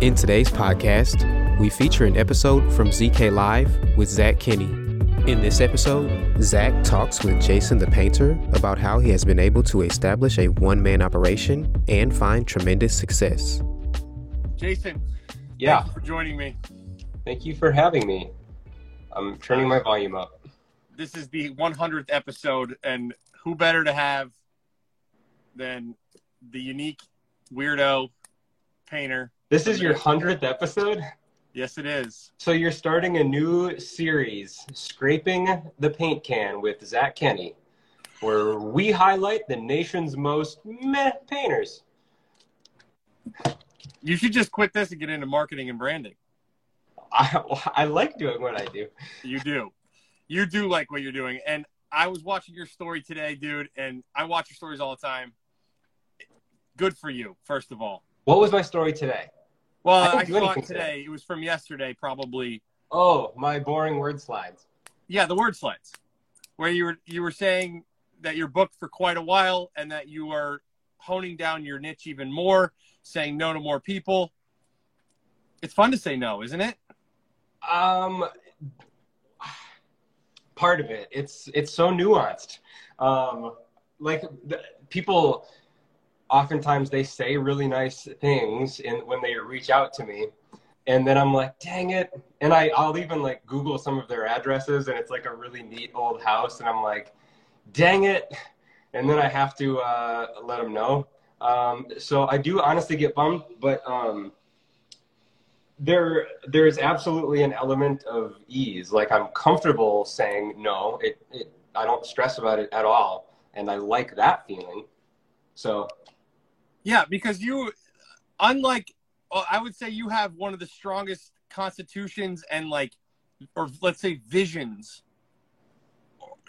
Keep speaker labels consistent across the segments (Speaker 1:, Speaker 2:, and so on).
Speaker 1: In today's podcast, we feature an episode from ZK Live with Zach Kinney. In this episode, Zach talks with Jason the Painter about how he has been able to establish a one man operation and find tremendous success.
Speaker 2: Jason,
Speaker 3: Yeah,
Speaker 2: thank you for joining me.
Speaker 3: thank you for having me. I'm turning my volume up.
Speaker 2: This is the 100th episode, and who better to have than the unique weirdo painter?
Speaker 3: This is your 100th episode?
Speaker 2: Yes, it is.
Speaker 3: So you're starting a new series, Scraping the Paint Can with Zach Kinney, where we highlight the nation's most meh painters.
Speaker 2: You should just quit this and get into marketing and branding.
Speaker 3: I, I like doing what I do.
Speaker 2: You do. You do like what you're doing. And I was watching your story today, dude, and I watch your stories all the time. Good for you, first of all.
Speaker 3: What was my story today?
Speaker 2: Well,
Speaker 3: I
Speaker 2: I,
Speaker 3: didn't
Speaker 2: saw it today.
Speaker 3: today.
Speaker 2: It was from yesterday, probably.
Speaker 3: Oh, my boring word slides.
Speaker 2: Yeah, the word slides, where you were you were saying that you're booked for quite a while and that you are honing down your niche even more, saying no to more people. It's fun to say no, isn't it?
Speaker 3: Um, part of it. It's it's so nuanced. Um, like the, people, oftentimes they say really nice things in when they reach out to me, and then I'm like, dang it. And I I'll even like Google some of their addresses, and it's like a really neat old house, and I'm like, dang it. And then I have to uh, let them know. Um, so I do honestly get bummed, but um, there there is absolutely an element of ease like i'm comfortable saying no it, it i don't stress about it at all and i like that feeling so
Speaker 2: Yeah, because you, unlike, uh, I would say you have one of the strongest constitutions and like, or let's say visions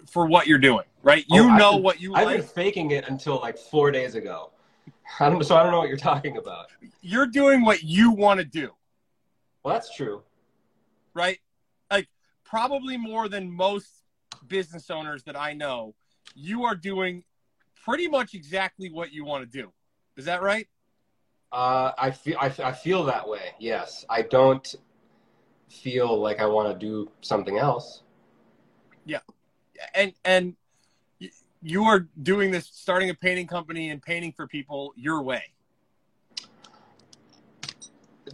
Speaker 2: for what you're doing, right? You
Speaker 3: Oh,
Speaker 2: know
Speaker 3: been-
Speaker 2: what you
Speaker 3: i've
Speaker 2: like.
Speaker 3: been faking it until like four days ago I don't, so i don't know what you're talking about
Speaker 2: You're doing what you want to do,
Speaker 3: well that's true
Speaker 2: right? Like probably more than most business owners that I know, you are doing pretty much exactly what you want to do. Is that right?
Speaker 3: uh, I feel I, I feel that way yes i don't feel like i want to do something else
Speaker 2: Yeah, And and you are doing this, starting a painting company and painting for people your way.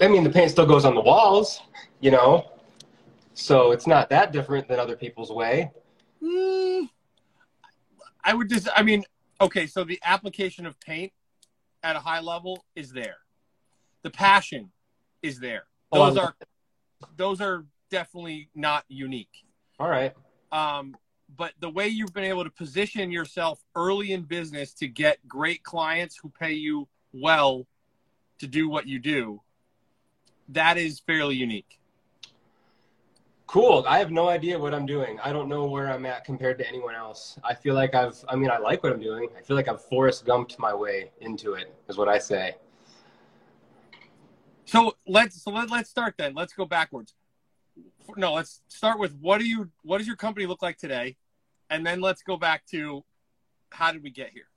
Speaker 3: I mean, the paint still goes on the walls, you know, so it's not that different than other people's way.
Speaker 2: Mm, I would just, I mean, okay, so the application of paint at a high level is there. The passion is there.
Speaker 3: Oh,
Speaker 2: Those
Speaker 3: I-
Speaker 2: are, those are definitely not unique.
Speaker 3: All right.
Speaker 2: Um, but the way you've been able to position yourself early in business to get great clients who pay you well to do what you do, that is fairly unique.
Speaker 3: Cool. I have no idea what I'm doing. I don't know where I'm at compared to anyone else. I feel like I've, I mean, I like what I'm doing. I feel like I've Forrest Gumped my way into it, is what I say.
Speaker 2: So let's so let, let's start then. Let's go backwards. No, let's start with what do you what does your company look like today, and then let's go back to how did we get here?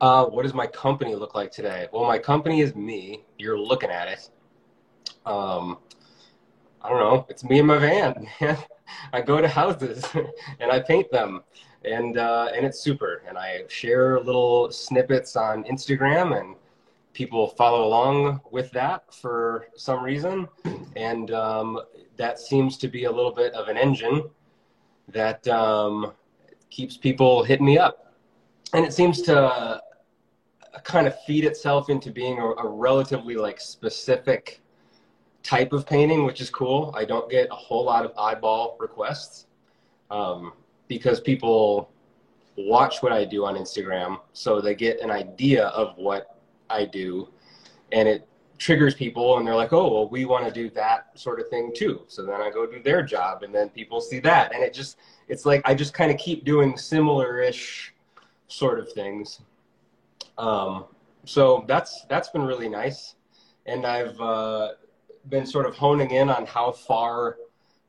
Speaker 3: Uh, what does my company look like today? Well, my company is me. You're looking at it. Um, I don't know. It's me and my van. I go to houses and I paint them, and uh, and it's super. And I share little snippets on Instagram, and people follow along with that for some reason. And um, that seems to be a little bit of an engine that um, keeps people hitting me up. And it seems to uh, kind of feed itself into being a, a relatively like specific type of painting, which is cool. I don't get a whole lot of eyeball requests um, because people watch what I do on Instagram, so they get an idea of what I do, and it triggers people and they're like, oh, well, we want to do that sort of thing too. So then I go do their job and then people see that. And it just, it's like I just kind of keep doing similar ish sort of things. Um, so that's, that's been really nice. And I've uh, been sort of honing in on how far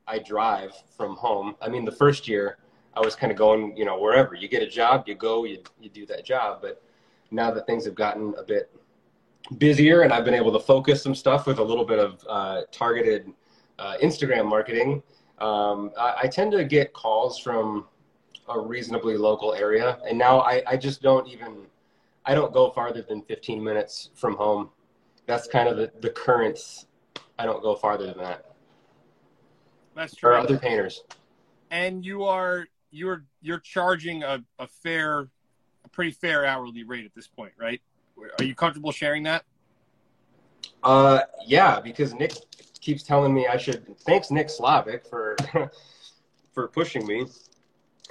Speaker 3: I drive from home. I mean, the first year I was kind of going, you know, wherever you get a job, you go, you, you do that job. But now that things have gotten a bit busier and I've been able to focus some stuff with a little bit of uh, targeted uh, Instagram marketing, um, I, I, tend to get calls from a reasonably local area. And now I, I just don't even, I don't go farther than 15 minutes from home. That's kind of the, the current, I don't go farther than that.
Speaker 2: That's true.
Speaker 3: Or other painters.
Speaker 2: And you are, you're, you're charging a, a fair, a pretty fair hourly rate at this point, right? Are you comfortable sharing that?
Speaker 3: Uh, yeah, because Nick keeps telling me I should. Thanks, Nick Slavik, for for pushing me,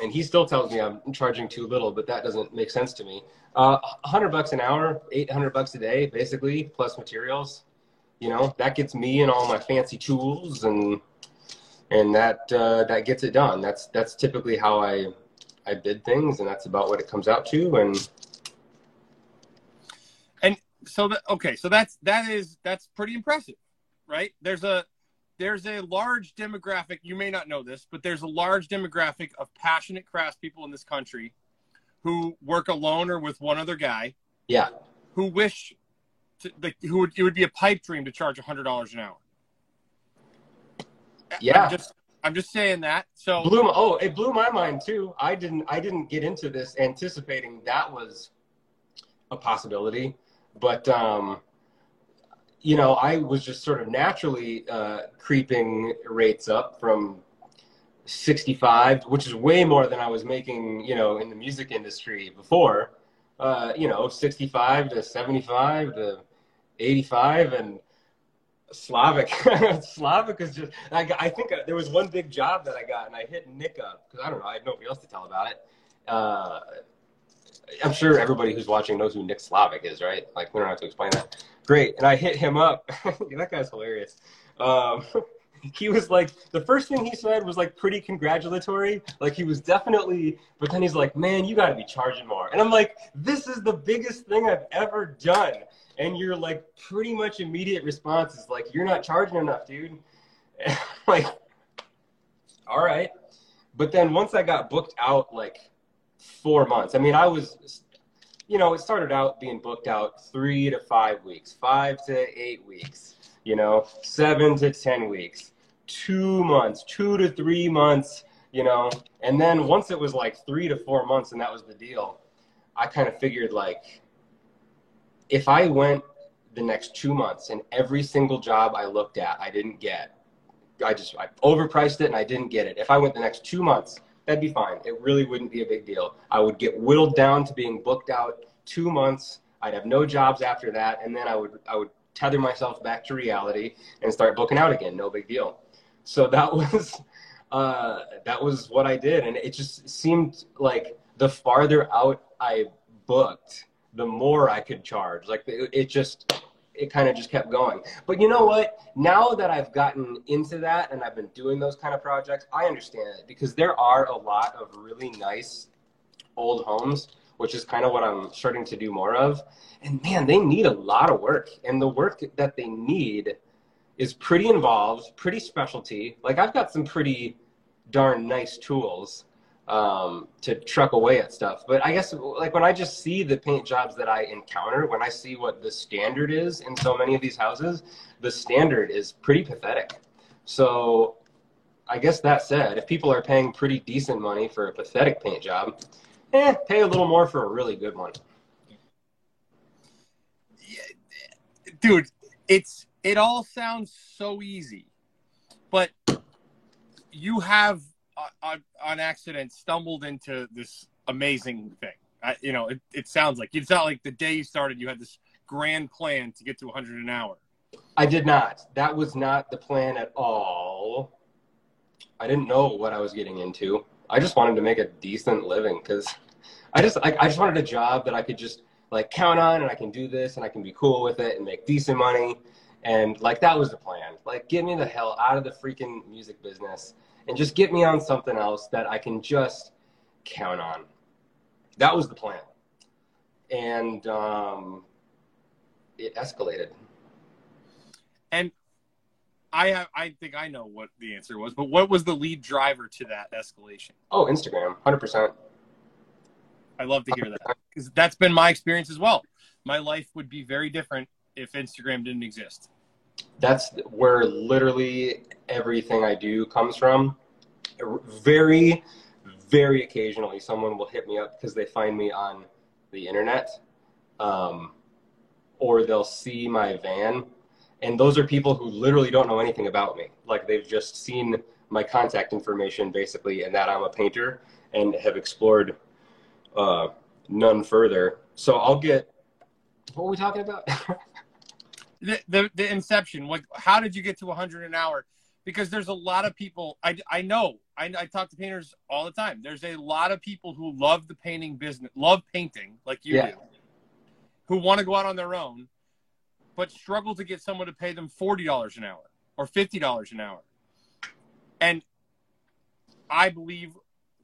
Speaker 3: and he still tells me I'm charging too little, but that doesn't make sense to me. Uh, hundred bucks an hour, eight hundred bucks a day, basically, plus materials. You know, that gets me and all my fancy tools, and and that uh, that gets it done. That's that's typically how I I bid things, and that's about what it comes out to. And and
Speaker 2: so that okay, so that's that is that's pretty impressive, right? There's a there's a large demographic. You may not know this, but there's a large demographic of passionate craftspeople in this country who work alone or with one other guy.
Speaker 3: Yeah.
Speaker 2: Who wish to like who would it would be a pipe dream to charge a hundred dollars an hour.
Speaker 3: Yeah.
Speaker 2: I'm just I'm just saying that. So
Speaker 3: blew my, oh, it blew my mind too. I didn't I didn't get into this anticipating that was a possibility but um, you know, I was just sort of naturally uh, creeping rates up from 65, which is way more than I was making, you know, in the music industry before. Uh, you know, 65 to 75 to 85, and Slavik. Slavik is just. I, I think uh, there was one big job that I got, and I hit Nick up because I don't know. I had nobody else to tell about it. Uh, I'm sure everybody who's watching knows who Nick Slavik is, right? Like we don't have to explain that. Great, and I hit him up. that guy's hilarious. Um, he was like, the first thing he said was like pretty congratulatory. Like he was definitely, but then he's like, man, you got to be charging more. And I'm like, this is the biggest thing I've ever done. And you're like, pretty much immediate response is like, you're not charging enough, dude. like, all right. But then once I got booked out, like four months. I mean, I was, you know, it started out being booked out three to five weeks, five to eight weeks, you know, seven to 10 weeks, two months, two to three months, you know. And then once it was like three to four months and that was the deal, I kind of figured like, if I went the next two months and every single job I looked at, I didn't get, I just I overpriced it and I didn't get it. If I went the next two months that'd be fine. It really wouldn't be a big deal. I would get whittled down to being booked out two months. I'd have no jobs after that, and then I would I would tether myself back to reality and start booking out again. No big deal. So that was uh, that was what I did, and it just seemed like the farther out I booked, the more I could charge. Like it, it just it kind of just kept going. But you know what? Now that I've gotten into that and I've been doing those kind of projects, I understand it because there are a lot of really nice old homes, which is kind of what I'm starting to do more of. And man, they need a lot of work. And the work that they need is pretty involved, pretty specialty. Like I've got some pretty darn nice tools um, to truck away at stuff. But I guess like when I just see the paint jobs that I encounter, when I see what the standard is in so many of these houses, the standard is pretty pathetic. So I guess that said, if people are paying pretty decent money for a pathetic paint job, eh, pay a little more for a really good one.
Speaker 2: Dude, it's it all sounds so easy, but you have on, on accident stumbled into this amazing thing. I, you know, it, it sounds like it's not like the day you started, you had this grand plan to get to 100 an hour.
Speaker 3: I did not. That was not the plan at all. I didn't know what I was getting into. I just wanted to make a decent living because I just I, I just wanted a job that I could just like count on and I can do this and I can be cool with it and make decent money. And like that was the plan. Like get me the hell out of the freaking music business and just get me on something else that I can just count on. That was the plan. And um, it escalated.
Speaker 2: And I have, I think I know what the answer was, but what was the lead driver to that escalation?
Speaker 3: Oh, Instagram, hundred percent.
Speaker 2: I love to hear that because that's been my experience as well. My life would be very different if Instagram didn't exist.
Speaker 3: That's where literally everything I do comes from. Very, very occasionally, someone will hit me up because they find me on the internet, um, or they'll see my van, and those are people who literally don't know anything about me. Like they've just seen my contact information basically, and that I'm a painter, and have explored uh, none further. So I'll get. What were we talking about?
Speaker 2: the, the the inception. Like, how did you get to 100 an hour? Because there's a lot of people. I I know. I, I talk to painters all the time. There's a lot of people who love the painting business, love painting like you
Speaker 3: Yeah.
Speaker 2: do, who want to go out on their own, but struggle to get someone to pay them forty dollars an hour or fifty dollars an hour. And I believe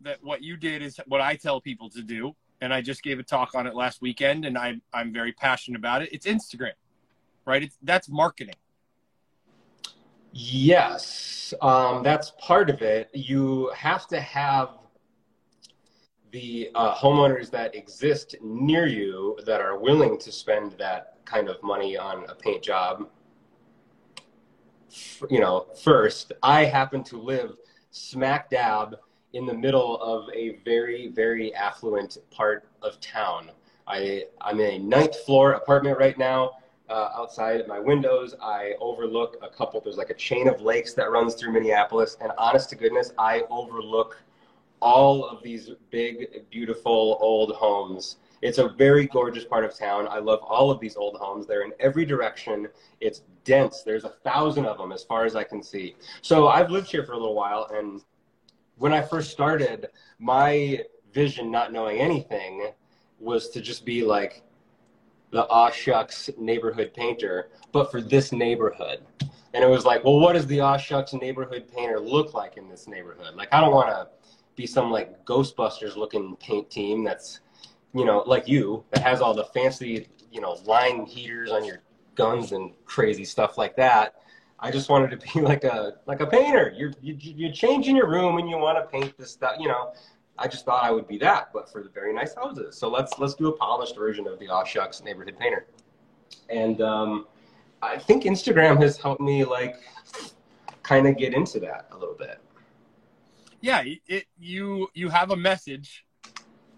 Speaker 2: that what you did is what I tell people to do, and I just gave a talk on it last weekend, and I'm I'm very passionate about it. It's Instagram, right? It's that's marketing.
Speaker 3: Yes, um, that's part of it. You have to have the uh, homeowners that exist near you that are willing to spend that kind of money on a paint job. You know, first, I happen to live smack dab in the middle of a very, very affluent part of town. I, I'm in a ninth floor apartment right now uh, outside my windows. I overlook a couple, there's like a chain of lakes that runs through Minneapolis. And honest to goodness, I overlook all of these big, beautiful old homes. It's a very gorgeous part of town. I love all of these old homes. They're in every direction. It's dense. There's a thousand of them as far as I can see. So I've lived here for a little while. And when I first started, my vision, not knowing anything, was to just be like, the aw neighborhood painter, but for this neighborhood. And it was like, well, what does the aw neighborhood painter look like in this neighborhood? Like, I don't want to be some like Ghostbusters looking paint team that's, you know, like you, that has all the fancy, you know, line heaters on your guns and crazy stuff like that. I just wanted to be like a like a painter. You're you, you're changing your room and you want to paint this stuff, you know. I just thought I would be that, but for the very nice houses. So let's let's do a polished version of the Aw Shucks neighborhood painter. And um, I think Instagram has helped me like kind of get into that a little bit.
Speaker 2: Yeah, it you you have a message,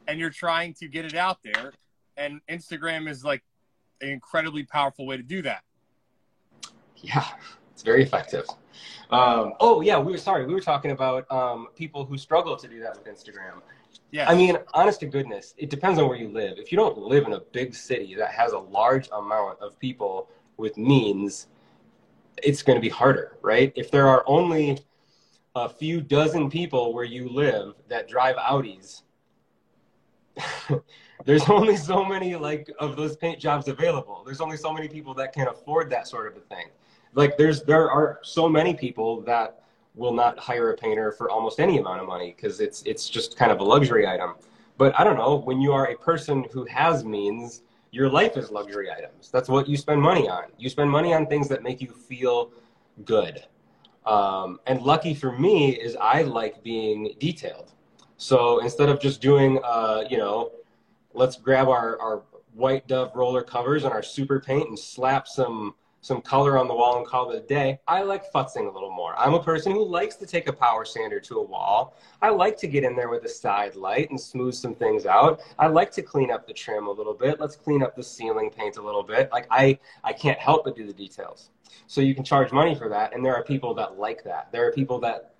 Speaker 2: and you're trying to get it out there, and Instagram is like an incredibly powerful way to do that.
Speaker 3: Yeah, it's very effective. Um, oh yeah, we were sorry. We were talking about um, people who struggle to do that with Instagram.
Speaker 2: Yeah,
Speaker 3: I mean, honest to goodness, it depends on where you live. If you don't live in a big city that has a large amount of people with means, it's going to be harder, right? If there are only a few dozen people where you live that drive Audis, there's only so many like of those paint jobs available. There's only so many people that can afford that sort of a thing. Like there's there are so many people that will not hire a painter for almost any amount of money because it's it's just kind of a luxury item. But I don't know, when you are a person who has means, your life is luxury items. That's what you spend money on. You spend money on things that make you feel good. Um, and lucky for me is I like being detailed. So instead of just doing, uh, you know, let's grab our, our white dove roller covers and our super paint and slap some some color on the wall and call it a day. I like futzing a little more. I'm a person who likes to take a power sander to a wall. I like to get in there with a side light and smooth some things out. I like to clean up the trim a little bit. Let's clean up the ceiling paint a little bit. Like I, I can't help but do the details. So you can charge money for that. And there are people that like that. There are people that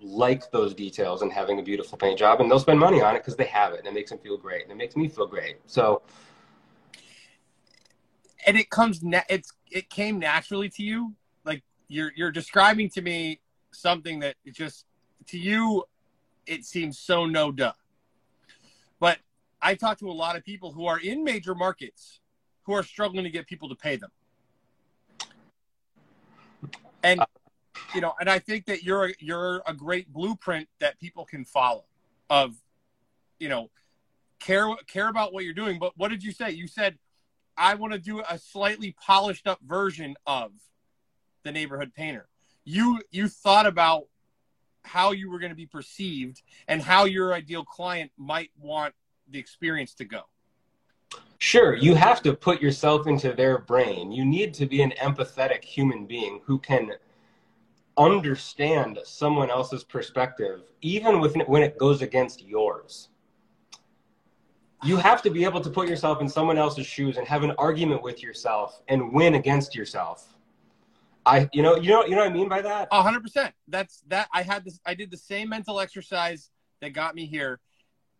Speaker 3: like those details and having a beautiful paint job and they'll spend money on it because they have it and it makes them feel great and it makes me feel great. So
Speaker 2: and it comes na- it's it came naturally to you. Like you're you're describing to me something that it just to you it seems so no duh. But I talk to a lot of people who are in major markets who are struggling to get people to pay them. And uh. you know, and I think that you're a, you're a great blueprint that people can follow of you know, care care about what you're doing, but what did you say? You said I want to do a slightly polished up version of the neighborhood painter. You you thought about how you were going to be perceived and how your ideal client might want the experience to go.
Speaker 3: Sure, you have to put yourself into their brain. You need to be an empathetic human being who can understand someone else's perspective, even when it goes against yours. You have to be able to put yourself in someone else's shoes and have an argument with yourself and win against yourself. I, you know, you know, you know what I mean by that.
Speaker 2: A hundred percent. That's that. I had this. I did the same mental exercise that got me here.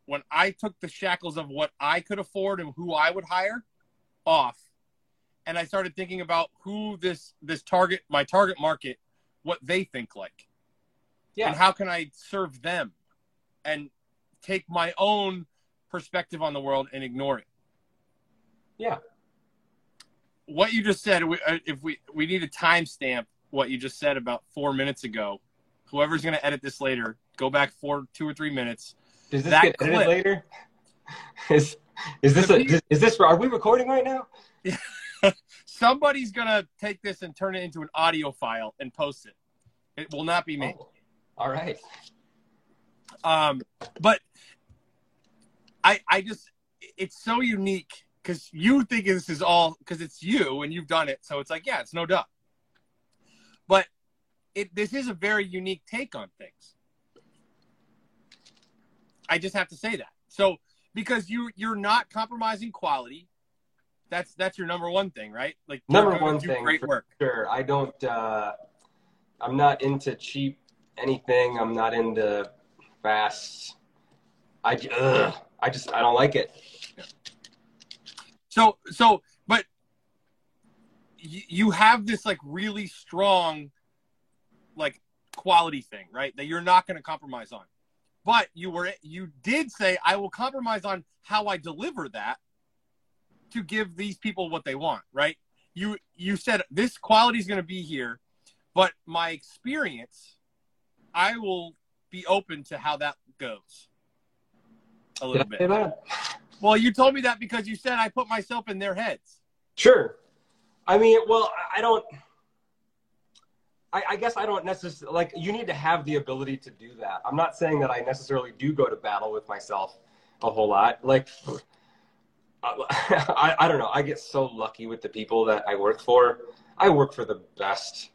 Speaker 2: When I took the shackles of what I could afford and who I would hire off, and I started thinking about who this this target, my target market, what they think like, yeah, and how can I serve them, and take my own perspective on the world and ignore it.
Speaker 3: Yeah,
Speaker 2: what you just said, uh, if we we need a timestamp what you just said about four minutes ago. Whoever's going to edit this later, go back four, two or three minutes.
Speaker 3: Does this that get clip, edited later? Is is this a, is, is this are we recording right now?
Speaker 2: Somebody's gonna take this and turn it into an audio file and post it. It will not be me. Oh,
Speaker 3: all right.
Speaker 2: Um, but I I just it's so unique because you think this is all because it's you and you've done it. So it's like, yeah, it's no doubt. But it this is a very unique take on things. I just have to say that. So because you you're not compromising quality, that's that's your number one thing, right?
Speaker 3: Like number one thing, great work. Sure, I don't. uh I'm not into cheap anything. I'm not into fast. I ugh, I just I don't like it.
Speaker 2: So so but you have this like really strong like quality thing, right? That you're not going to compromise on. But you were you did say I will compromise on how I deliver that to give these people what they want, right? You you said this quality is going to be here, but my experience I will be open to how that goes. A little bit. Well, you told me that because you said I put myself in their heads.
Speaker 3: Sure. I mean, well, I don't. I, I guess I don't necessarily like. You need to have the ability to do that. I'm not saying that I necessarily do go to battle with myself a whole lot. Like, I, I don't know. I get so lucky with the people that I work for. I work for the best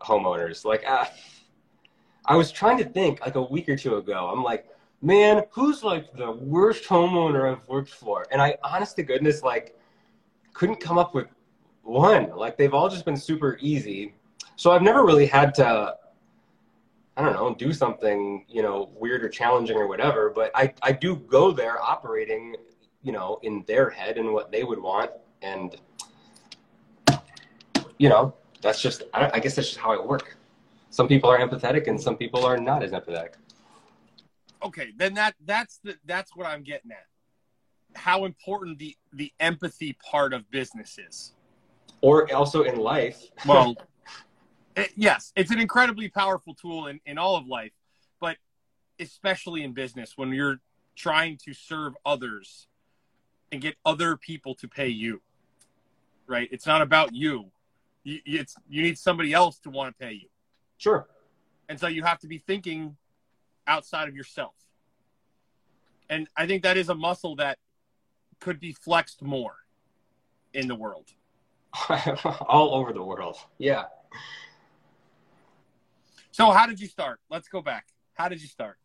Speaker 3: homeowners. Like, uh, I was trying to think like a week or two ago. I'm like, man, who's like the worst homeowner I've worked for? And I, honest to goodness, like, couldn't come up with one. Like, they've all just been super easy. So I've never really had to, I don't know, do something, you know, weird or challenging or whatever. But I, I do go there operating, you know, in their head and what they would want. And, you know, that's just, I, I guess that's just how I work. Some people are empathetic and some people are not as empathetic
Speaker 2: okay, then that that's the that's what I'm getting at. How important the the empathy part of business is,
Speaker 3: or also in life.
Speaker 2: well, it, yes, it's an incredibly powerful tool in in all of life, but especially in business when you're trying to serve others and get other people to pay you. Right? It's not about you. you it's you need somebody else to want to pay you.
Speaker 3: Sure.
Speaker 2: And so you have to be thinking outside of yourself. And I think that is a muscle that could be flexed more in the world.
Speaker 3: All over the world. Yeah.
Speaker 2: So how did you start? Let's go back. How did you start?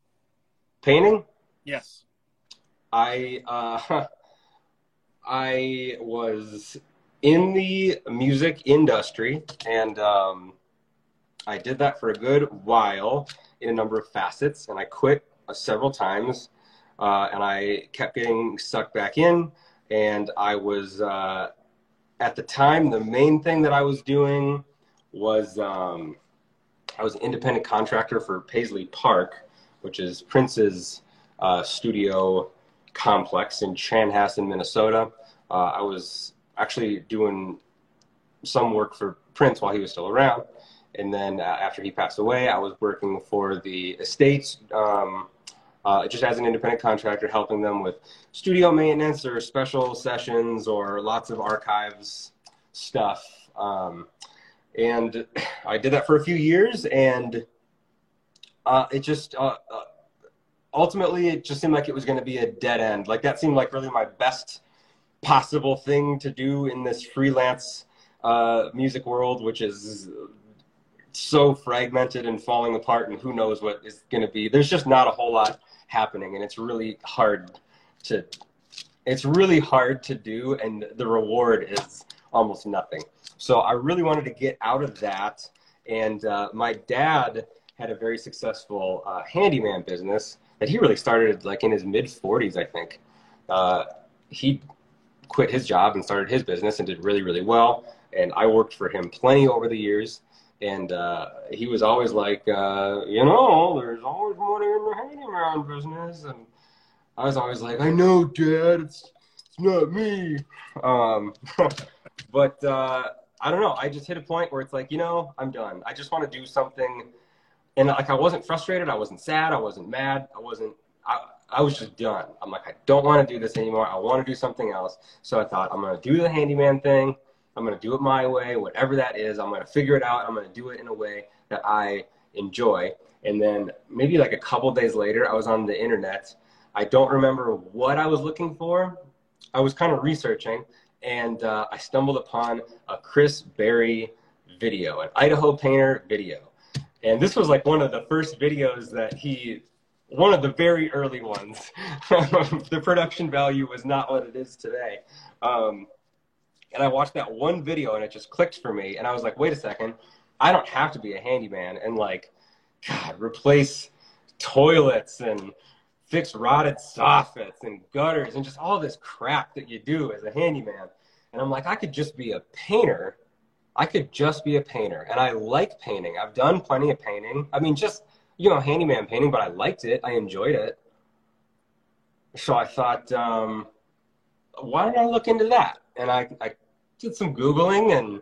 Speaker 3: Painting?
Speaker 2: Yes.
Speaker 3: I uh I was in the music industry and um I did that for a good while in a number of facets, and I quit uh, several times, uh, and I kept getting sucked back in. And I was uh, at the time the main thing that I was doing was um, I was an independent contractor for Paisley Park, which is Prince's uh, studio complex in Chanhassen, Minnesota. Uh, I was actually doing some work for Prince while he was still around. And then uh, after he passed away, I was working for the estates um, uh, just as an independent contractor, helping them with studio maintenance or special sessions or lots of archives stuff. Um, and I did that for a few years, and uh, it just uh, uh, ultimately it just seemed like it was going to be a dead end. Like that seemed like really my best possible thing to do in this freelance uh, music world, which is so fragmented and falling apart, and who knows what is going to be. There's just not a whole lot happening, and it's really hard to. It's really hard to do, and the reward is almost nothing. So I really wanted to get out of that. And uh, my dad had a very successful uh, handyman business that he really started like in his mid 40s, I think. Uh, he quit his job and started his business and did really, really well. And I worked for him plenty over the years. And uh, he was always like, uh, you know, there's always money in the handyman business. And I was always like, I know, Dad, it's, it's not me. Um, but uh, I don't know. I just hit a point where it's like, you know, I'm done. I just want to do something. And like, I wasn't frustrated. I wasn't sad. I wasn't mad. I wasn't, I, I was just done. I'm like, I don't want to do this anymore. I want to do something else. So I thought, I'm going to do the handyman thing. I'm going to do it my way, whatever that is. I'm going to figure it out. I'm going to do it in a way that I enjoy. And then maybe like a couple days later, I was on the internet. I don't remember what I was looking for. I was kind of researching and uh, I stumbled upon a Chris Berry video, an Idaho painter video. And this was like one of the first videos that he, one of the very early ones. the production value was not what it is today. Um, and I watched that one video and it just clicked for me. And I was like, wait a second, I don't have to be a handyman and like, God, replace toilets and fix rotted soffits and gutters and just all this crap that you do as a handyman. And I'm like, I could just be a painter. I could just be a painter. And I like painting. I've done plenty of painting. I mean, just, you know, handyman painting, but I liked it. I enjoyed it. So I thought, um, why don't I look into that? And I, I did some Googling and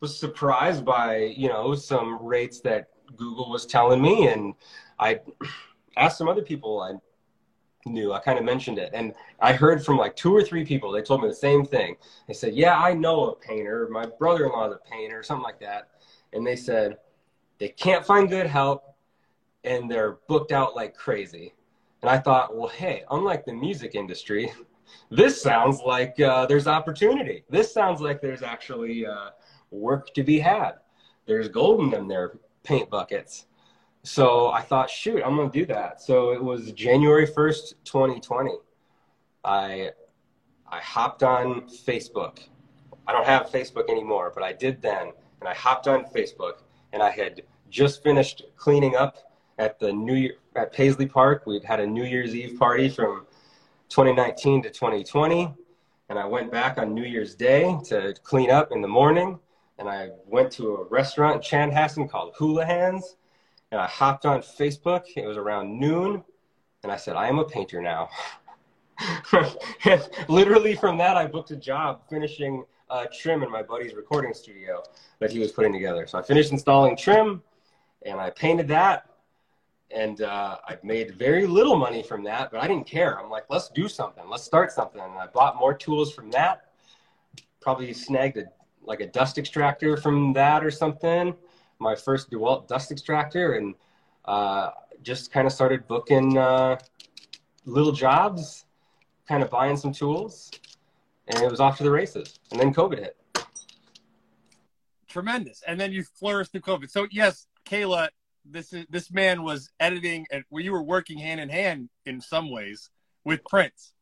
Speaker 3: was surprised by, you know, some rates that Google was telling me. And I asked some other people I knew. I kind of mentioned it. And I heard from like two or three people, they told me the same thing. They said, Yeah, I know a painter. My brother in law is a painter, something like that. And they said, They can't find good help and they're booked out like crazy. And I thought, Well, hey, unlike the music industry, this sounds like uh, there's opportunity. This sounds like there's actually uh, work to be had. There's gold in them there paint buckets. So I thought, shoot, I'm going to do that. So it was January 1st, 2020. I, I hopped on Facebook. I don't have Facebook anymore, but I did then. And I hopped on Facebook and I had just finished cleaning up at the New Year at Paisley Park. We'd had a New Year's Eve party from 2019 to 2020. And I went back on New Year's Day to clean up in the morning. And I went to a restaurant in Chanhassen called Houlihan's and I hopped on Facebook. It was around noon, and I said, I am a painter now. literally from that, I booked a job finishing uh, trim in my buddy's recording studio that he was putting together. So I finished installing trim, and I painted that. And uh, I made very little money from that, but I didn't care. I'm like, let's do something. Let's start something. And I bought more tools from that. Probably snagged a like a dust extractor from that or something my first DeWalt dust extractor and uh, just kind of started booking uh, little jobs, kind of buying some tools, and it was off to the races. And then COVID hit.
Speaker 2: Tremendous. And then you flourished through COVID. So yes, Kayla, this is this man was editing and where you were working hand in hand in some ways with Prince.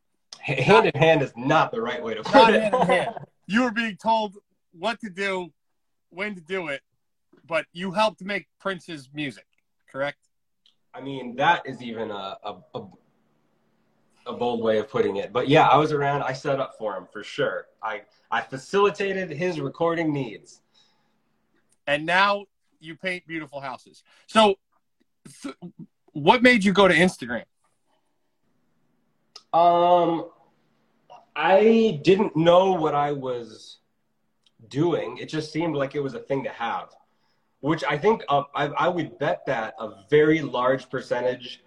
Speaker 3: Hand in hand is not the right way to put it.
Speaker 2: hand. You were being told what to do, when to do it, but you helped make Prince's music, correct?
Speaker 3: I mean, that is even a, a, a, a, bold way of putting it. But yeah, I was around. I set up for him for sure. I, I facilitated his recording needs.
Speaker 2: And now you paint beautiful houses. So, th- what made you go to Instagram?
Speaker 3: Um, I didn't know what I was doing. It just seemed like it was a thing to have, which I think uh, I, I would bet that a very large percentage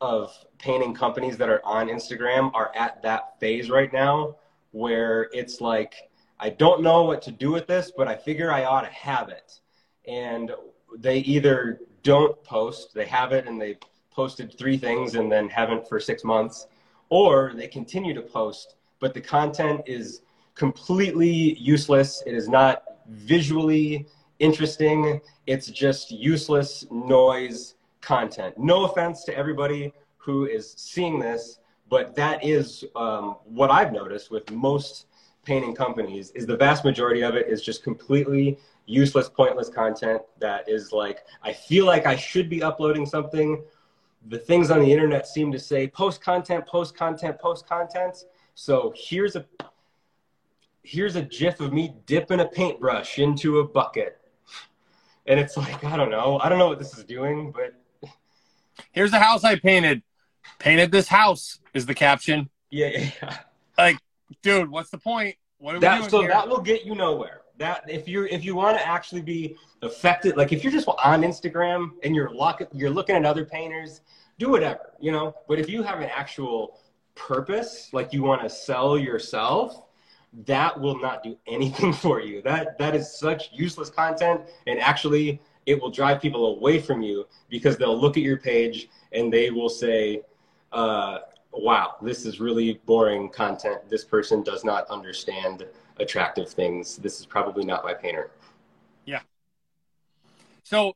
Speaker 3: of painting companies that are on Instagram are at that phase right now where it's like, I don't know what to do with this, but I figure I ought to have it. And they either don't post, they have it and they posted three things and then haven't for six months, or they continue to post, but the content is completely useless. It is not visually interesting. It's just useless noise content. No offense to everybody who is seeing this, but that is um, what I've noticed with most painting companies is the vast majority of it is just completely useless, pointless content that is like, I feel like I should be uploading something. The things on the internet seem to say post content, post content, post content. So here's a here's a gif of me dipping a paintbrush into a bucket. And it's like, I don't know. I don't know what this is doing, but
Speaker 2: here's the house I painted. Painted this house is the caption.
Speaker 3: Yeah, yeah. yeah.
Speaker 2: Like, dude, what's the point? What are we
Speaker 3: that,
Speaker 2: doing
Speaker 3: so
Speaker 2: here?
Speaker 3: that will get you nowhere. That if you're if you want to actually be affected, like if you're just on Instagram and you're look, you're looking at other painters, do whatever, you know. But if you have an actual purpose, like you want to sell yourself, that will not do anything for you. That that is such useless content, and actually, it will drive people away from you because they'll look at your page and they will say, uh, "Wow, this is really boring content. This person does not understand attractive things. This is probably not my painter."
Speaker 2: Yeah. So,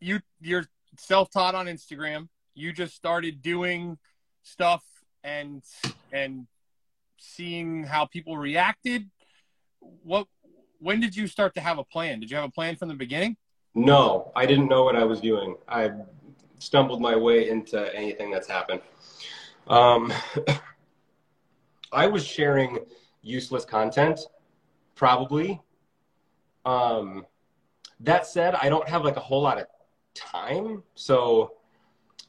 Speaker 2: you you're self-taught on Instagram. You just started doing stuff and and seeing how people reacted what when did you start to have a plan did you have a plan from the beginning
Speaker 3: no i didn't know what i was doing i stumbled my way into anything that's happened um, i was sharing useless content probably um, that said i don't have like a whole lot of time so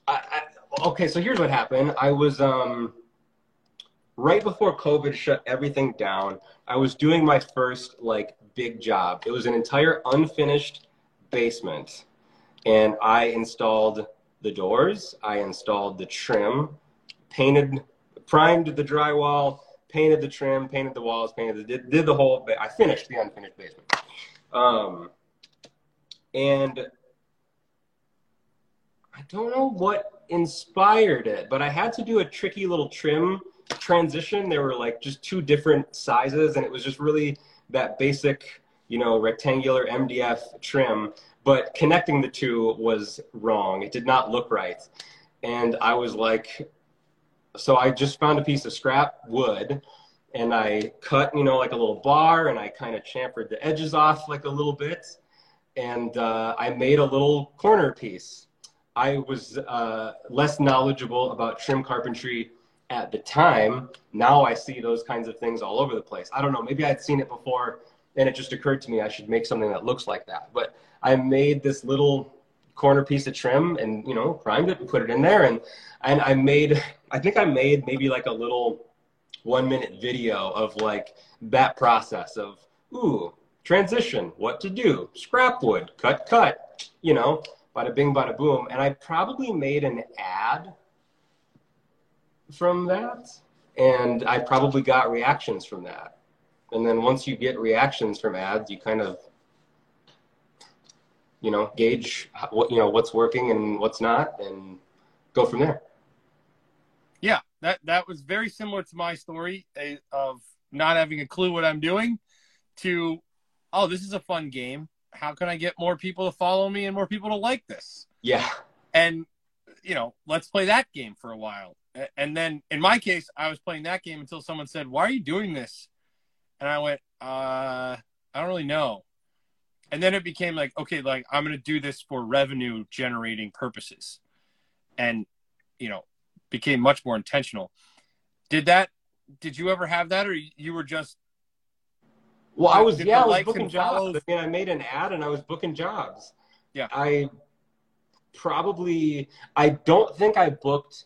Speaker 3: I, I okay so here's what happened i was um right before COVID shut everything down, I was doing my first like big job. It was an entire unfinished basement. And I installed the doors, I installed the trim, painted, primed the drywall, painted the trim, painted the walls, painted the, did, did the whole, I finished the unfinished basement. Um, and I don't know what inspired it, but I had to do a tricky little trim transition, there were like just two different sizes, and it was just really that basic, you know, rectangular MDF trim. But connecting the two was wrong. It did not look right. And I was like, so I just found a piece of scrap wood and I cut, you know, like a little bar and I kind of chamfered the edges off like a little bit. And uh, I made a little corner piece. I was uh, less knowledgeable about trim carpentry at the time. Now I see those kinds of things all over the place. I don't know. Maybe I'd seen it before and it just occurred to me I should make something that looks like that. But I made this little corner piece of trim and, you know, primed it and put it in there. And, and I made, I think I made maybe like a little one minute video of like that process of, ooh, transition, what to do, scrap wood, cut, cut, you know, bada bing, bada boom. And I probably made an ad from that, and I probably got reactions from that. And then once you get reactions from ads, you kind of, you know, gauge what you know what's working and what's not, and go from there.
Speaker 2: Yeah, that that was very similar to my story of not having a clue what I'm doing, to, oh, this is a fun game. How can I get more people to follow me and more people to like this?
Speaker 3: Yeah.
Speaker 2: And you know, let's play that game for a while. And then in my case, I was playing that game until someone said, "Why are you doing this?" And I went, uh, "I don't really know." And then it became like, okay, like I'm going to do this for revenue generating purposes, and you know, became much more intentional. Did that? Did you ever have that, or you were just?
Speaker 3: Well, I was yeah, I was booking jobs. I mean, I made an ad and I was booking jobs.
Speaker 2: Yeah,
Speaker 3: I probably I don't think I booked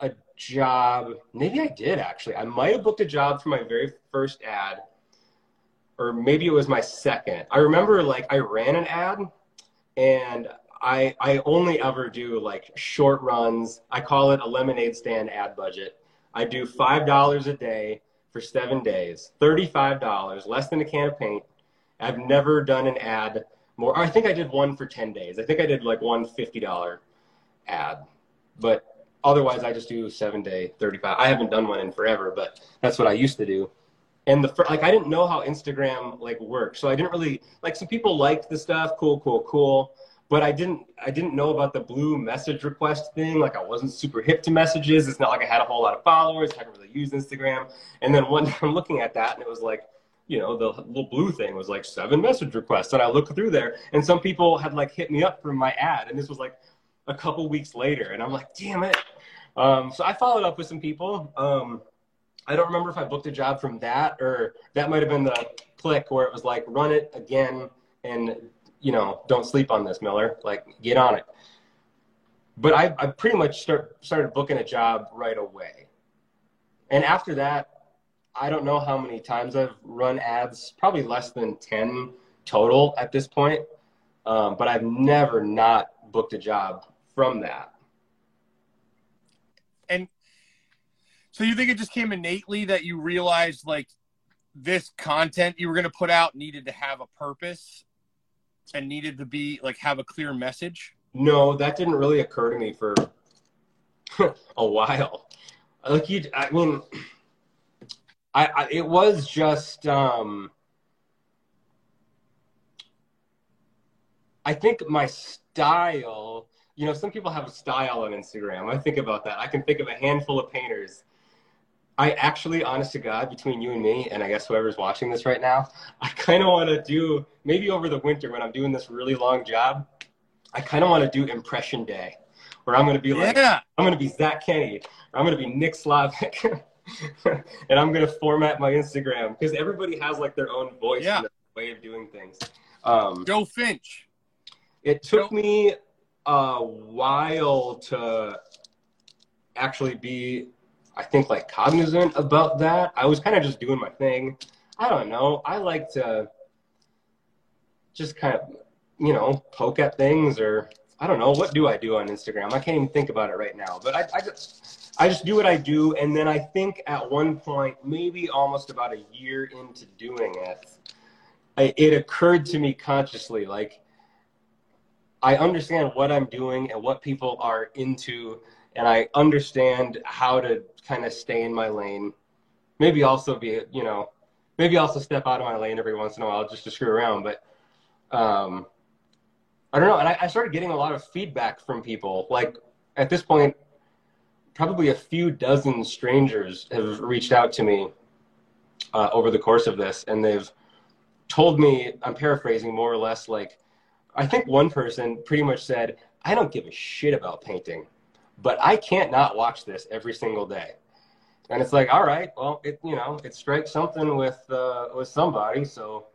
Speaker 3: a job. Maybe I did actually. I might have booked a job for my very first ad, or maybe it was my second. I remember like I ran an ad, and I I only ever do like short runs. I call it a lemonade stand ad budget. I do five dollars a day for seven days, thirty-five dollars, less than a can of paint. I've never done an ad more. I think I did one for ten days. I think I did like one fifty-dollar ad, but otherwise I just do seven day, thirty-five. I haven't done one in forever, but that's what I used to do. And the like, I didn't know how Instagram like worked, so I didn't really like. Some people liked the stuff, cool, cool, cool but I didn't I didn't know about the blue message request thing. Like I wasn't super hip to messages. It's not like I had a whole lot of followers. I hadn't really used Instagram. And then one I'm looking at that and it was like, you know, the little blue thing was like seven message requests. And I looked through there and some people had like hit me up from my ad. And this was like a couple weeks later. And I'm like, damn it. Um, so I followed up with some people. Um, I don't remember if I booked a job from that or that might have been the click where it was like run it again and you know, don't sleep on this, Miller. Like, get on it. But I, I pretty much start, started booking a job right away. And after that, I don't know how many times I've run ads, probably less than 10 total at this point. Um, but I've never not booked a job from that.
Speaker 2: And so you think it just came innately that you realized like this content you were going to put out needed to have a purpose and needed to be like have a clear message?
Speaker 3: No, that didn't really occur to me for a while. Like you, I mean, I, I it was just. um I think my style, you know, some people have a style on Instagram. I think about that. I can think of a handful of painters I actually, honest to God, between you and me, and I guess whoever's watching this right now, I kind of want to do maybe over the winter when I'm doing this really long job. I kind of want to do impression day, where I'm going to be like, yeah. I'm going to be Zach Kinney, or I'm going to be Nick Slavik, and I'm going to format my Instagram because everybody has like their own voice yeah. and their way of doing things.
Speaker 2: Um, Joe Finch.
Speaker 3: It took Joe- me a while to actually be I think like cognizant about that. I was kind of just doing my thing. I don't know. I like to just kind of, you know, poke at things or I don't know. What do I do on Instagram? I can't even think about it right now. But I, I just, I just do what I do. And then I think at one point, maybe almost about a year into doing it, I, it occurred to me consciously, like, I understand what I'm doing and what people are into and I understand how to kind of stay in my lane. Maybe also be, you know, maybe also step out of my lane every once in a while just to screw around. But um, I don't know. And I, I started getting a lot of feedback from people. Like at this point, probably a few dozen strangers have reached out to me uh, over the course of this, and they've told me, I'm paraphrasing more or less, like, I think one person pretty much said, I don't give a shit about painting but I can't not watch this every single day. And it's like, all right, well, it you know, it strikes something with uh, with somebody, so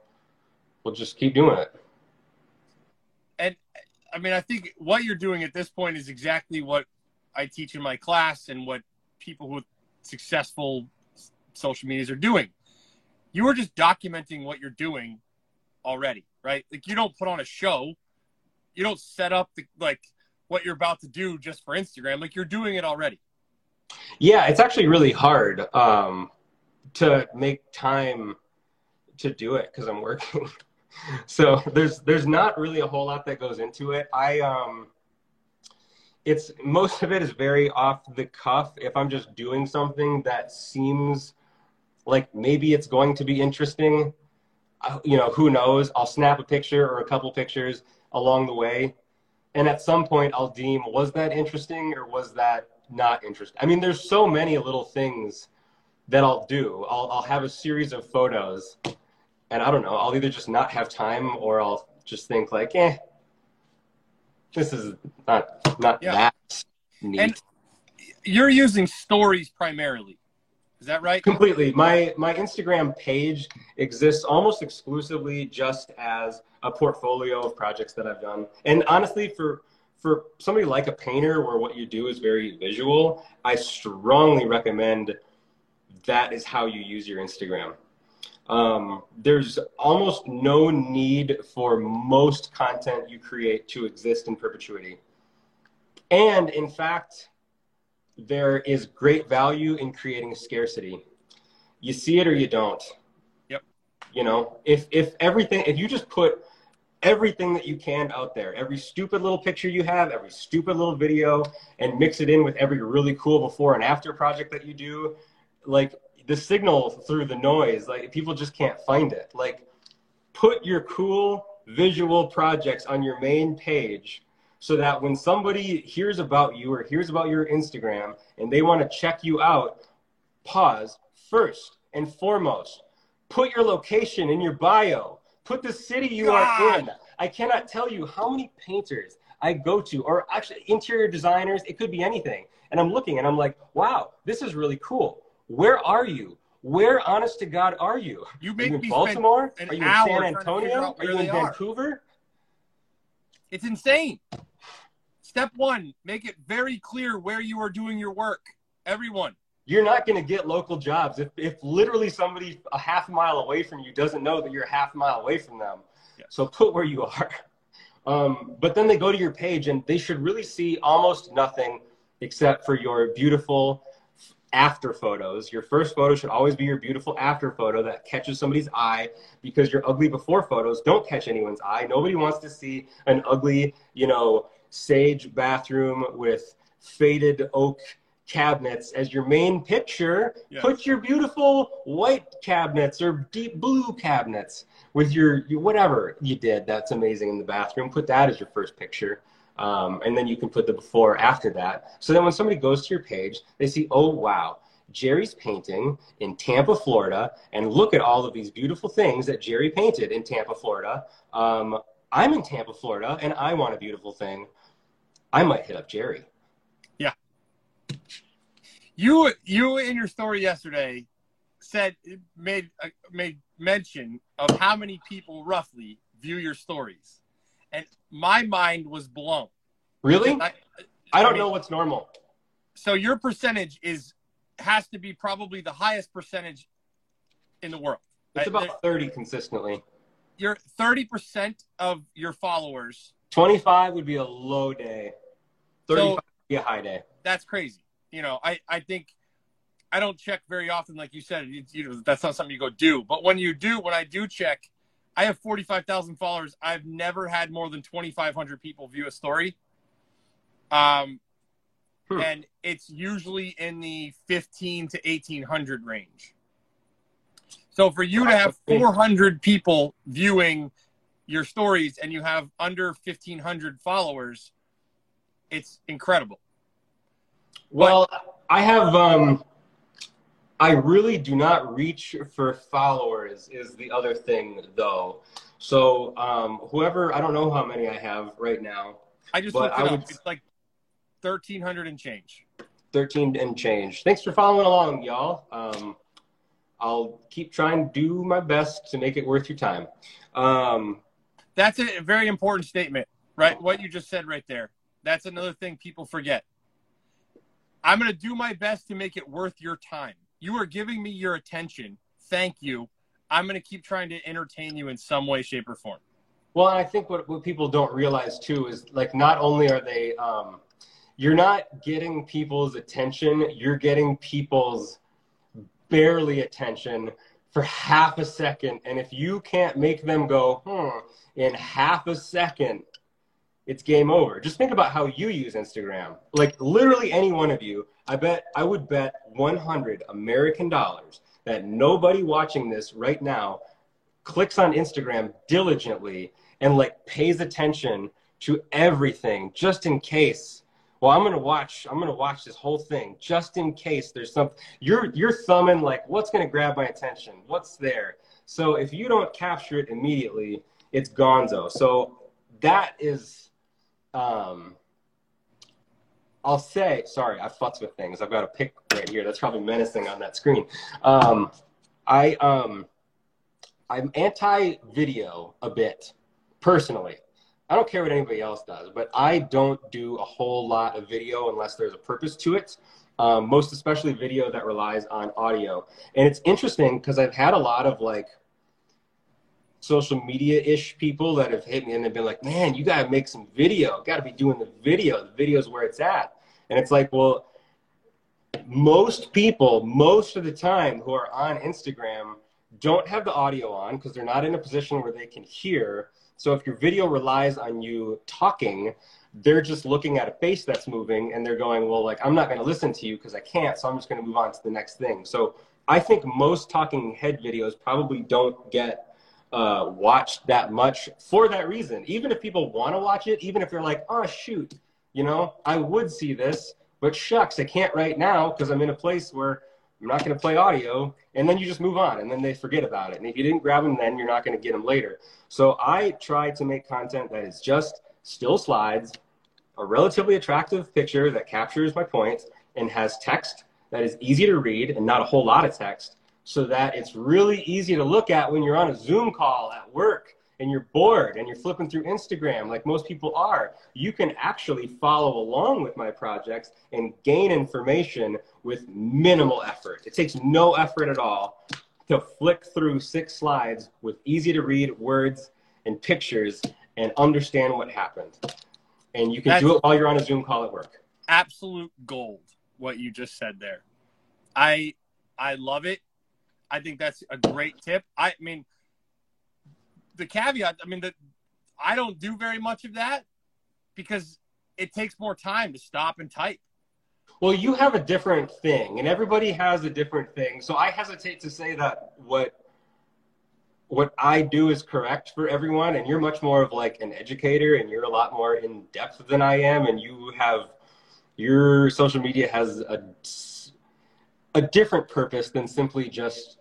Speaker 3: we'll just keep doing it.
Speaker 2: And I mean, I think what you're doing at this point is exactly what I teach in my class and what people with successful social medias are doing. You are just documenting what you're doing already, right? Like you don't put on a show, you don't set up the like what you're about to do just for Instagram. Like you're doing it already.
Speaker 3: Yeah, it's actually really hard um, to make time to do it because I'm working. so there's there's not really a whole lot that goes into it. I um, it's most of it is very off the cuff. If I'm just doing something that seems like maybe it's going to be interesting, uh, you know, who knows? I'll snap a picture or a couple pictures along the way and at some point I'll deem was that interesting or was that not interesting. I mean, there's so many little things that I'll do. I'll I'll have a series of photos, and I don't know. I'll either just not have time or I'll just think like, eh, this is not not yeah. that neat.
Speaker 2: And you're using stories primarily. Is that right?
Speaker 3: Completely. My my Instagram page exists almost exclusively just as a portfolio of projects that I've done. And honestly, for for somebody like a painter where what you do is very visual, I strongly recommend that is how you use your Instagram. Um, there's almost no need for most content you create to exist in perpetuity. And in fact, there is great value in creating scarcity. You see it or you don't.
Speaker 2: Yep.
Speaker 3: You know, if if everything if you just put everything that you can out there, every stupid little picture you have, every stupid little video, and mix it in with every really cool before and after project that you do, like the signal through the noise, like people just can't find it. Like put your cool visual projects on your main page so that when somebody hears about you or hears about your Instagram and they want to check you out, pause first and foremost. Put your location in your bio. Put the city you God. are in. I cannot tell you how many painters I go to, or actually interior designers, it could be anything. And I'm looking and I'm like, wow, this is really cool. Where are you? Where, honest to God, are you?
Speaker 2: You make
Speaker 3: are you in Baltimore?
Speaker 2: Are
Speaker 3: you in San Antonio? Are you in Vancouver?
Speaker 2: It's insane. Step one, make it very clear where you are doing your work. Everyone.
Speaker 3: You're not going to get local jobs if, if literally somebody a half mile away from you doesn't know that you're a half mile away from them. So put where you are. Um, but then they go to your page and they should really see almost nothing except for your beautiful after photos. Your first photo should always be your beautiful after photo that catches somebody's eye because your ugly before photos don't catch anyone's eye. Nobody wants to see an ugly, you know, sage bathroom with faded oak cabinets as your main picture. Yes. Put your beautiful white cabinets or deep blue cabinets with your, your, whatever you did that's amazing in the bathroom. Put that as your first picture. Um, and then you can put the before after that. So then when somebody goes to your page, they see, oh, wow, Jerry's painting in Tampa, Florida, and look at all of these beautiful things that Jerry painted in Tampa, Florida. Um, I'm in Tampa, Florida, and I want a beautiful thing. I might hit up Jerry.
Speaker 2: Yeah. You you in your story yesterday said made uh, made mention of how many people roughly view your stories, and my mind was blown.
Speaker 3: Really? I, I don't I mean, know what's normal.
Speaker 2: So your percentage is has to be probably the highest percentage in the world.
Speaker 3: It's about thirty consistently.
Speaker 2: You're thirty percent of your followers.
Speaker 3: Twenty-five would be a low day. 35 so, be a high day.
Speaker 2: That's crazy. You know, I, I think I don't check very often, like you said. You know, that's not something you go do. But when you do, when I do check, I have 45,000 followers. I've never had more than 2,500 people view a story. Um, hmm. and it's usually in the 15 to 1800 range. So for you to have 400 people viewing your stories and you have under 1500 followers, it's incredible.
Speaker 3: Well, but, I have um I really do not reach for followers is the other thing though. So um whoever I don't know how many I have right now.
Speaker 2: I just looked it I up. Would, it's like thirteen hundred and change.
Speaker 3: Thirteen and change. Thanks for following along, y'all. Um I'll keep trying to do my best to make it worth your time. Um,
Speaker 2: That's a very important statement, right? What you just said right there. That's another thing people forget. I'm going to do my best to make it worth your time. You are giving me your attention. Thank you. I'm going to keep trying to entertain you in some way, shape, or form.
Speaker 3: Well, I think what, what people don't realize too is like not only are they, um, you're not getting people's attention, you're getting people's barely attention for half a second. And if you can't make them go, hmm, in half a second, it's game over. Just think about how you use Instagram. Like literally any one of you, I bet I would bet 100 American dollars that nobody watching this right now clicks on Instagram diligently and like pays attention to everything just in case. Well, I'm gonna watch. I'm gonna watch this whole thing just in case there's something. You're you're thumbing like, what's gonna grab my attention? What's there? So if you don't capture it immediately, it's gonzo. So that is um, I'll say, sorry, I futz with things. I've got a pic right here. That's probably menacing on that screen. Um, I, um, I'm anti-video a bit, personally. I don't care what anybody else does, but I don't do a whole lot of video unless there's a purpose to it. Um, most especially video that relies on audio. And it's interesting because I've had a lot of like social media ish people that have hit me and they've been like, man, you got to make some video. Got to be doing the video. The video's where it's at. And it's like, well, most people, most of the time who are on Instagram don't have the audio on because they're not in a position where they can hear. So if your video relies on you talking, they're just looking at a face that's moving and they're going, well, like, I'm not going to listen to you because I can't. So I'm just going to move on to the next thing. So I think most talking head videos probably don't get uh, watched that much for that reason. Even if people want to watch it, even if they're like, oh, shoot, you know, I would see this, but shucks, I can't right now because I'm in a place where I'm not going to play audio. And then you just move on and then they forget about it. And if you didn't grab them then, you're not going to get them later. So I try to make content that is just still slides, a relatively attractive picture that captures my point and has text that is easy to read and not a whole lot of text so that it's really easy to look at when you're on a Zoom call at work and you're bored and you're flipping through Instagram like most people are, you can actually follow along with my projects and gain information with minimal effort. It takes no effort at all to flick through six slides with easy to read words and pictures and understand what happened. And you can That's do it while you're on a Zoom call at work.
Speaker 2: Absolute gold what you just said there. I I love it. I think that's a great tip. I mean, the caveat, I mean, that I don't do very much of that because it takes more time to stop and type.
Speaker 3: Well, you have a different thing, and everybody has a different thing. So I hesitate to say that what what I do is correct for everyone, and you're much more of like an educator, and you're a lot more in depth than I am, and you have your social media has a a different purpose than simply just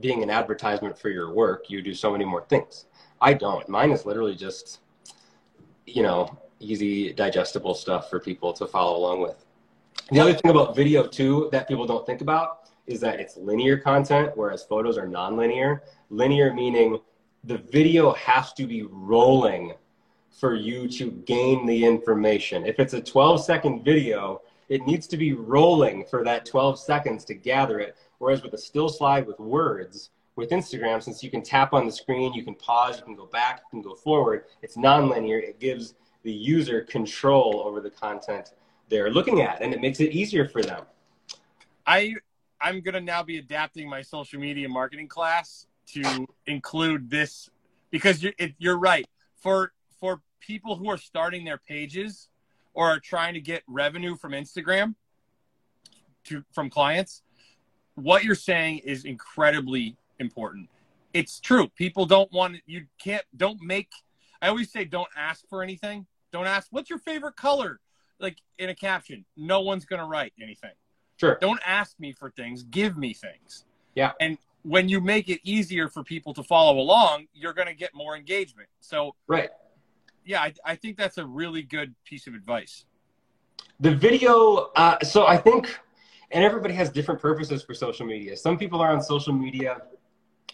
Speaker 3: being an advertisement for your work, you do so many more things. I don't. Mine is literally just, you know, easy, digestible stuff for people to follow along with. The other thing about video, too, that people don't think about is that it's linear content, whereas photos are nonlinear. Linear meaning the video has to be rolling for you to gain the information. If it's a 12 second video, it needs to be rolling for that 12 seconds to gather it Whereas with a still slide with words, with Instagram, since you can tap on the screen, you can pause, you can go back, you can go forward, it's nonlinear. It gives the user control over the content they're looking at, and it makes it easier for them.
Speaker 2: I I'm gonna now be adapting my social media marketing class to include this because you're, it, you're right for for people who are starting their pages or are trying to get revenue from Instagram to from clients what you're saying is incredibly important. It's true. People don't want you can't don't make I always say don't ask for anything. Don't ask what's your favorite color like in a caption. No one's going to write anything.
Speaker 3: Sure.
Speaker 2: Don't ask me for things, give me things.
Speaker 3: Yeah.
Speaker 2: And when you make it easier for people to follow along, you're going to get more engagement. So
Speaker 3: Right.
Speaker 2: Yeah, I, I think that's a really good piece of advice.
Speaker 3: The video uh, so I think and everybody has different purposes for social media. Some people are on social media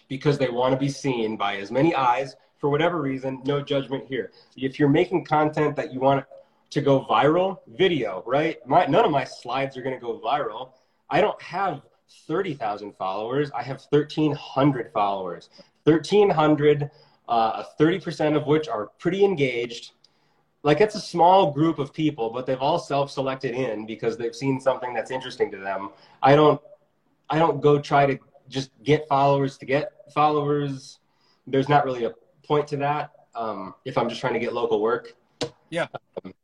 Speaker 3: because they want to be seen by as many eyes for whatever reason, no judgment here. If you're making content that you want to go viral, video, right? My, none of my slides are going to go viral. I don't have 30,000 followers. I have 1,300 followers. 1,300, uh, 30% of which are pretty engaged like it's a small group of people, but they've all self-selected in because they've seen something that's interesting to them. I don't, I don't go try to just get followers to get followers. There's not really a point to that. Um, if I'm just trying to get local work.
Speaker 2: Yeah.
Speaker 3: Um,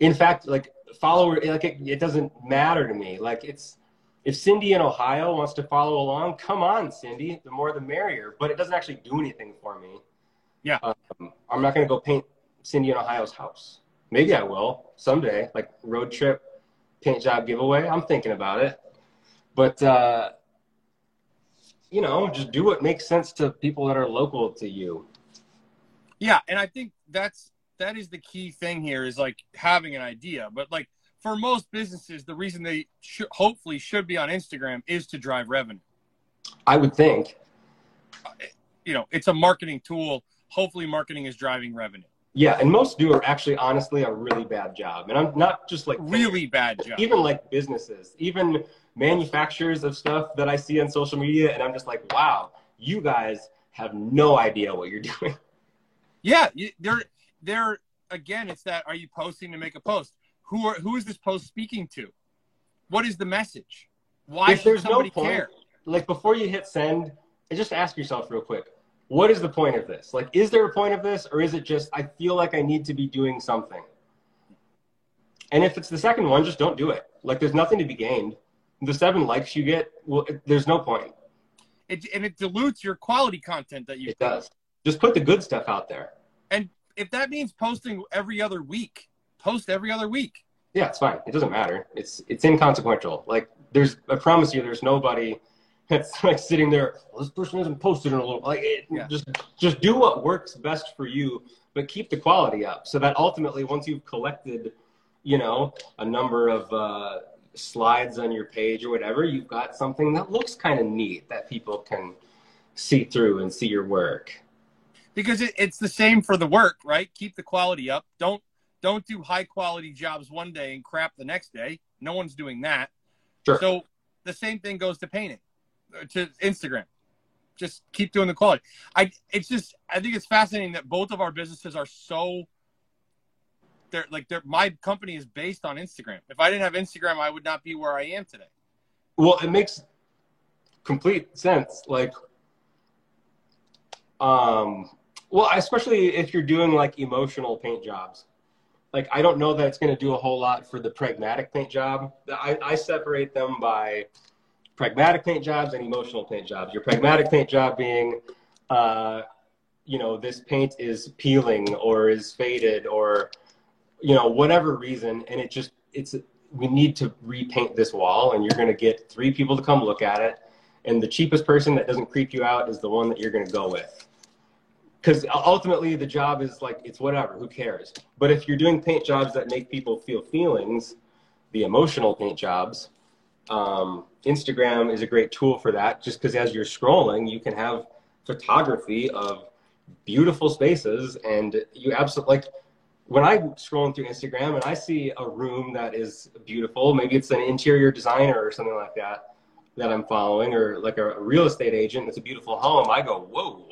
Speaker 3: in fact, like follower, like it, it doesn't matter to me. Like it's, if Cindy in Ohio wants to follow along, come on, Cindy. The more the merrier. But it doesn't actually do anything for me.
Speaker 2: Yeah.
Speaker 3: Um, I'm not going to go paint Cindy in Ohio's house. Maybe I will someday, like road trip paint job giveaway. I'm thinking about it. But, uh, you know, just do what makes sense to people that are local to you.
Speaker 2: Yeah. And I think that's, that is the key thing here is like having an idea. But like for most businesses, the reason they should, hopefully should be on Instagram is to drive revenue.
Speaker 3: I would think.
Speaker 2: You know, it's a marketing tool. Hopefully, marketing is driving revenue.
Speaker 3: Yeah, and most do are actually honestly a really bad job. And I'm not just like
Speaker 2: really bad job.
Speaker 3: Even like businesses, even manufacturers of stuff that I see on social media, and I'm just like, wow, you guys have no idea what you're doing.
Speaker 2: Yeah, they're they're again. It's that are you posting to make a post? Who are who is this post speaking to? What is the message? Why if there's no point, care?
Speaker 3: Like before you hit send, just ask yourself real quick what is the point of this? Like, is there a point of this, or is it just I feel like I need to be doing something? And if it's the second one, just don't do it. Like, there's nothing to be gained. The seven likes you get, well, it, there's no point.
Speaker 2: It, and it dilutes your quality content that you.
Speaker 3: It does. Just put the good stuff out there.
Speaker 2: And if that means posting every other week, post every other week.
Speaker 3: Yeah, it's fine. It doesn't matter. It's it's inconsequential. Like, there's I promise you, there's nobody it's like sitting there. Well, this person hasn't posted in a little. Like, it, yeah. just just do what works best for you, but keep the quality up. So that ultimately, once you've collected, you know, a number of uh, slides on your page or whatever, you've got something that looks kind of neat that people can see through and see your work.
Speaker 2: Because it, it's the same for the work, right? Keep the quality up. Don't don't do high quality jobs one day and crap the next day. No one's doing that. Sure. So the same thing goes to painting to Instagram. Just keep doing the quality. I it's just I think it's fascinating that both of our businesses are so they're like they're my company is based on Instagram. If I didn't have Instagram, I would not be where I am today.
Speaker 3: Well, it makes complete sense. Like um well, especially if you're doing like emotional paint jobs. Like I don't know that it's going to do a whole lot for the pragmatic paint job. I, I separate them by pragmatic paint jobs and emotional paint jobs. Your pragmatic paint job being, uh, you know, this paint is peeling or is faded or, you know, whatever reason, and it just it's we need to repaint this wall, and you're going to get three people to come look at it, and the cheapest person that doesn't creep you out is the one that you're going to go with. Because ultimately, the job is like it's whatever, who cares? But if you're doing paint jobs that make people feel feelings, the emotional paint jobs, um, Instagram is a great tool for that just because as you're scrolling, you can have photography of beautiful spaces and you absolutely like when I'm scrolling through Instagram and I see a room that is beautiful, maybe it's an interior designer or something like that that I'm following, or like a, real estate agent, it's a beautiful home. I go, whoa,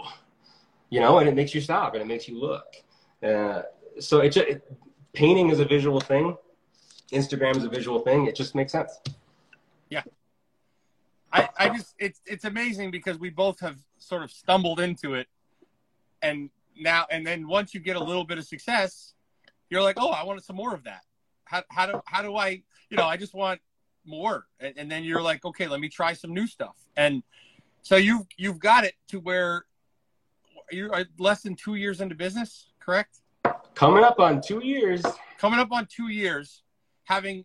Speaker 3: you know, and it makes you stop and it makes you look. Uh, so it, just, it painting is a visual thing. Instagram is a visual thing. It just makes sense.
Speaker 2: Yeah. I, I just it's it's amazing because we both have sort of stumbled into it and now and then once you get a little bit of success, you're like, oh, I wanted some more of that. How how do how do I you know, I just want more. And, and then you're like, okay, let me try some new stuff. And so you've you've got it to where you're less than two years into business, correct?
Speaker 3: Coming up on two years.
Speaker 2: Coming up on two years, having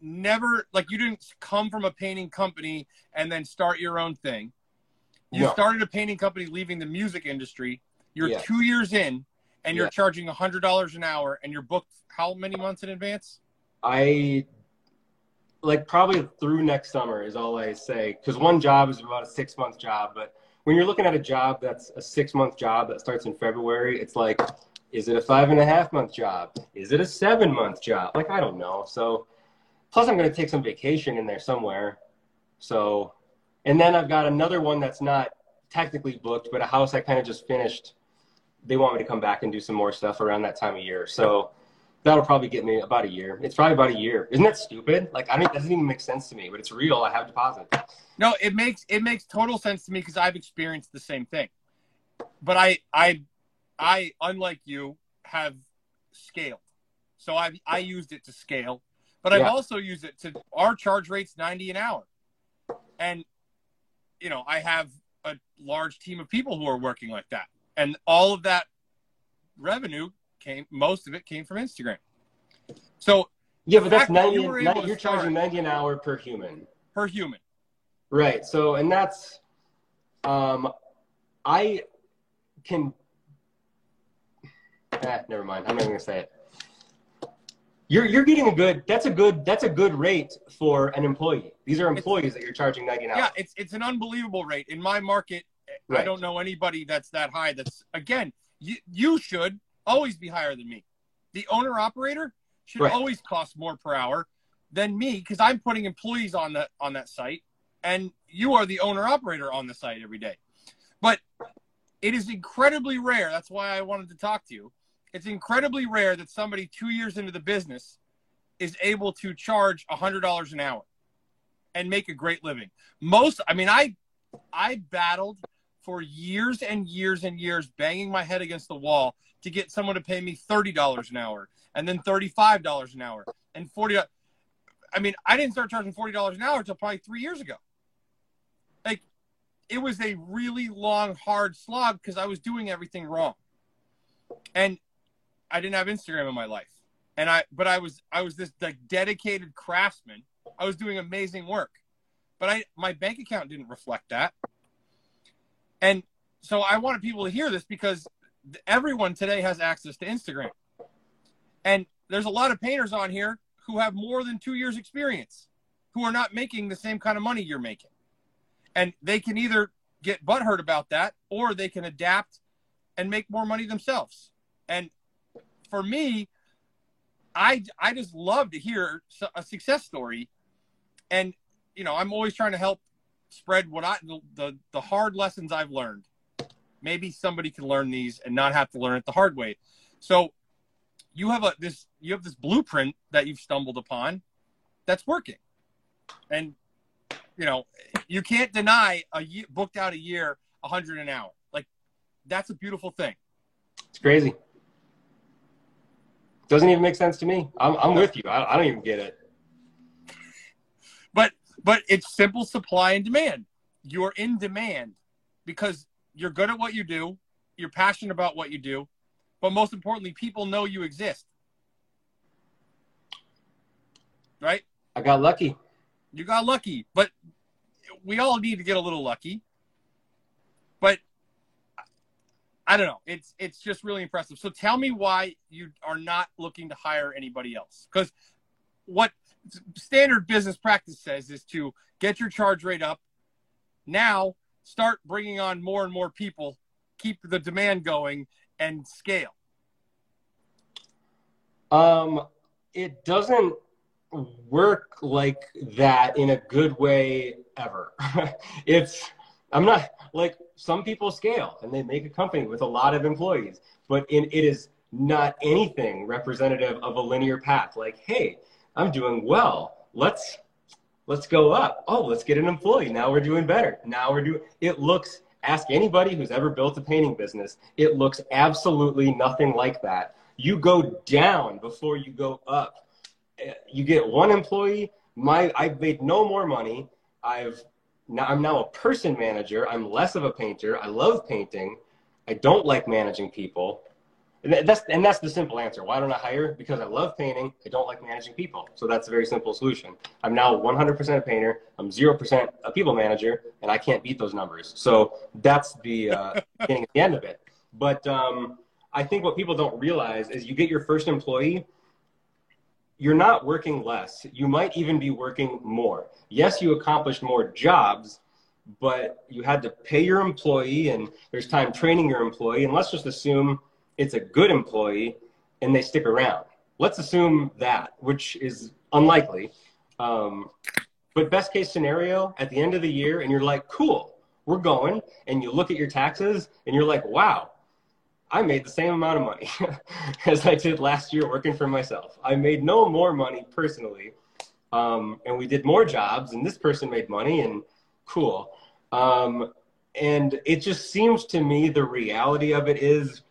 Speaker 2: never like you didn't come from a painting company and then start your own thing. You no. started a painting company leaving the music industry. You're yeah. two years in and you're yeah. charging a hundred dollars an hour and you're booked how many months in advance?
Speaker 3: I like probably through next summer is all I say. Cause one job is about a six month job, but when you're looking at a job that's a six month job that starts in February, it's like, is it a five and a half month job? Is it a seven month job? Like, I don't know. So Plus, I'm going to take some vacation in there somewhere. So, and then I've got another one that's not technically booked, but a house I kind of just finished. They want me to come back and do some more stuff around that time of year. So that'll probably get me about a year. It's probably about a year. Isn't that stupid? Like, I don't, it doesn't even make sense to me, but it's real. I have deposit.
Speaker 2: No, it makes, it makes total sense to me because I've experienced the same thing. But I, I, I, unlike you, have scaled. So I, I used it to scale but I've also used it to our charge rate's 90 an hour. And you know, I have a large team of people who are working like that. And all of that revenue came most of it came from Instagram. So
Speaker 3: yeah, but that's 90, you 90 you're charging 90 an hour per human.
Speaker 2: Per human.
Speaker 3: Right. So and that's um I can eh, never mind. I'm not gonna say it you're you're getting a good that's a good that's a good rate for an employee these are employees it's, that you're charging ninety nine.
Speaker 2: yeah it's it's an unbelievable rate in my market right. i don't know anybody that's that high that's again you, you should always be higher than me. The owner operator should
Speaker 3: Right.
Speaker 2: always cost more per hour than me because I'm putting employees on that on that site, and you are the owner operator on the site every day. But it is incredibly rare. That's why I wanted to talk to you. It's incredibly rare that somebody two years into the business is able to charge hundred dollars an hour and make a great living. Most, I mean, I I battled for years and years and years, banging my head against the wall to get someone to pay me thirty dollars an hour, and then thirty-five dollars an hour, and forty. I mean, I didn't start charging forty dollars an hour until probably three years ago. Like, it was a really long, hard slog because I was doing everything wrong, and I didn't have Instagram in my life, and I, but I was, I was this like dedicated craftsman. I was doing amazing work, but I, my bank account didn't reflect that. And so I wanted people to hear this because everyone today has access to Instagram. And there's a lot of painters on here who have more than two years experience who are not making the same kind of money you're making. And they can either get butthurt about that or they can adapt and make more money themselves. And for me, I, I just love to hear a success story. And, you know, I'm always trying to help spread what I the, the hard lessons I've learned. Maybe somebody can learn these and not have to learn it the hard way. So you have a this you have this blueprint that you've stumbled upon that's working, and you know you can't deny a year, booked out a year a hundred an hour. Like that's a beautiful thing.
Speaker 3: It's crazy. Doesn't even make sense to me. I'm, I'm with you. I, I don't even get it.
Speaker 2: But but it's simple supply and demand. You're in demand because you're good at what you do, you're passionate about what you do, but most importantly, people know you exist. Right?
Speaker 3: I got lucky.
Speaker 2: You got lucky, but we all need to get a little lucky. But I don't know. It's it's just really impressive. So tell me why you are not looking to hire anybody else. Because what standard business practice says is to get your charge rate up. Now start bringing on more and more people, keep the demand going, and scale.
Speaker 3: Um, it doesn't work like that in a good way ever. it's I'm not like some people scale and they make a company with a lot of employees, but in, it is not anything representative of a linear path. Like, hey, I'm doing well. Let's let's go up. Oh, let's get an employee. Now we're doing better. Now we're doing it looks ask anybody who's ever built a painting business. It looks absolutely nothing like that. You go down before you go up. Eh, you get one employee, my I've made no more money. I've now I'm now a person manager. I'm less of a painter. I love painting. I don't like managing people. And that's and that's the simple answer. Why don't I hire? Because I love painting. I don't like managing people. So that's a very simple solution. I'm now 100% a painter. I'm 0% a people manager, and I can't beat those numbers. So that's the uh, beginning the end of it. But um, I think what people don't realize is you get your first employee. You're not working less. You might even be working more. Yes, you accomplished more jobs, but you had to pay your employee, and there's time training your employee. And let's just assume it's a good employee and they stick around. Let's assume that, which is unlikely. Um, but best case scenario, at the end of the year, and you're like, cool, we're going. And you look at your taxes and you're like, wow, I made the same amount of money as I did last year working for myself. I made no more money personally. Um, and we did more jobs, and this person made money, and cool. Um, and it just seems to me the reality of it is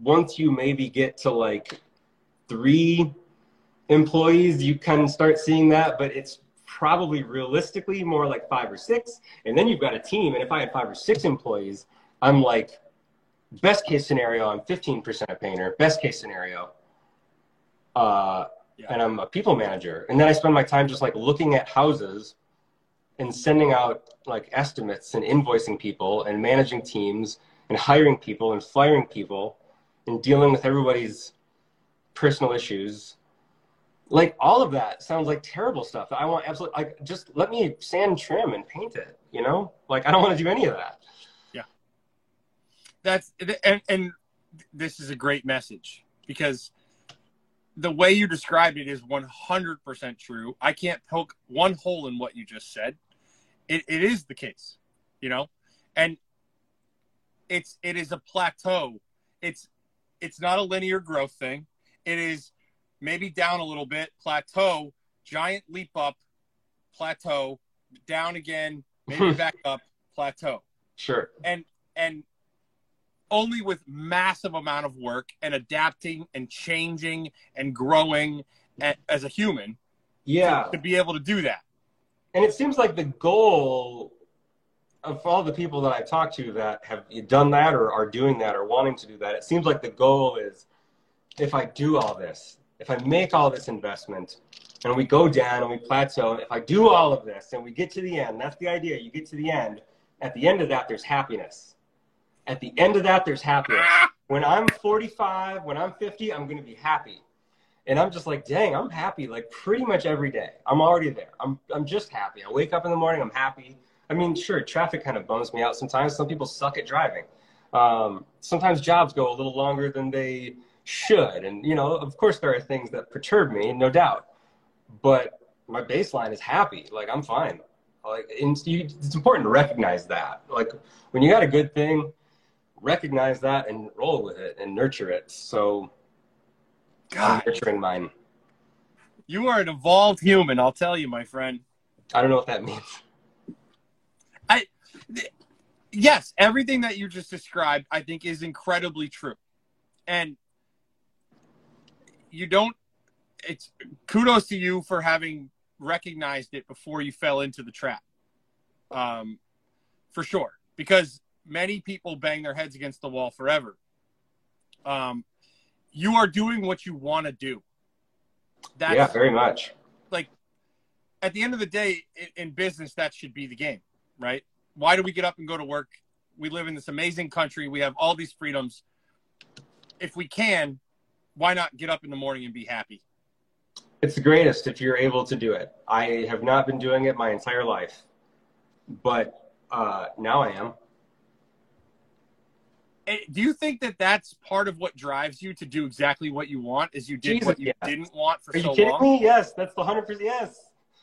Speaker 3: once you maybe get to like three employees, you can start seeing that, but it's probably realistically more like five or six. And then you've got a team. And if I had five or six employees, I'm like, best case scenario, I'm 15% a painter. Best case scenario, uh, yeah. and I'm a people manager. And then I spend my time just like looking at houses and sending out like estimates and invoicing people and managing teams and hiring people and firing people and dealing with everybody's personal issues like all of that sounds like terrible stuff i want absolutely like just let me sand trim and paint it you know like i don't want to do any of that
Speaker 2: that's and and this is a great message because the way you described it is 100% true. I can't poke one hole in what you just said. It, it is the case, you know, and it's it is a plateau. It's it's not a linear growth thing. It is maybe down a little bit, plateau, giant leap up, plateau, down again, maybe back up, plateau.
Speaker 3: Sure.
Speaker 2: And and only with massive amount of work and adapting and changing and growing as a human
Speaker 3: yeah
Speaker 2: to, to be able to do that
Speaker 3: and it seems like the goal of all the people that I've talked to that have done that or are doing that or wanting to do that, it seems like the goal is if I do all this, if I make all this investment and we go down and we plateau, if I do all of this and we get to the end, that's the idea. You get to the end. At the end of that, there's happiness. At the end of that, there's happiness. When I'm 45, when I'm 50, I'm going to be happy. And I'm just like, dang, I'm happy like pretty much every day. I'm already there. I'm, I'm just happy. I wake up in the morning, I'm happy. I mean, sure, traffic kind of bums me out sometimes. Some people suck at driving. Um, sometimes jobs go a little longer than they should. And, you know, of course, there are things that perturb me, no doubt. But my baseline is happy. Like, I'm fine. Like, it's important to recognize that. Like, when you got a good thing, recognize that and roll with it and nurture it. So, God. I'm nurturing mine.
Speaker 2: You are an evolved human, I'll tell you, my friend.
Speaker 3: I don't know what that means.
Speaker 2: I yes, everything that you just described, I think, is incredibly true, and you don't. It's kudos to you for having recognized it before you fell into the trap. Um, for sure, because many people bang their heads against the wall forever. Um, you are doing what you want to do.
Speaker 3: That's, yeah, very much.
Speaker 2: Like at the end of the day, in, in business, that should be the game, right? Why do we get up and go to work? We live in this amazing country. We have all these freedoms. If we can, why not get up in the morning and be happy?
Speaker 3: It's the greatest if you're able to do it. I have not been doing it my entire life, but uh, now I am.
Speaker 2: Do you think that that's part of what drives you to do exactly what you want? Is you did Jesus, what you yes. didn't want for
Speaker 3: Are
Speaker 2: so
Speaker 3: you kidding
Speaker 2: long?
Speaker 3: me? Yes, that's the hundred percent. Yes,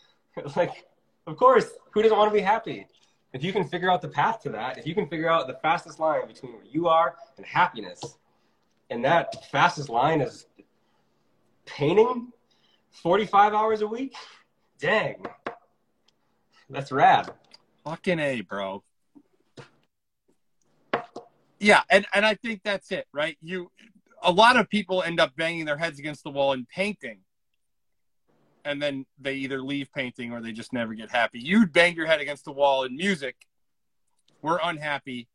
Speaker 3: like of course. Who doesn't want to be happy? if you can figure out the path to that, if you can figure out the fastest line between where you are and happiness, and that fastest line is painting 45 hours a week, dang, that's rad.
Speaker 2: Fucking A, bro. Yeah, and, and I think that's it, right? You a lot of people end up banging their heads against the wall and painting and then they either leave painting or they just never get happy. You'd bang your head against the wall in music. We're unhappy,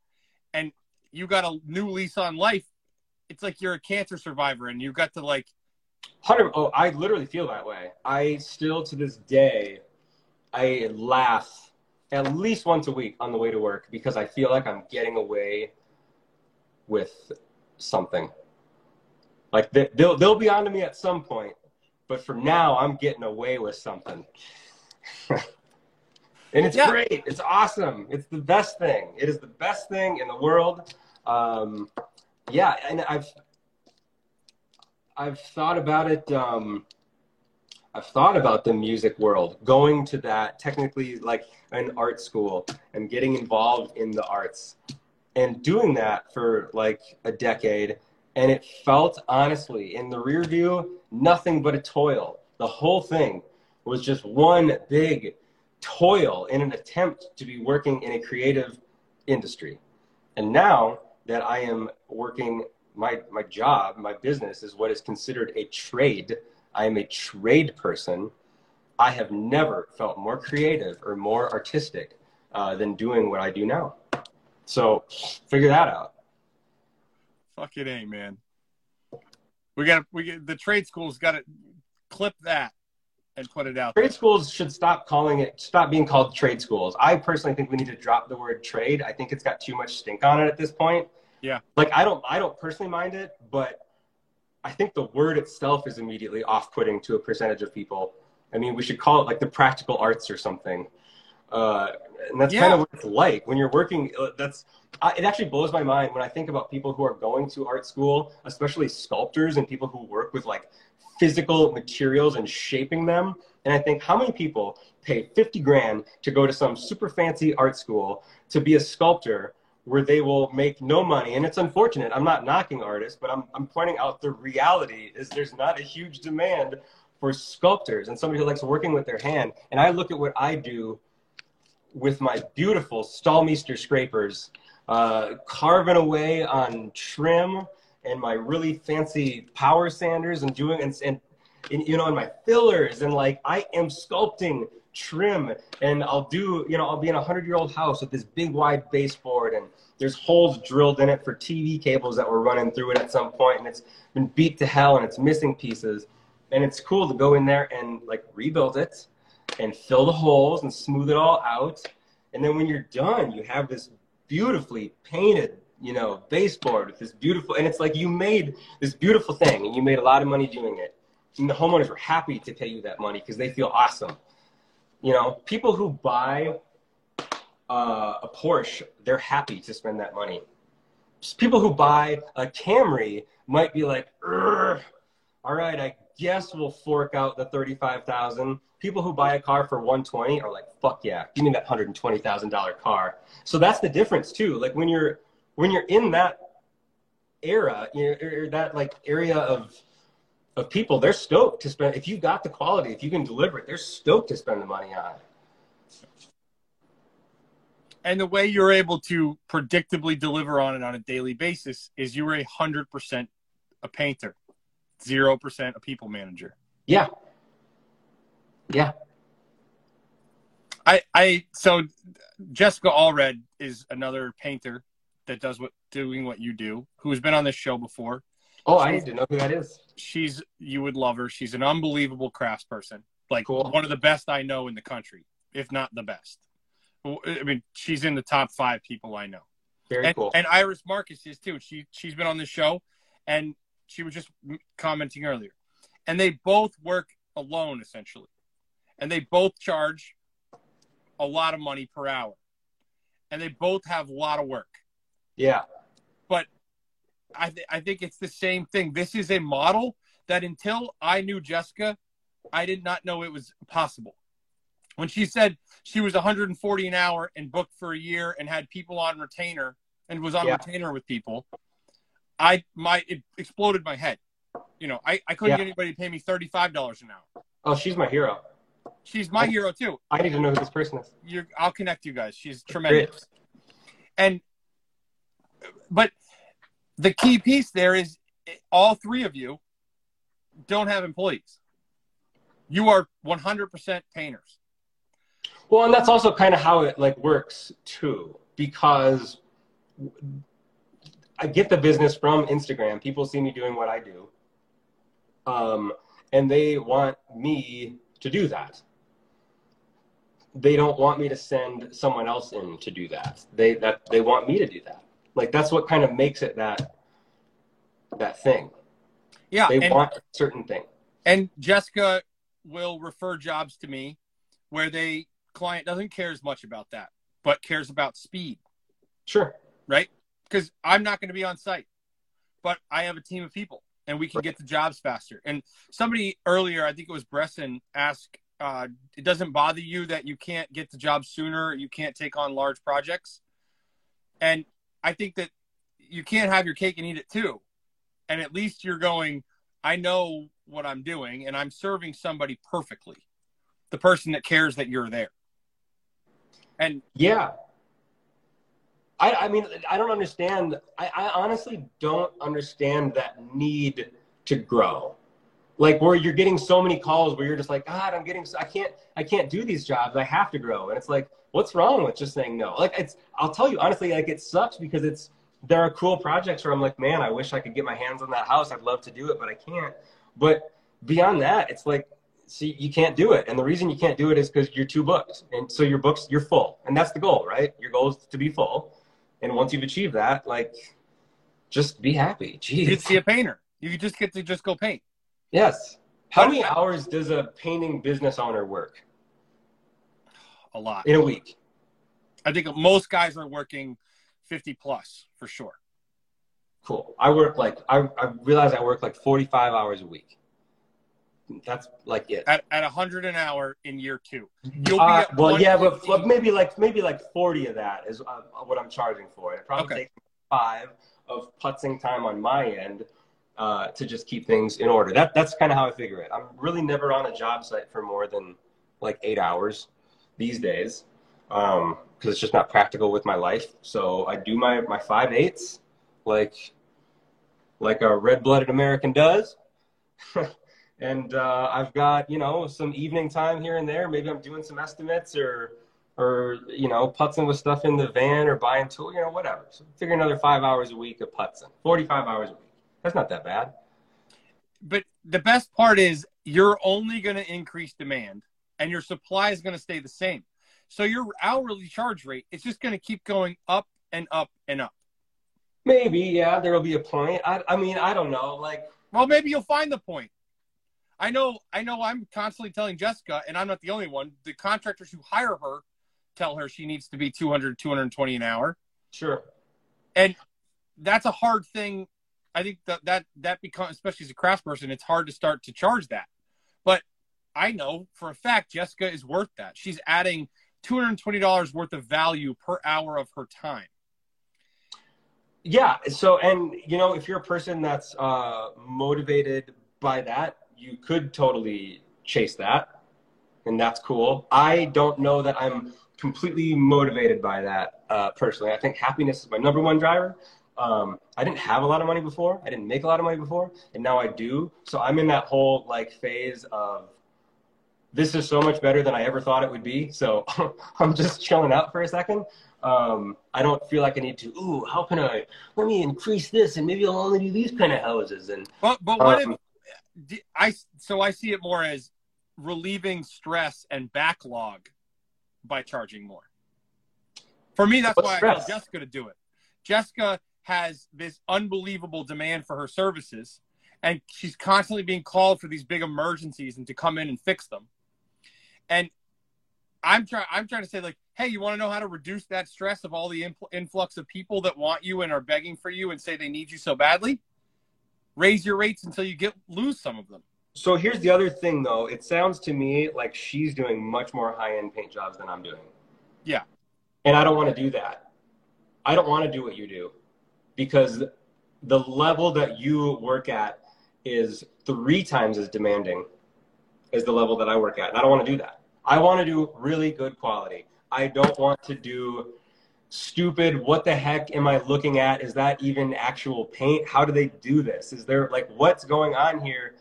Speaker 2: and you got a new lease on life. It's like you're a cancer survivor, and you got to like.
Speaker 3: Oh, I literally feel that way. I still to this day, I laugh at least once a week on the way to work because I feel like I'm getting away with something. Like they'll they'll be onto me at some point, but for now, I'm getting away with something. and it's yeah. great. It's awesome. It's the best thing. It is the best thing in the world. Um, yeah, and I've I've thought about it. Um, I've thought about the music world, going to that technically like an art school and getting involved in the arts and doing that for like a decade and it felt honestly in the rear view nothing but a toil. The whole thing was just one big toil in an attempt to be working in a creative industry. And now that i am working my my job my business is what is considered a trade. I am a trade person. I have never felt more creative or more artistic uh, than doing what i do now so figure that out
Speaker 2: Fuck it, ain't man. We got we get the trade schools got to clip that and put it out.
Speaker 3: Trade there. schools should stop calling it stop being called trade schools. I personally think we need to drop the word trade. I think it's got too much stink on it at this point.
Speaker 2: Yeah.
Speaker 3: Like I don't I don't personally mind it, but I think the word itself is immediately off-putting to a percentage of people. I mean, we should call it like the practical arts or something. Uh, and that's
Speaker 2: Yeah.
Speaker 3: kind of what it's like when you're working. uh, That's I, it actually blows my mind when I think about people who are going to art school, especially sculptors and people who work with like physical materials and shaping them. And I think how many people pay 50 grand to go to some super fancy art school to be a sculptor where they will make no money. And it's unfortunate. I'm not knocking artists, but I'm, I'm pointing out the reality is there's not a huge demand for sculptors and somebody who likes working with their hand. And I look at what I do with my beautiful Stallmeister scrapers, uh, carving away on trim and my really fancy power sanders and doing and, and, and you know and my fillers and like I am sculpting trim and I'll do you know I'll be in a hundred year old house with this big wide baseboard and there's holes drilled in it for TV cables that were running through it at some point and it's been beat to hell and it's missing pieces. And it's cool to go in there and like rebuild it and fill the holes and smooth it all out. And then when you're done you have this beautifully painted you know baseboard with this beautiful and it's like you made this beautiful thing and you made a lot of money doing it. And the homeowners were happy to pay you that money because they feel awesome. You know people who buy uh, a porsche they're happy to spend that money. People who buy a camry might be like all right i guess we'll fork out the 35000 people who buy a car for 120 are like fuck yeah give me that $120000 car. So that's the difference too. Like when you're when you're in that era you know, that like area of of people they're stoked to spend if you got the quality if you can deliver it they're stoked to spend the money on it.
Speaker 2: And the way you're able to predictably deliver on it on a daily basis is you were a hundred percent a painter, zero percent a people manager.
Speaker 3: yeah yeah
Speaker 2: I, I so Jessica Allred is another painter that does what doing what you do, who has been on this show before.
Speaker 3: oh i need to know who that is
Speaker 2: She's you would love her. She's an unbelievable craftsperson, like
Speaker 3: Cool.
Speaker 2: one of the best I know in the country, if not the best. I mean, she's in the top five people I know.
Speaker 3: very
Speaker 2: and,
Speaker 3: cool
Speaker 2: and Iris Marcus is too. She she's been on the show, and she was just commenting earlier, and they both work alone essentially, and they both charge a lot of money per hour, and they both have a lot of work.
Speaker 3: yeah
Speaker 2: But I th- I think it's the same thing. This is a model that until I knew Jessica, I did not know it was possible. When she said she was 140 an hour and booked for a year and had people on retainer and was on
Speaker 3: Yeah.
Speaker 2: retainer with people, I my it exploded my head. You know, I, I couldn't
Speaker 3: Yeah.
Speaker 2: get anybody to pay me $35 an hour.
Speaker 3: oh she's my hero
Speaker 2: She's my hero too.
Speaker 3: i need to know who this person is
Speaker 2: You're, I'll connect you guys. She's tremendous. And but the key piece there is all three of you don't have employees. You are 100% painters.
Speaker 3: Well, and that's also kind of how it like works too, because I get the business from Instagram. People see me doing what I do, um, and they want me to do that. They don't want me to send someone else in to do that. They that they want me to do that. Like that's what kind of makes it that that thing.
Speaker 2: Yeah,
Speaker 3: They
Speaker 2: and,
Speaker 3: want a certain thing.
Speaker 2: and Jessica will refer jobs to me where they client doesn't care as much about that, but cares about speed.
Speaker 3: Sure.
Speaker 2: right? Because I'm not going to be on site, but I have a team of people and we can get the jobs faster. And somebody earlier, I think it was Bresson, asked, uh, it doesn't bother you that you can't get the job sooner, you can't take on large projects. And I think that you can't have your cake and eat it too. And at least you're going, I know what I'm doing and I'm serving somebody perfectly, the person that cares that you're there. And
Speaker 3: Yeah. I, I mean, I don't understand. I, I honestly don't understand that need to grow. Like where you're getting so many calls where you're just like, God, I'm getting, I can't, I can't do these jobs. I have to grow. And it's like, what's wrong with just saying no? Like it's, I'll tell you honestly, like it sucks because it's, there are cool projects where I'm like, man, I wish I could get my hands on that house. I'd love to do it, but I can't. But beyond that, it's like, see, you can't do it. And the reason you can't do it is because you're too booked. And so your books, you're full. And that's the goal, right? Your goal is to be full. And once you've achieved that, like, just be happy.
Speaker 2: you
Speaker 3: Jeez.
Speaker 2: see a painter. You just get to just go paint.
Speaker 3: Yes. How many hours does a painting business owner work?
Speaker 2: a lot.
Speaker 3: in a week.
Speaker 2: I think most guys are working 50 plus for sure.
Speaker 3: Cool. I work like I, I realize I work like 45 hours a week. That's like it.
Speaker 2: At, at 100 an hour in year two. You'll be
Speaker 3: Uh, well, yeah, but
Speaker 2: 115.
Speaker 3: but maybe like maybe like 40 of that is uh, what I'm charging for. It probably
Speaker 2: Okay.
Speaker 3: takes five of putzing time on my end uh, to just keep things in order. That that's kind of how I figure it. I'm really never on a job site for more than like eight hours these days because it's just not practical with my life. So I do my my five eights like like a red-blooded American does. and uh, I've got you know some evening time here and there. Maybe I'm doing some estimates or or you know putzing with stuff in the van or buying tool, you know whatever. So figure another five hours a week of putzing, forty-five hours a week. That's not that bad.
Speaker 2: But the best part is you're only going to increase demand and your supply is going to stay the same. So your hourly charge rate it's just going to keep going up and up and up.
Speaker 3: Maybe yeah, there will be a point. I I mean I don't know like.
Speaker 2: Well, maybe you'll find the point. I know I know I'm constantly telling Jessica and I'm not the only one. The contractors who hire her tell her she needs to be 200 220 an hour.
Speaker 3: Sure.
Speaker 2: And that's a hard thing. I think that that that becomes especially as a craftsperson it's hard to start to charge that. But I know for a fact Jessica is worth that. She's adding $220 worth of value per hour of her time.
Speaker 3: Yeah. So, and you know, if you're a person that's uh, motivated by that, you could totally chase that, and that's cool. I don't know that I'm completely motivated by that uh, personally. I think happiness is my number one driver. Um, I didn't have a lot of money before. I didn't make a lot of money before, and now I do. So I'm in that whole like phase of this is so much better than I ever thought it would be. So I'm just chilling out for a second. Um, I don't feel like I need to. Ooh, how can I? Let me increase this, and maybe I'll only do these kind of houses. And
Speaker 2: But but what if I so I see it more as relieving stress and backlog by charging more. For me, that's
Speaker 3: What
Speaker 2: why I
Speaker 3: stress?
Speaker 2: tell Jessica to do it. Jessica has this unbelievable demand for her services, and she's constantly being called for these big emergencies and to come in and fix them. And I'm trying. I'm trying to say like, hey, you want to know how to reduce that stress of all the influx of people that want you and are begging for you and say they need you so badly? Raise your rates until you get lose some of them.
Speaker 3: so here's the other thing, though. It sounds to me like she's doing much more high-end paint jobs than I'm doing.
Speaker 2: Yeah.
Speaker 3: And I don't want to do that. I don't want to do what you do because the level that you work at is three times as demanding as the level that I work at. And I don't want to do that. I want to do really good quality. I don't want to do stupid, what the heck am I looking at? Is that even actual paint? How do they do this? Is there like what's going on here?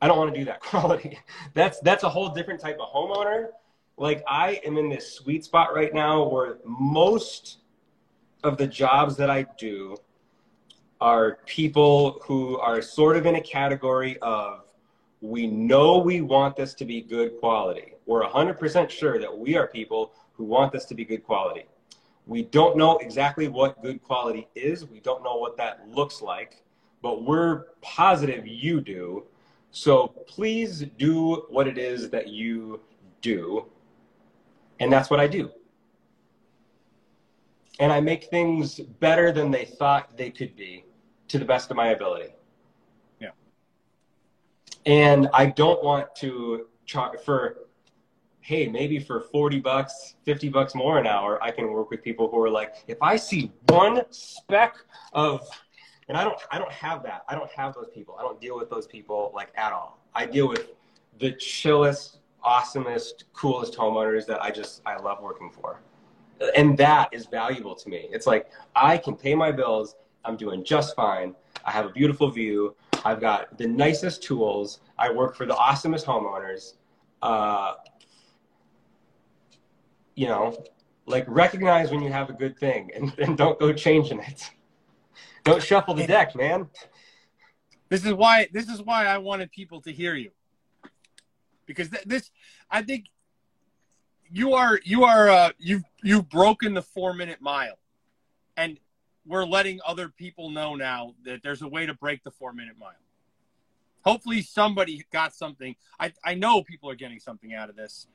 Speaker 3: I don't want to do that quality. That's that's a whole different type of homeowner. Like I am in this sweet spot right now where most of the jobs that I do are people who are sort of in a category of we know we want this to be good quality. We're 100% sure that we are people who want this to be good quality. We don't know exactly what good quality is. We don't know what that looks like, but we're positive you do. So please do what it is that you do. And that's what I do. And I make things better than they thought they could be to the best of my ability.
Speaker 2: Yeah.
Speaker 3: And I don't want to charge for hey, maybe for 40 bucks, 50 bucks more an hour, I can work with people who are like, if I see one speck of, and I don't, I don't have that. I don't have those people. I don't deal with those people like at all. I deal with the chillest, awesomest, coolest homeowners that I just, I love working for. And that is valuable to me. It's like, I can pay my bills. I'm doing just fine. I have a beautiful view. I've got the nicest tools. I work for the awesomest homeowners. Uh, you know, like recognize when you have a good thing and, and don't go changing it. Don't shuffle the deck, man.
Speaker 2: This is why this is why I wanted people to hear you. Because th- this I think you are you are uh you've you've broken the 4 minute mile. And we're letting other people know now that there's a way to break the 4 minute mile. Hopefully somebody got something. I I know people are getting something out of this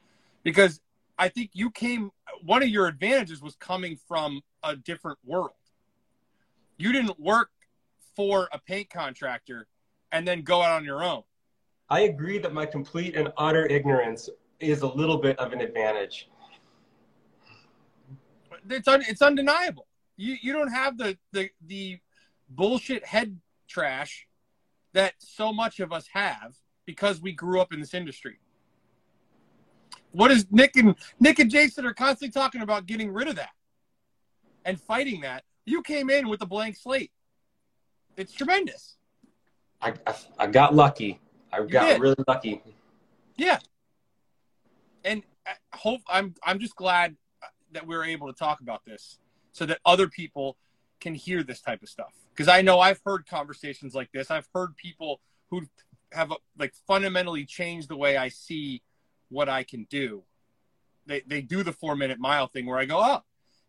Speaker 2: because I think you came. One of your advantages was coming from a different world. You didn't work for a paint contractor and then go out on your own.
Speaker 3: I agree that my complete and utter ignorance is a little bit of an advantage.
Speaker 2: It's un, it's undeniable. You you don't have the the the bullshit head trash that so much of us have because we grew up in this industry. What is Nick and Nick and Jason are constantly talking about getting rid of that and fighting that. You came in with a blank slate. It's tremendous.
Speaker 3: I I, I got lucky. I got really lucky.
Speaker 2: Yeah. And I uh, hope I'm I'm just glad that we are able to talk about this so that other people can hear this type of stuff. Because I know I've heard conversations like this. I've heard people who have like fundamentally changed the way I see what I can do. They they do the four minute mile thing where I go, oh,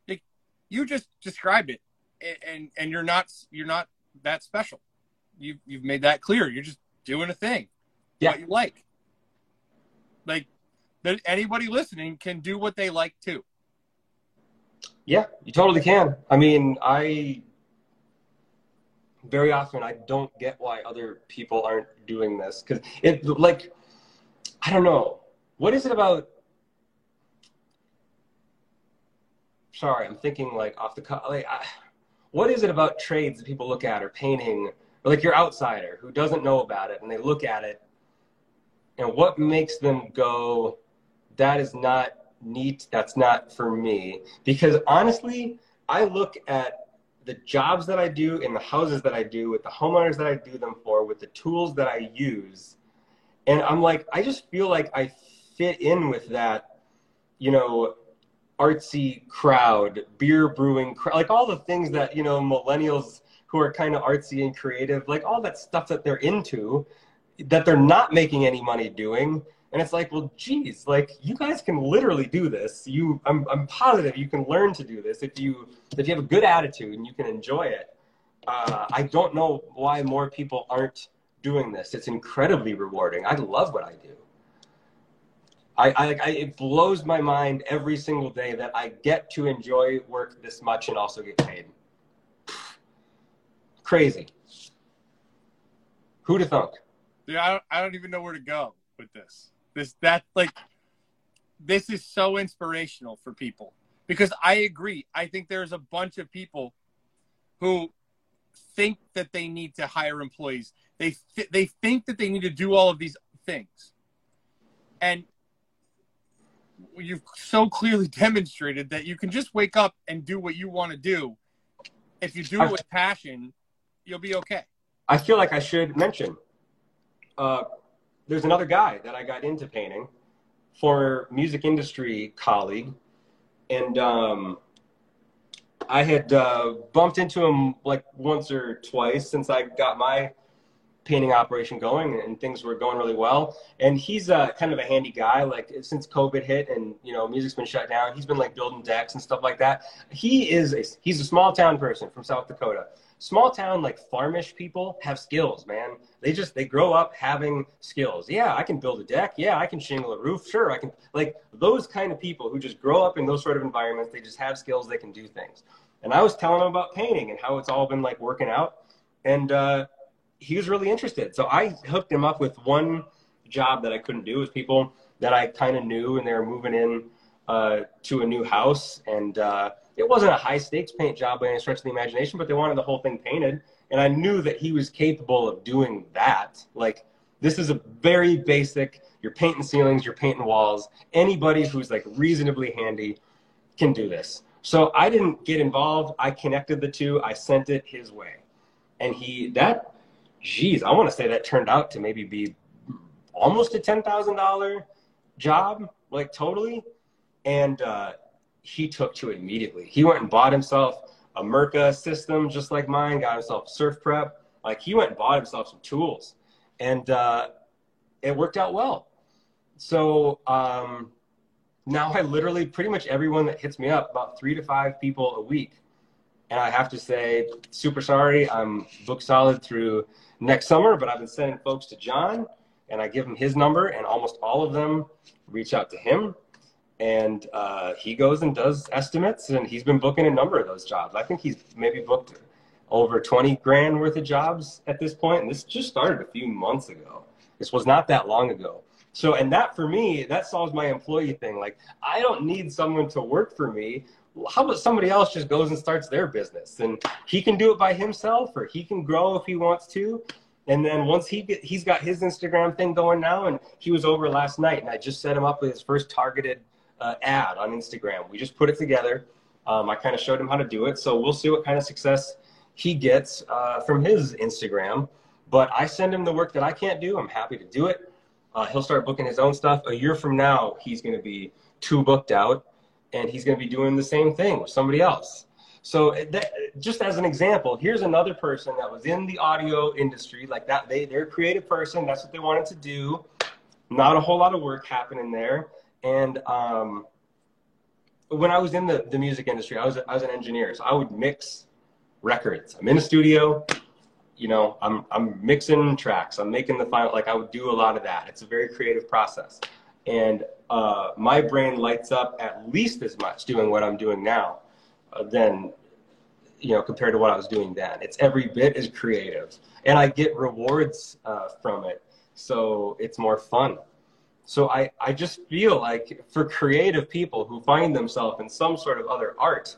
Speaker 2: they, you just described it, and and you're not you're not that special. You you've made that clear. You're just doing a thing.
Speaker 3: Yeah.
Speaker 2: What you like. Like that anybody listening can do what they like too.
Speaker 3: Yeah, you totally can. I mean, I very often I don't get why other people aren't doing this because it like I don't know what is it about. Sorry, I'm thinking like off the cut. Like, what is it about trades that people look at or painting, or like your outsider who doesn't know about it and they look at it, and what makes them go, that is not neat. That's not for me. Because honestly, I look at the jobs that I do in the houses that I do with the homeowners that I do them for with the tools that I use. And I'm like, I just feel like I fit in with that, you know, artsy crowd, beer brewing, like all the things that, you know, millennials who are kind of artsy and creative, like all that stuff that they're into that they're not making any money doing and it's like, well, geez, like you guys can literally do this. You, I'm, I'm positive you can learn to do this if you, if you have a good attitude and you can enjoy it. Uh, I don't know why more people aren't doing this. It's incredibly rewarding. I love what I do. I, I, I, it blows my mind every single day that I get to enjoy work this much and also get paid. Crazy. Who'd have thunk?
Speaker 2: Yeah, I don't, I don't even know where to go with this. This that like this is so inspirational for people because I agree. I think there's a bunch of people who think that they need to hire employees. They th- they think that they need to do all of these things, and you've so clearly demonstrated that you can just wake up and do what you want to do. If you do it with passion, you'll be okay.
Speaker 3: I feel like I should mention uh, there's another guy that I got into painting, for music industry colleague, and um, I had uh, bumped into him like once or twice since I got my painting operation going and things were going really well. And he's uh, kind of a handy guy. Like since COVID hit and you know music's been shut down, he's been like building decks and stuff like that. He is a, he's a small town person from South Dakota small town like farmish people have skills, man. They just they grow up having skills. Yeah, I can build a deck. Yeah, I can shingle a roof. Sure, I can like those kind of people who just grow up in those sort of environments. They just have skills. They can do things. And I was telling him about painting and how it's all been like working out, and uh, he was really interested. So I hooked him up with one job that I couldn't do with people that I kind of knew, and they were moving in uh, to a new house and. Uh, it wasn't a high stakes paint job by any stretch of the imagination, but they wanted the whole thing painted. And I knew that he was capable of doing that. Like, this is a very basic, you're painting ceilings, you're painting walls. Anybody who's like reasonably handy can do this. So I didn't get involved. I connected the two. I sent it his way. And he, that, geez, I want to say that turned out to maybe be almost a $10,000 job, like totally. And, uh, he took to it immediately. He went and bought himself a Mirka system just like mine, got himself SurfPrep. Like he went and bought himself some tools, and uh, it worked out well. So um, now I literally pretty much everyone that hits me up, about three to five people a week. And I have to say, super sorry, I'm booked solid through next summer, but I've been sending folks to John and I give him his number, and almost all of them reach out to him and uh, he goes and does estimates, and he's been booking a number of those jobs. I think he's maybe booked over 20 grand worth of jobs at this point. point, and this just started a few months ago. This was not that long ago. So, and that for me, that solves my employee thing. Like, I don't need someone to work for me. How about somebody else just goes and starts their business and he can do it by himself or he can grow if he wants to. And then once he get, he's got his Instagram thing going now, and he was over last night, and I just set him up with his first targeted uh, ad on Instagram. We just put it together. Um, I kind of showed him how to do it, so we'll see what kind of success he gets uh, from his Instagram. But I send him the work that I can't do. I'm happy to do it. Uh, he'll start booking his own stuff. A year from now, he's going to be too booked out, and he's going to be doing the same thing with somebody else. So that, just as an example, here's another person that was in the audio industry, like that. They they're a creative person. That's what they wanted to do. Not a whole lot of work happening there. And um, when I was in the, the music industry, I was I was an engineer, so I would mix records. I'm in a studio, you know, I'm I'm mixing tracks. I'm making the final. Like I would do a lot of that. It's a very creative process, and uh, my brain lights up at least as much doing what I'm doing now uh, than you know compared to what I was doing then. It's every bit as creative, and I get rewards uh, from it, so it's more fun. So I, I just feel like for creative people who find themselves in some sort of other art,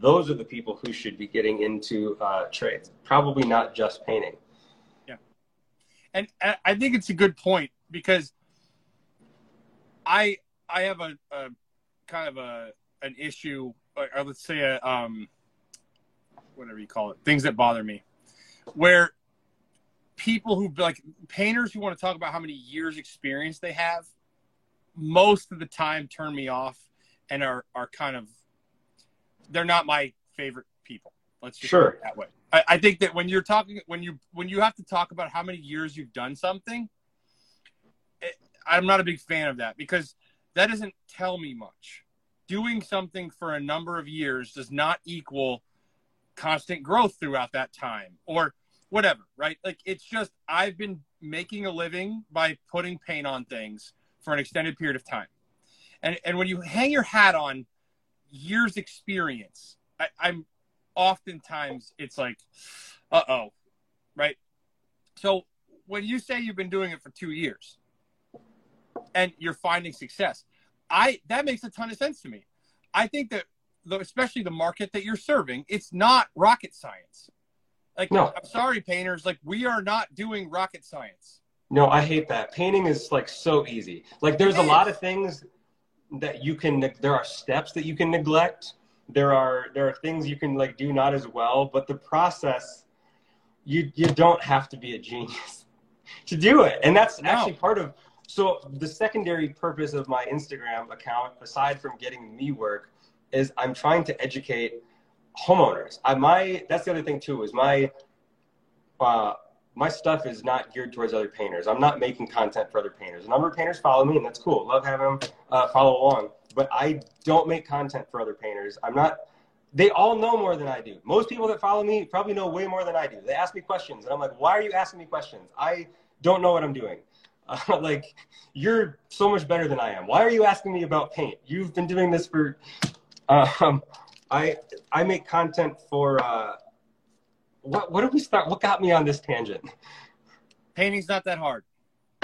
Speaker 3: those are the people who should be getting into uh, trades, probably not just painting.
Speaker 2: Yeah. And I think it's a good point because I I have a, a kind of a an issue, or let's say a um, whatever you call it, things that bother me, where people who like painters who want to talk about how many years experience they have, most of the time turn me off and are are kind of they're not my favorite people. Let's just sure. that way. I, I, think that when you're talking, when you when you have to talk about how many years you've done something, I'm not a big fan of that because that doesn't tell me much. Doing something for a number of years does not equal constant growth throughout that time or whatever, right? Like it's just I've been making a living by putting paint on things for an extended period of time. And and when you hang your hat on years experience. I, I'm oftentimes it's like, uh oh, right? So when you say you've been doing it for two years and you're finding success, I that makes a ton of sense to me. I think that the, especially the market that you're serving, it's not rocket science. Like, no. I'm sorry, painters. Like, we are not doing rocket science.
Speaker 3: No, I hate that. Painting is like so easy. Like, there's a lot of things that you can there are steps that you can neglect there are there are things you can like do not as well but the process you you don't have to be a genius to do it and that's no. actually part of so the secondary purpose of my instagram account aside from getting me work is i'm trying to educate homeowners I, my that's the other thing too is my uh, my stuff is not geared towards other painters. I'm not making content for other painters. A number of painters follow me, and that's cool. Love having them uh, follow along. But I don't make content for other painters. I'm not. They all know more than I do. Most people that follow me probably know way more than I do. They ask me questions, and I'm like, "Why are you asking me questions? I don't know what I'm doing." Uh, like, you're so much better than I am. Why are you asking me about paint? You've been doing this for. Um, I I make content for. Uh, what what did we start? What got me on this tangent?
Speaker 2: Painting's not that hard.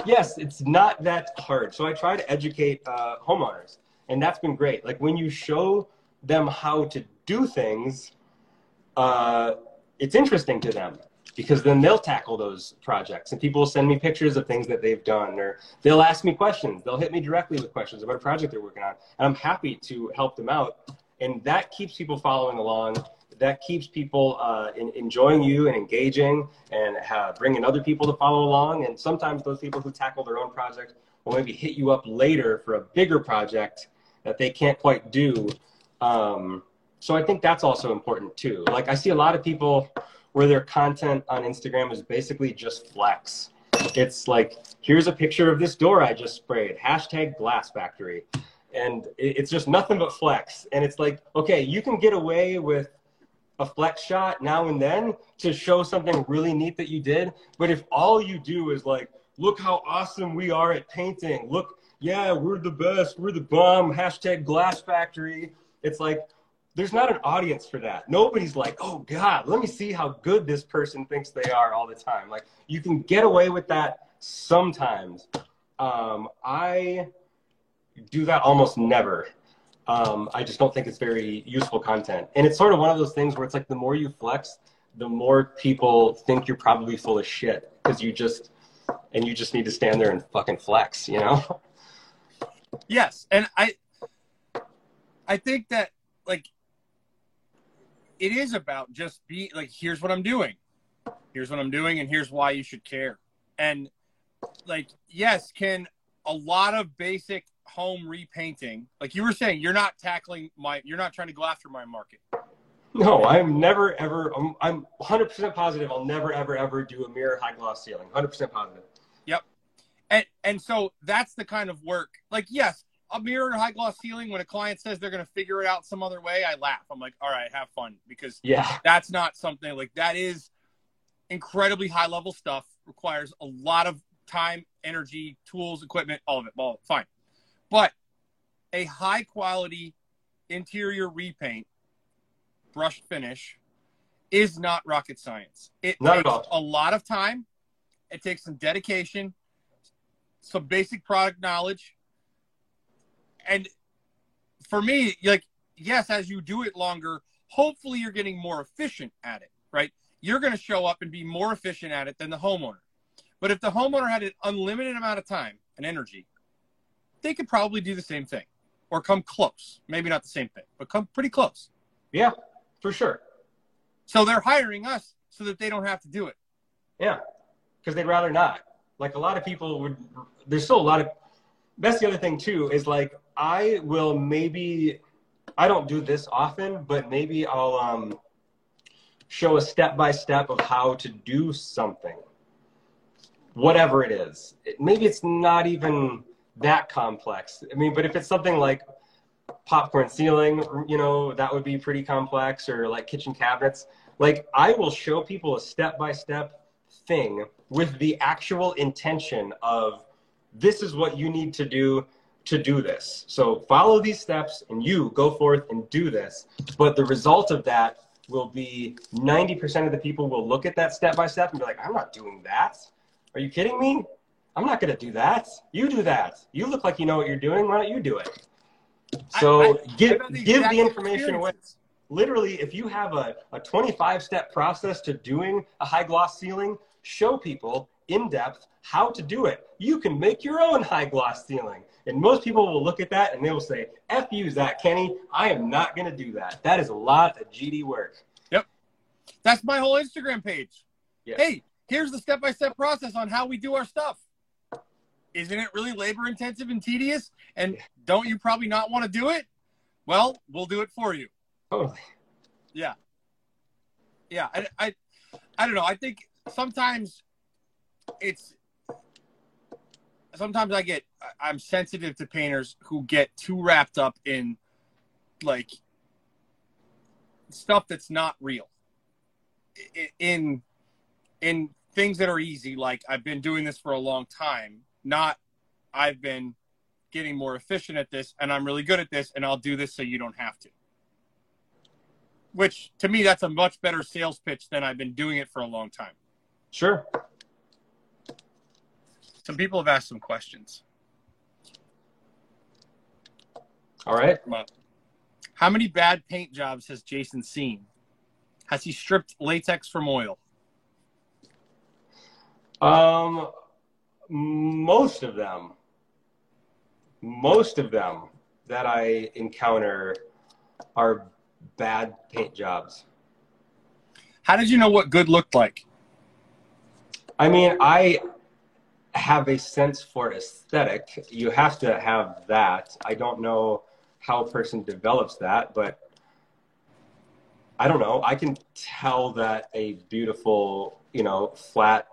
Speaker 3: Yes, it's not that hard. So I try to educate uh, homeowners, and that's been great. Like when you show them how to do things, uh, it's interesting to them because then they'll tackle those projects and people will send me pictures of things that they've done or they'll ask me questions they'll hit me directly with questions about a project they're working on and i'm happy to help them out and that keeps people following along that keeps people uh, in, enjoying you and engaging and have, bringing other people to follow along. And sometimes those people who tackle their own project will maybe hit you up later for a bigger project that they can't quite do. Um, so I think that's also important too. Like I see a lot of people where their content on Instagram is basically just flex. It's like, here's a picture of this door I just sprayed, hashtag glass factory. And it's just nothing but flex. And it's like, okay, you can get away with a flex shot now and then to show something really neat that you did. But if all you do is like, look how awesome we are at painting, look, yeah, we're the best, we're the bomb, hashtag glass factory. It's like, there's not an audience for that. Nobody's like, oh God, let me see how good this person thinks they are all the time. Like, you can get away with that sometimes. Um, I do that almost never. Um, I just don't think it's very useful content. And it's sort of one of those things where it's like the more you flex, the more people think you're probably full of shit because you just and you just need to stand there and fucking flex, you know?
Speaker 2: Yes, and I I think that like it is about just be like here's what I'm doing. Here's what I'm doing and here's why you should care. And like yes, can a lot of basic home repainting, like you were saying, you're not tackling my you're not trying to go after my market.
Speaker 3: No, I'm never ever. I'm, I'm 100% positive. I'll never ever ever do a mirror high gloss ceiling. 100% positive.
Speaker 2: Yep. And and so that's the kind of work. Like yes, a mirror high gloss ceiling. When a client says they're going to figure it out some other way, I laugh. I'm like, all right, have fun because
Speaker 3: yeah,
Speaker 2: that's not something like that is incredibly high level stuff. Requires a lot of time, energy, tools, equipment, all of it. All fine, but a high quality interior repaint brush finish is not rocket science. It
Speaker 3: Not
Speaker 2: takes a lot of time. It takes some dedication, some basic product knowledge. And for me, like, yes, as you do it longer, hopefully you're getting more efficient at it, right? You're going to show up and be more efficient at it than the homeowner. But if the homeowner had an unlimited amount of time and energy, they could probably do the same thing or come close. Maybe not the same thing, but come pretty close.
Speaker 3: yeah, for sure.
Speaker 2: So they're hiring us so that they don't have to do it.
Speaker 3: Yeah, because they'd rather not. Like a lot of people would. There's still a lot of. That's the other thing too. Is like I will maybe. I don't do this often, but maybe I'll um, show a step by step of how to do something, whatever it is. It, maybe it's not even that complex. I mean, but if it's something like popcorn ceiling, you know, that would be pretty complex, or like kitchen cabinets. Like I will show people a step by step thing with the actual intention of this is what you need to do to do this. So follow these steps and you go forth and do this. But the result of that will be 90% of the people will look at that step by step and be like, I'm not doing that. Are you kidding me? I'm not going to do that. You do that. You look like you know what you're doing. Why don't you do it? So
Speaker 2: I- I-
Speaker 3: give,
Speaker 2: I've
Speaker 3: give the information away literally if you have a, a 25 step process to doing a high gloss ceiling show people in depth how to do it you can make your own high gloss ceiling and most people will look at that and they will say f you Zach Kinney i am not going to do that that is a lot of gd work Yep.
Speaker 2: That's my whole Instagram page.
Speaker 3: Yeah.
Speaker 2: Hey, here's the step by step process on how we do our stuff. Isn't it really labor intensive and tedious? And don't you probably not want to do it? Well, we'll do it for you.
Speaker 3: totally
Speaker 2: Yeah. Yeah. I, I, I don't know. I think sometimes it's, sometimes I get, I'm sensitive to painters who get too wrapped up in like stuff that's not real. In, in things that are easy, like I've been doing this for a long time, not I've been getting more efficient at this and I'm really good at this and I'll do this so you don't have to which to me that's a much better sales pitch than I've been doing it for a long time.
Speaker 3: sure
Speaker 2: Some people have asked some questions.
Speaker 3: all right
Speaker 2: How many bad paint jobs has Jason seen? Has he stripped latex from oil?
Speaker 3: um most of them most of them that i encounter are bad paint jobs
Speaker 2: How did you know what good looked like?
Speaker 3: I mean, I have a sense for aesthetic. You have to have that. I don't know how a person develops that, but I don't know. I can tell that a beautiful, you know, flat,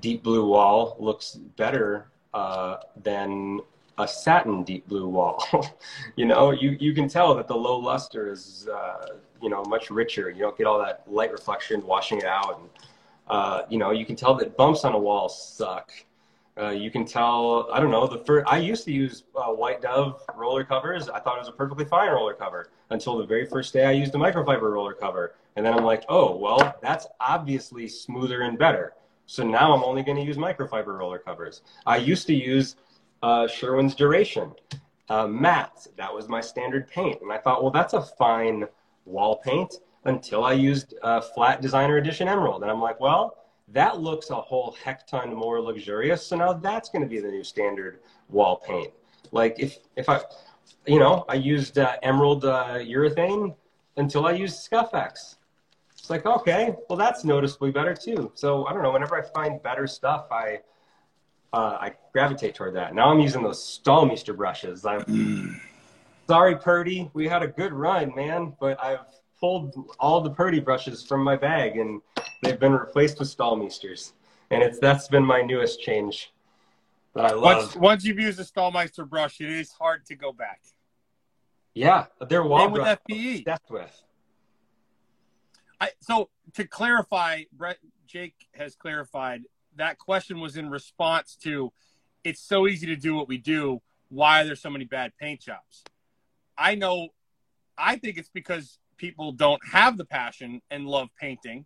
Speaker 3: deep blue wall looks better uh, than a satin deep blue wall. you know, you, you can tell that the low luster is, uh, you know, much richer. You don't get all that light reflection washing it out. And, uh, you know, you can tell that bumps on a wall suck. Uh, you can tell, I don't know, the first, I used to use uh, White Dove roller covers. I thought it was a perfectly fine roller cover until the very first day I used a microfiber roller cover. And then I'm like, oh, well, that's obviously smoother and better. So now I'm only going to use microfiber roller covers. I used to use uh, Sherwin's Duration uh, matte. That was my standard paint. And I thought, well, that's a fine wall paint until I used uh, Flat Designer Edition Emerald. And I'm like, well, that looks a whole heck ton more luxurious. So now that's going to be the new standard wall paint. Like if if I, you know, I used uh, emerald uh, urethane until I used Scuff-X. It's like okay, well that's noticeably better too. So I don't know. Whenever I find better stuff, I uh, I gravitate toward that. Now I'm using those Stahlmeister brushes. I'm mm. sorry, Purdy. We had a good run, man, but I've pulled all the Purdy brushes from my bag and they've been replaced with Stallmeisters. And it's that's been my newest change that I love.
Speaker 2: Once, once you've used a Stallmeister brush, it is hard to go back.
Speaker 3: Yeah, they're wall
Speaker 2: with FPE.
Speaker 3: That's with.
Speaker 2: I, so to clarify, Brett Jake has clarified that question was in response to it's so easy to do what we do. Why are there so many bad paint jobs? I know I think it's because people don't have the passion and love painting,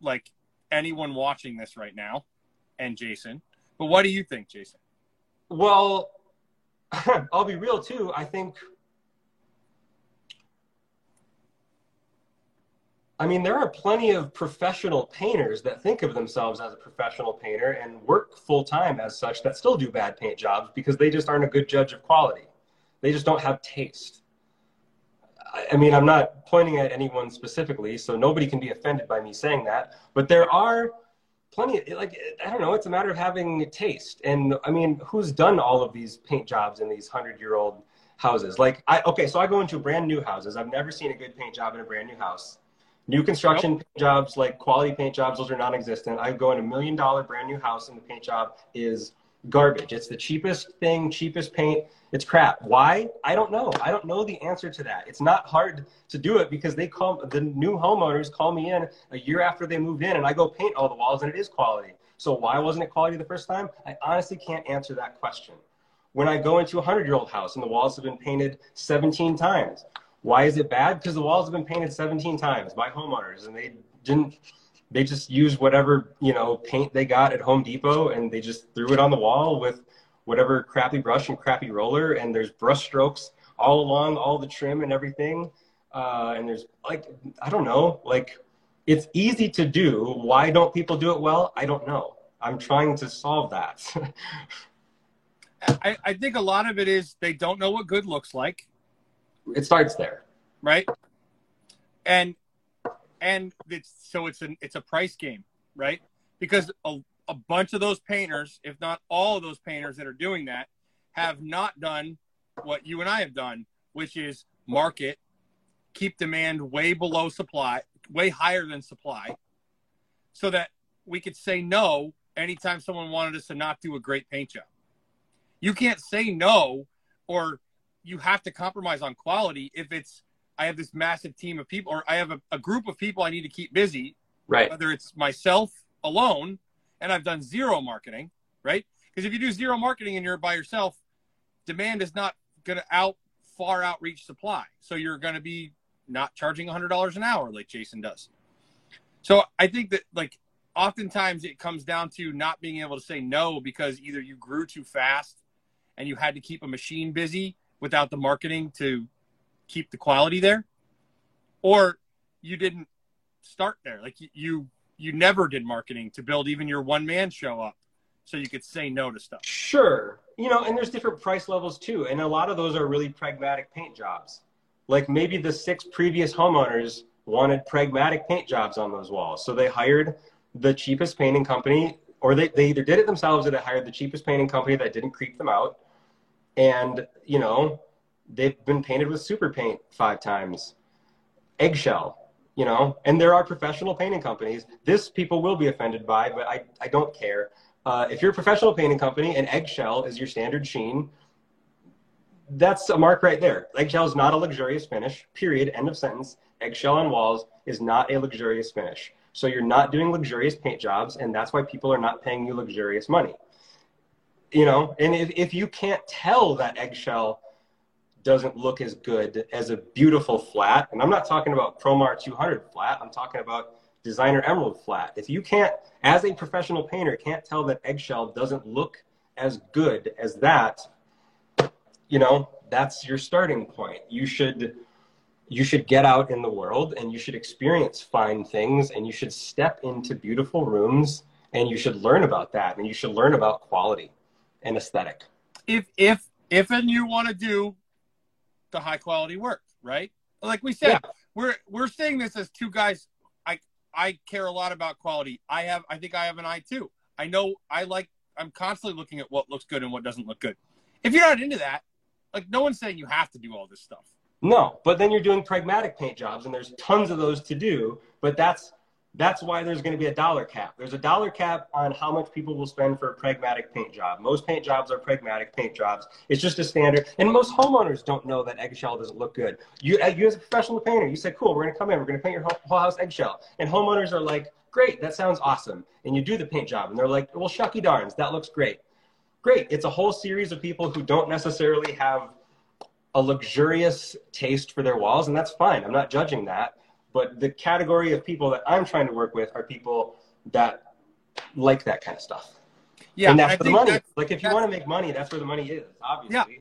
Speaker 2: like anyone watching this right now, and Jason. But what do you think, Jason?
Speaker 3: Well, I'll be real too. I think. I mean, there are plenty of professional painters that think of themselves as a professional painter and work full time as such that still do bad paint jobs because they just aren't a good judge of quality. They just don't have taste. I mean, I'm not pointing at anyone specifically, so nobody can be offended by me saying that. But there are plenty, of, like, I don't know, it's a matter of having a taste. And I mean, who's done all of these paint jobs in these hundred year old houses? Like, I, okay, so I go into brand new houses. I've never seen a good paint job in a brand new house. New construction nope. paint jobs, like quality paint jobs, those are non existent. I go in a million dollar brand new house and the paint job is garbage. It's the cheapest thing, cheapest paint. It's crap. Why? I don't know. I don't know the answer to that. It's not hard to do it because they call the new homeowners call me in a year after they moved in and I go paint all the walls and it is quality. So why wasn't it quality the first time? I honestly can't answer that question. When I go into a 100 year old house and the walls have been painted 17 times, why is it bad? Because the walls have been painted 17 times by homeowners and they didn't they just used whatever you know paint they got at Home Depot and they just threw it on the wall with whatever crappy brush and crappy roller and there's brush strokes all along all the trim and everything. Uh, and there's like I don't know like it's easy to do. Why don't people do it well? I don't know. I'm trying to solve that.
Speaker 2: I, I think a lot of it is they don't know what good looks like.
Speaker 3: It starts there.
Speaker 2: Right? And and it's so it's an it's a price game, right? Because a, a bunch of those painters, if not all of those painters that are doing that, have not done what you and I have done, which is market, keep demand way below supply, way higher than supply, so that we could say no anytime someone wanted us to not do a great paint job. You can't say no, or you have to compromise on quality if it's I have this massive team of people, or I have a, a group of people I need to keep busy.
Speaker 3: Right.
Speaker 2: Whether it's myself alone, and I've done zero marketing, right? Because if you do zero marketing and you're by yourself, demand is not going to out far outreach supply. So you're going to be not charging $100 an hour like Jason does. So I think that like oftentimes it comes down to not being able to say no because either you grew too fast and you had to keep a machine busy without the marketing to keep the quality there, or you didn't start there. Like you you never did marketing to build even your one man show up so you could say no to stuff.
Speaker 3: Sure. You know, and there's different price levels too. And a lot of those are really pragmatic paint jobs. Like maybe the six previous homeowners wanted pragmatic paint jobs on those walls. So they hired the cheapest painting company, or they, they either did it themselves or they hired the cheapest painting company that didn't creep them out. And, you know, they've been painted with super paint five times, eggshell, you know, and there are professional painting companies. This people will be offended by, but I, I don't care. Uh, if you're a professional painting company and eggshell is your standard sheen, that's a mark right there. Eggshell is not a luxurious finish, period, end of sentence. Eggshell on walls is not a luxurious finish. So you're not doing luxurious paint jobs, and that's why people are not paying you luxurious money. you know, and if, if you can't tell that eggshell doesn't look as good as a beautiful flat, and I'm not talking about Promar 200 flat, I'm talking about designer emerald flat. If you can't, as a professional painter, can't tell that eggshell doesn't look as good as that, you know, that's your starting point. You should you should get out in the world and you should experience fine things and you should step into beautiful rooms and you should learn about that and you should learn about quality and aesthetic.
Speaker 2: If if if and you want to do the high quality work, right? Like we said, yeah. we're we're saying this as two guys. I I care a lot about quality. I have I think I have an eye too. I know I like I'm constantly looking at what looks good and what doesn't look good. If you're not into that, like no one's saying you have to do all this stuff.
Speaker 3: No, but then you're doing pragmatic paint jobs, and there's tons of those to do. But that's that's why there's going to be a dollar cap. There's a dollar cap on how much people will spend for a pragmatic paint job. Most paint jobs are pragmatic paint jobs. It's just a standard. And most homeowners don't know that eggshell doesn't look good. You, uh, you as a professional painter, you say, cool, we're going to come in, we're going to paint your whole house eggshell. And homeowners are like, great, that sounds awesome. And you do the paint job, and they're like, well, shucky darns, that looks great. Great. It's a whole series of people who don't necessarily have a luxurious taste for their walls, and that's fine. I'm not judging that but the category of people that I'm trying to work with are people that like that kind of stuff.
Speaker 2: Yeah,
Speaker 3: and that's the money. like if you want to make money, that's where the money is. Obviously.
Speaker 2: Yeah,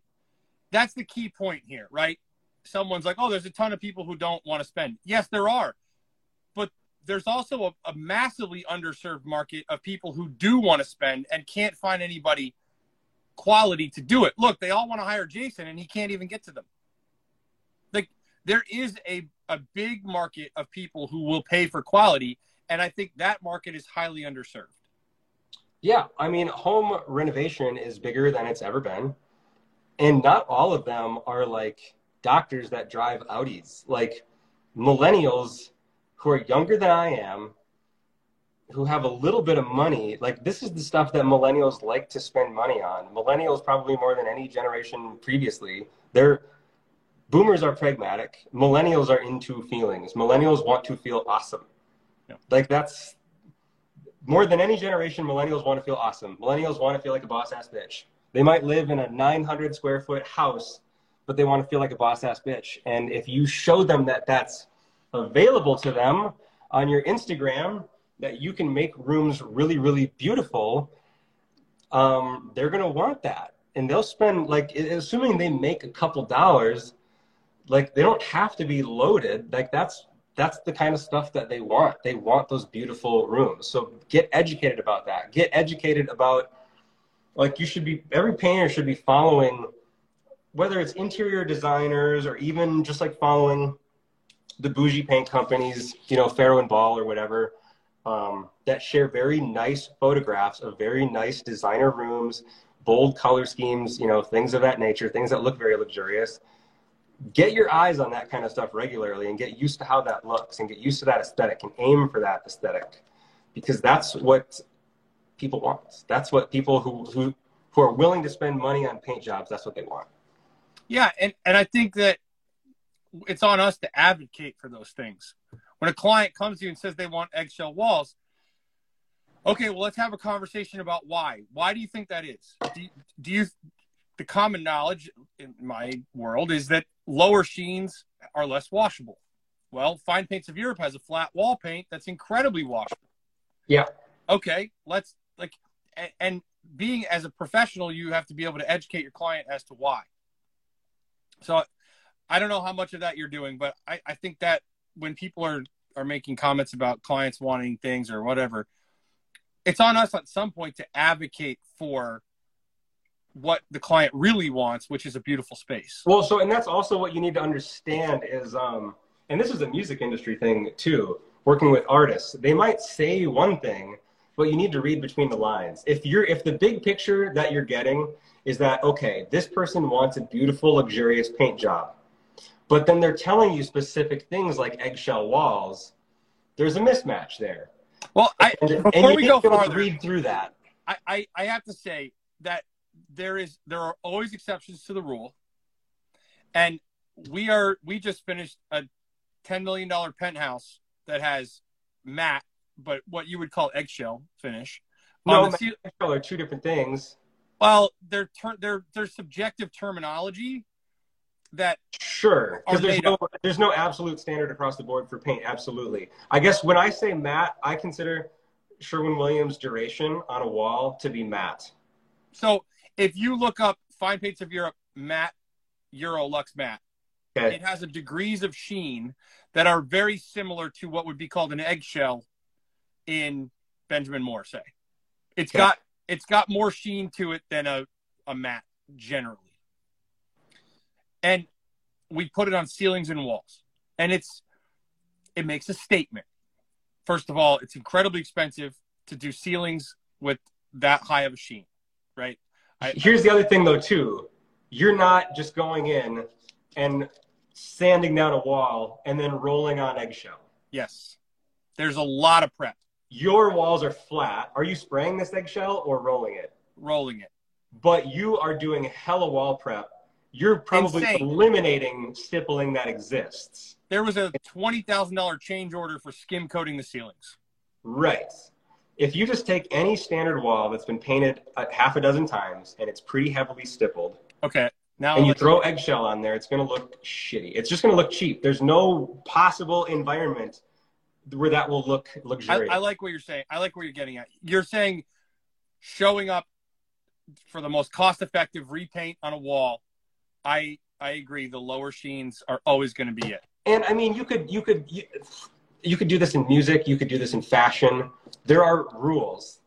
Speaker 2: that's the key point here, right? Someone's like, "Oh, there's a ton of people who don't want to spend." Yes, there are, but there's also a, a massively underserved market of people who do want to spend and can't find anybody quality to do it. Look, they all want to hire Jason, and he can't even get to them. Like there is a a big market of people who will pay for quality, and I think that market is highly underserved.
Speaker 3: Yeah, I mean, home renovation is bigger than it's ever been, and not all of them are like doctors that drive Audis. Like millennials who are younger than I am, who have a little bit of money, like this is the stuff that millennials like to spend money on. Millennials probably more than any generation previously. They're boomers are pragmatic. Millennials are into feelings. Millennials want to feel awesome. Yeah. Like that's more than any generation. Millennials want to feel awesome. Millennials want to feel like a boss ass bitch. They might live in a 900 square foot house, but they want to feel like a boss ass bitch. And if you show them that that's available to them on your Instagram, that you can make rooms really, really beautiful, um, they're going to want that. And they'll spend, like, assuming they make a couple dollars, like they don't have to be loaded. Like that's that's the kind of stuff that they want. They want those beautiful rooms. So get educated about that. Get educated about like you should be every painter should be following whether it's interior designers or even just like following the bougie paint companies you know Farrow and Ball or whatever um, that share very nice photographs of very nice designer rooms bold color schemes you know things of that nature things that look very luxurious get your eyes on that kind of stuff regularly and get used to how that looks and get used to that aesthetic and aim for that aesthetic because that's what people want. That's what people who who who are willing to spend money on paint jobs that's what they want.
Speaker 2: Yeah and and i think that it's on us to advocate for those things. When a client comes to you and says they want eggshell walls okay well let's have a conversation about why. Why do you think that is? Do you, do you the common knowledge in my world is that lower sheens are less washable. Well, Fine Paints of Europe has a flat wall paint that's incredibly washable.
Speaker 3: Yeah.
Speaker 2: Okay, let's like and, and being as a professional, you have to be able to educate your client as to why. So I don't know how much of that you're doing, but I, I think that when people are are making comments about clients wanting things or whatever, it's on us at some point to advocate for what the client really wants, which is a beautiful space.
Speaker 3: Well, so and that's also what you need to understand is, um, and this is a music industry thing too. Working with artists, they might say one thing, but you need to read between the lines. If you're if the big picture that you're getting is that okay, this person wants a beautiful, luxurious paint job, but then they're telling you specific things like eggshell walls. There's a mismatch there.
Speaker 2: Well, I, and, before and we go farther,
Speaker 3: read through that.
Speaker 2: I, I, I have to say that there is there are always exceptions to the rule, and we are we just finished a ten million dollar penthouse that has matte, but what you would call eggshell finish.
Speaker 3: No, um, eggshell are two different things.
Speaker 2: Well, they're ter- they're they're subjective terminology that
Speaker 3: Sure, because there's no there's no absolute standard across the board for paint. Absolutely, I guess when I say matte, I consider Sherwin Williams duration on a wall to be matte.
Speaker 2: so if you look up fine paints of Europe matte Eurolux matte,
Speaker 3: Okay,
Speaker 2: it has a degrees of sheen that are very similar to what would be called an eggshell in Benjamin Moore say. It's
Speaker 3: Okay.
Speaker 2: got it's got more sheen to it than a, a matte generally. And we put it on ceilings and walls. And it's it makes a statement. First of all, it's incredibly expensive to do ceilings with that high of a sheen, right? I-
Speaker 3: here's the other thing though too. You're not just going in and sanding down a wall and then rolling on eggshell.
Speaker 2: Yes. There's a lot of prep
Speaker 3: Your walls are flat. Are you spraying this eggshell or rolling it?
Speaker 2: rolling it.
Speaker 3: But you are doing hella wall prep. You're probably
Speaker 2: Insane.
Speaker 3: eliminating stippling that exists.
Speaker 2: There was a twenty thousand dollar change order for skim coating the ceilings.
Speaker 3: Right. If you just take any standard wall that's been painted a half a dozen times and it's pretty heavily stippled,
Speaker 2: Okay, now
Speaker 3: and you throw eggshell on there, it's going to look shitty. It's just going to look cheap. There's no possible environment where that will look
Speaker 2: I,
Speaker 3: luxurious.
Speaker 2: I like what you're saying. I like what you're getting at. You're saying showing up for the most cost effective repaint on a wall. I I agree. The lower sheens are always going to be it.
Speaker 3: and I mean, you could you could you, you could do this in music. You could do this in fashion. There are rules,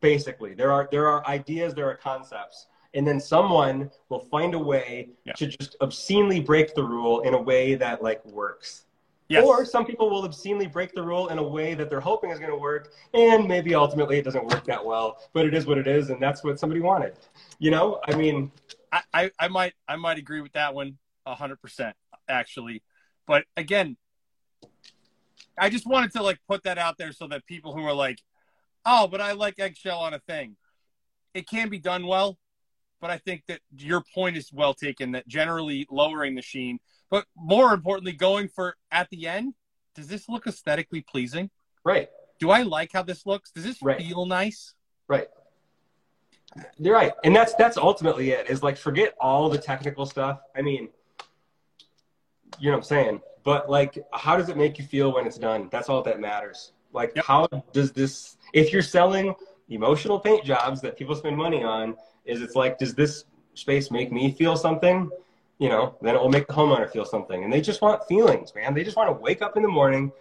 Speaker 3: basically. There are there are ideas. There are concepts. And then someone will find a way
Speaker 2: Yeah.
Speaker 3: to just obscenely break the rule in a way that like works.
Speaker 2: Yes.
Speaker 3: Or some people will obscenely break the rule in a way that they're hoping is going to work, and maybe ultimately it doesn't work that well. But it is what it is, and that's what somebody wanted. You know, I mean,
Speaker 2: I, I, I might I might agree with that one one hundred percent actually. But again, I just wanted to like put that out there so that people who are like, oh, but I like eggshell on a thing. It can be done well, but I think that your point is well taken that generally lowering the sheen, but more importantly, going for at the end, does this look aesthetically pleasing?
Speaker 3: right,
Speaker 2: Do I like how this looks? Does this
Speaker 3: Right.
Speaker 2: feel nice?
Speaker 3: right. You're right, and that's that's ultimately it. Is like forget all the technical stuff. I mean, you know what I'm saying. But like, how does it make you feel when it's done? That's all that matters. Like,
Speaker 2: Yep.
Speaker 3: how does this? If you're selling emotional paint jobs that people spend money on, is it's like, does this space make me feel something? You know, then it will make the homeowner feel something. And they just want feelings, man. They just want to wake up in the morning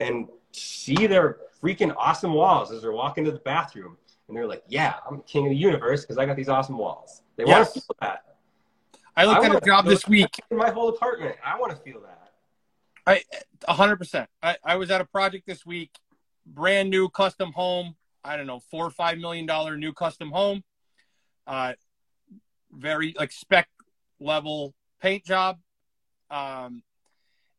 Speaker 3: and see their freaking awesome walls as they're walking to the bathroom. And they're like, yeah, I'm the king of the universe because I got these awesome walls. They want to feel that.
Speaker 2: I looked
Speaker 3: I
Speaker 2: at a job this week
Speaker 3: In my whole apartment, I want to feel that.
Speaker 2: I a hundred percent. I, I was at a project this week, brand new custom home. I don't know, four or five million dollar new custom home. Uh, very like spec level paint job. Um,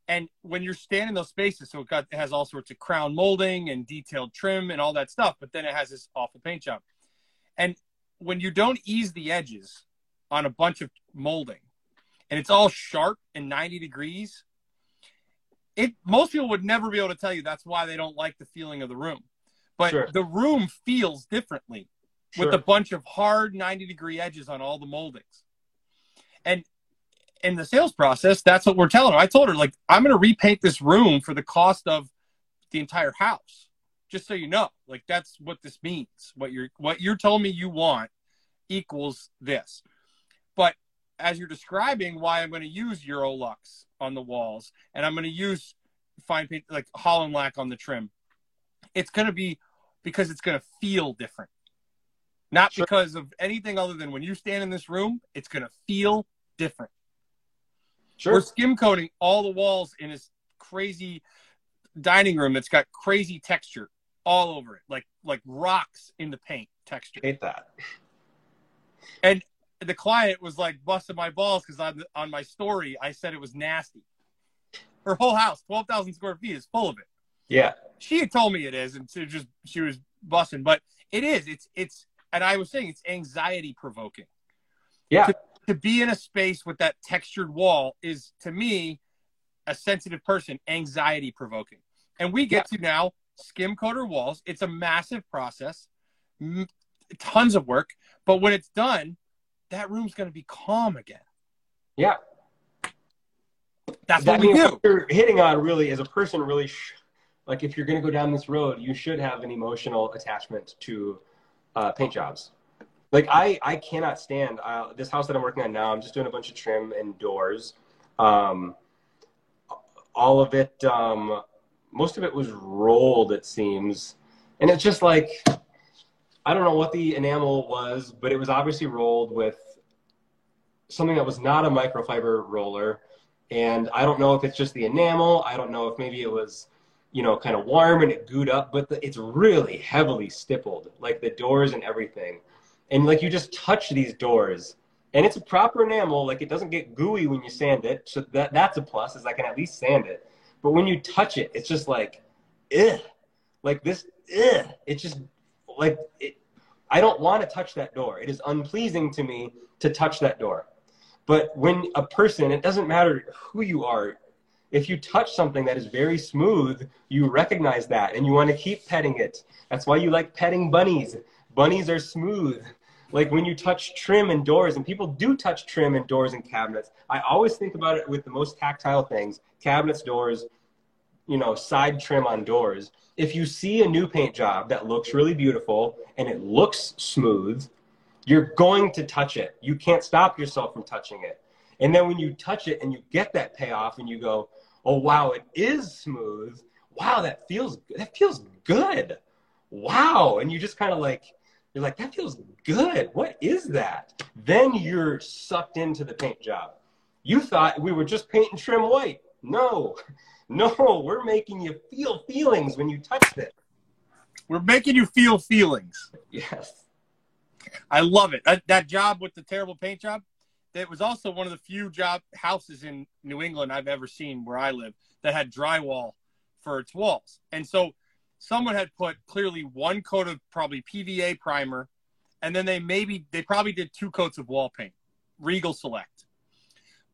Speaker 2: and when you're standing in those spaces, so it got it has all sorts of crown molding and detailed trim and all that stuff, but then it has this awful paint job. And when you don't ease the edges on a bunch of molding, and it's all sharp and 90 degrees, it most people would never be able to tell you that's why they don't like the feeling of the room. But
Speaker 3: Sure.
Speaker 2: the room feels differently
Speaker 3: Sure.
Speaker 2: with a bunch of hard 90 degree edges on all the moldings. And in the sales process, that's what we're telling her. I told her, like, I'm going to repaint this room for the cost of the entire house. Just so you know, like that's what this means. What you're what you're telling me you want equals this. But as you're describing why I'm going to use Eurolux on the walls and I'm going to use fine paint like Hollandlack on the trim, it's going to be because it's going to feel different. Not
Speaker 3: Sure.
Speaker 2: because of anything other than when you stand in this room, it's going to feel different.
Speaker 3: Sure.
Speaker 2: We're skim coating all the walls in this crazy dining room that's got crazy texture all over it, like like rocks in the paint texture.
Speaker 3: hate that.
Speaker 2: The client was like busting my balls because on on my story I said it was nasty. Her whole house, twelve thousand square feet, is full of it.
Speaker 3: Yeah.
Speaker 2: She had told me it is, and she just she was busting, but it is. It's it's, and I was saying it's anxiety provoking.
Speaker 3: Yeah.
Speaker 2: To be in a space with that textured wall is to me, a sensitive person, anxiety provoking. And we get to now skim coater walls. It's a massive process. M- tons of work. But when it's done, that room's going to be calm again.
Speaker 3: Yeah.
Speaker 2: That's
Speaker 3: That
Speaker 2: what we do.
Speaker 3: you're hitting on really as a person really sh- like if you're going to go down this road, you should have an emotional attachment to uh, paint jobs. Like I, I cannot stand uh, this house that I'm working on now. I'm just doing a bunch of trim and doors. Um, all of it, um, most of it was rolled, it seems, and it's just like I don't know what the enamel was, but it was obviously rolled with something that was not a microfiber roller. And I don't know if it's just the enamel. I don't know if maybe it was, you know, kind of warm and it gooed up, but the, it's really heavily stippled, like the doors and everything. And like you just touch these doors and it's a proper enamel. Like it doesn't get gooey when you sand it. So that, that's a plus is I can at least sand it. But when you touch it, it's just like, ugh, like this, ugh. It's just like, it, I don't want to touch that door. It is unpleasing to me to touch that door. But when a person, it doesn't matter who you are, if you touch something that is very smooth, you recognize that and you want to keep petting it. That's why you like petting bunnies. Bunnies are smooth. Like when you touch trim and doors, and people do touch trim and doors and cabinets. I always think about it with the most tactile things cabinets, doors, you know, side trim on doors. If you see a new paint job that looks really beautiful and it looks smooth, you're going to touch it. You can't stop yourself from touching it. And then when you touch it and you get that payoff and you go, "Oh wow, it is smooth. Wow, that feels that feels good. Wow." And you just kind of like you're like, "That feels good. What is that?" Then you're sucked into the paint job. You thought we were just paint and trim white. No. No, we're making you feel feelings when you touch it.
Speaker 2: We're making you feel feelings.
Speaker 3: Yes.
Speaker 2: I love it. That, that job with the terrible paint job, that was also one of the few job houses in New England I've ever seen where I live that had drywall for its walls. And so someone had put clearly one coat of probably PVA primer, and then they maybe they probably did two coats of wall paint, Regal Select.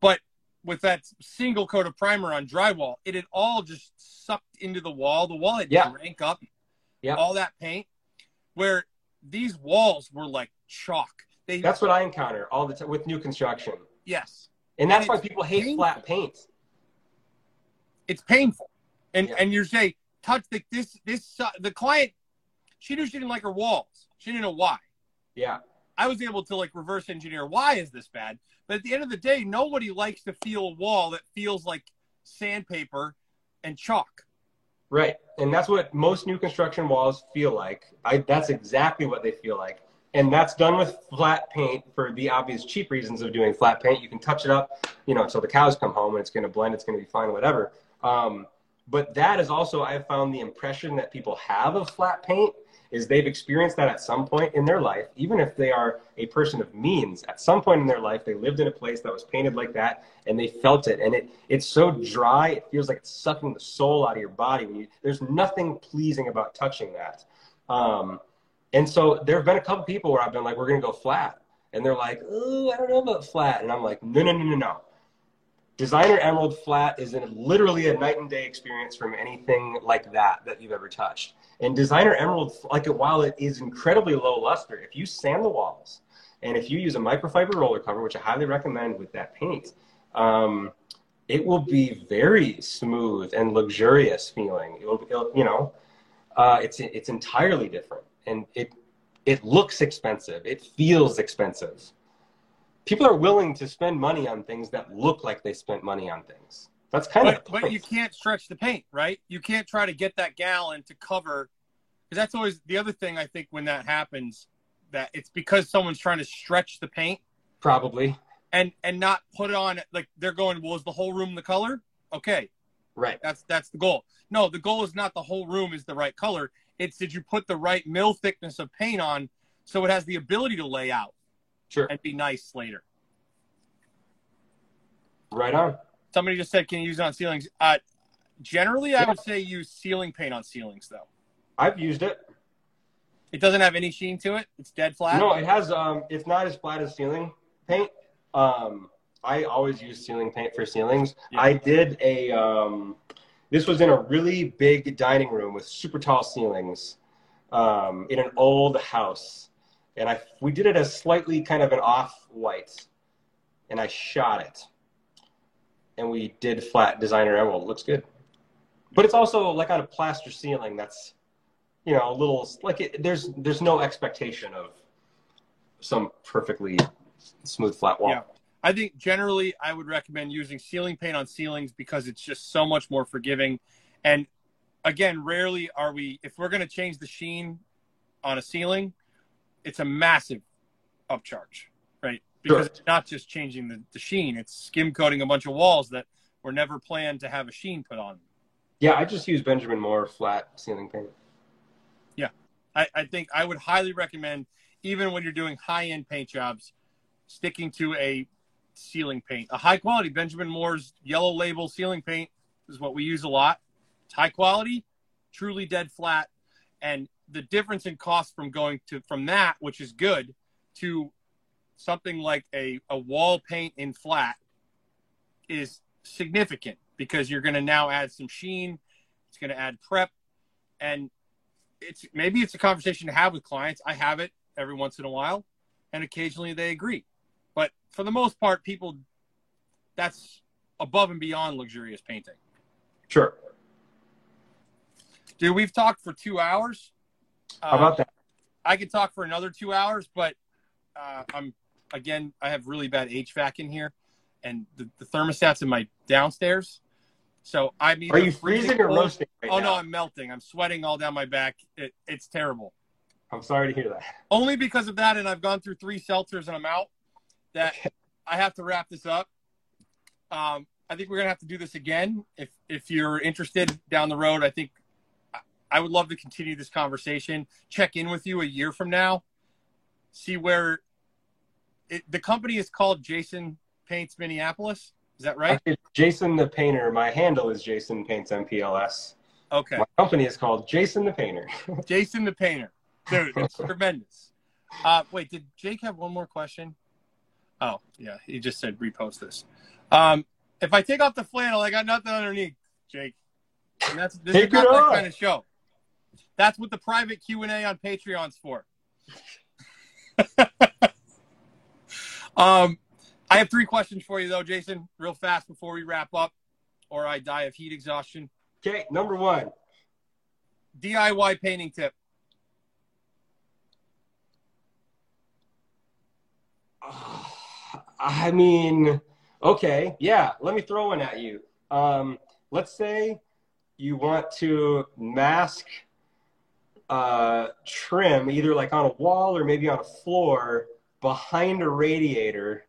Speaker 2: But with that single coat of primer on drywall, it had all just sucked into the wall. The wall had
Speaker 3: Yeah.
Speaker 2: drank up
Speaker 3: Yeah.
Speaker 2: all that paint. Where these walls were like chalk. They
Speaker 3: That's what I encounter all the time with new construction.
Speaker 2: yes,
Speaker 3: And that's
Speaker 2: And
Speaker 3: why people hate
Speaker 2: painful.
Speaker 3: flat paint.
Speaker 2: it's painful. And
Speaker 3: Yeah.
Speaker 2: and you say touch the this this su- the client. She knew she didn't like her walls. She didn't know why.
Speaker 3: Yeah.
Speaker 2: I was able to like reverse engineer why is this bad. But at the end of the day, nobody likes to feel a wall that feels like sandpaper and chalk.
Speaker 3: Right. And that's what most new construction walls feel like. I, that's exactly what they feel like. And that's done with flat paint for the obvious cheap reasons of doing flat paint. You can touch it up, you know, until the cows come home and it's going to blend, it's going to be fine, whatever. Um, but that is also, I have found the impression that people have of flat paint is they've experienced that at some point in their life, even if they are a person of means. At some point in their life, they lived in a place that was painted like that, and they felt it. And it it's so dry, it feels like it's sucking the soul out of your body. You, there's nothing pleasing about touching that. Um, and so there have been a couple people where I've been like, "We're gonna go flat," and they're like, "Oh, I don't know about flat," and I'm like, "No, no, no, no, no." Designer Emerald Flat is literally a night and day experience from anything like that that you've ever touched. And Designer Emerald, like while it is incredibly low luster, if you sand the walls and if you use a microfiber roller cover, which I highly recommend with that paint, um, it will be very smooth and luxurious feeling. It'll, it'll you know, uh, it's it's entirely different, and it it looks expensive. It feels expensive people are willing to spend money on things that look like they spent money on things. That's kind
Speaker 2: But,
Speaker 3: of
Speaker 2: but you can't stretch the paint, right? You can't try to get that gallon to cover. Because that's always the other thing I think when that happens, that it's because someone's trying to stretch the paint
Speaker 3: probably
Speaker 2: and and not put it on like they're going. Well, is the whole room the color? Okay,
Speaker 3: right.
Speaker 2: that's that's the goal. No, the goal is not the whole room is the right color. It's did you put the right mill thickness of paint on so it has the ability to lay out
Speaker 3: Sure.
Speaker 2: and be nice later.
Speaker 3: Right on.
Speaker 2: Somebody just said, "Can you use it on ceilings?" Uh, generally, I would say use ceiling paint on ceilings, though.
Speaker 3: I've used it.
Speaker 2: It doesn't have any sheen to it. It's dead flat.
Speaker 3: No, it has. Um, it's not as flat as ceiling paint. Um, I always use ceiling paint for ceilings.
Speaker 2: Yeah.
Speaker 3: I did a. Um, this was in a really big dining room with super tall ceilings, um, in an old house, and I we did it as slightly kind of an off white, and I shot it, and we did flat designer emerald. It looks good, but it's also like on a plaster ceiling. That's you know a little like it, there's there's no expectation of some perfectly smooth flat wall.
Speaker 2: Yeah. I think generally I would recommend using ceiling paint on ceilings because it's just so much more forgiving. And again, rarely are we, if we're going to change the sheen on a ceiling, it's a massive upcharge, right? Because
Speaker 3: Sure.
Speaker 2: it's not just changing the, the sheen, it's skim coating a bunch of walls that were never planned to have a sheen put on.
Speaker 3: Yeah, I just use Benjamin Moore flat ceiling paint.
Speaker 2: I, I think I would highly recommend, even when you're doing high end paint jobs, sticking to a ceiling paint. A high quality Benjamin Moore's yellow label ceiling paint is what we use a lot. It's high quality, truly dead flat, and the difference in cost from going to from that, which is good, to something like a, a wall paint in flat is significant because you're going to now add some sheen. It's going to add prep, and it's maybe it's a conversation to have with clients. I have it every once in a while, and occasionally they agree. But for the most part, people that's above and beyond luxurious painting.
Speaker 3: Sure.
Speaker 2: Dude, we've talked for two hours.
Speaker 3: How about that?
Speaker 2: I could talk for another two hours, but uh, I'm again. I have really bad HVAC in here, and the, the thermostat's in my downstairs. So I'm either
Speaker 3: Are you freezing or
Speaker 2: cold-
Speaker 3: roasting right
Speaker 2: oh
Speaker 3: now?
Speaker 2: no, I'm melting. I'm sweating all down my back. It, it's terrible.
Speaker 3: I'm sorry to hear that.
Speaker 2: Only because of that, and I've gone through three seltzers and I'm out. That I have to wrap this up. Um, I think we're gonna have to do this again. If if you're interested down the road, I think I- would love to continue this conversation. Check in with you a year from now, see where it, the company is called Jason Paints Minneapolis. Is that right?
Speaker 3: Actually, Jason the Painter. My handle is Jason Paints MPLS.
Speaker 2: Okay,
Speaker 3: My company is called Jason the Painter.
Speaker 2: Jason the Painter, dude, it's tremendous. Uh, wait, did Jake have one more question? Oh, yeah, he just said repost this. Um, if I take off the flannel, I got nothing underneath, Jake. And that's this
Speaker 3: Take
Speaker 2: is not that
Speaker 3: off.
Speaker 2: kind of show. That's what the private Q and A on Patreon's for. um, I have three questions for you though, Jason, real fast before we wrap up, or I die of heat exhaustion.
Speaker 3: Okay, number one.
Speaker 2: DIY painting tip.
Speaker 3: I mean, okay, yeah. Let me throw one at you. Um, let's say you want to mask uh, trim either like on a wall or maybe on a floor behind a radiator,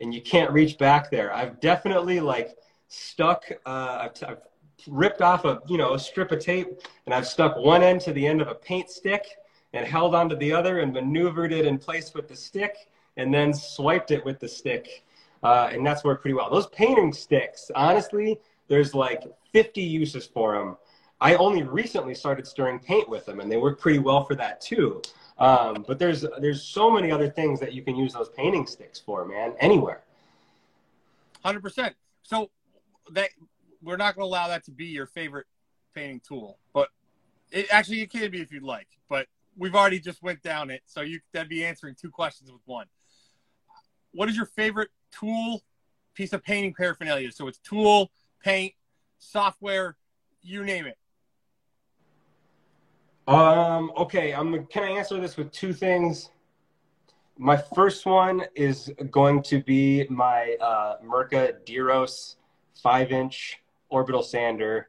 Speaker 3: and you can't reach back there. I've definitely like stuck. Uh, I've, t- I've ripped off a you know a strip of tape, and I've stuck one end to the end of a paint stick and held onto the other and maneuvered it in place with the stick and then swiped it with the stick. Uh, and that's worked pretty well. Those painting sticks, honestly, there's like 50 uses for them. I only recently started stirring paint with them, and they work pretty well for that too. Um, but there's there's so many other things that you can use those painting sticks for, man. Anywhere.
Speaker 2: Hundred percent. So that we're not going to allow that to be your favorite painting tool, but it actually it can be if you'd like. But we've already just went down it, so you that'd be answering two questions with one. What is your favorite tool, piece of painting paraphernalia? So it's tool, paint, software, you name it.
Speaker 3: Um, okay, I'm can I answer this with two things? My first one is going to be my uh, Mirka Deros five inch orbital sander,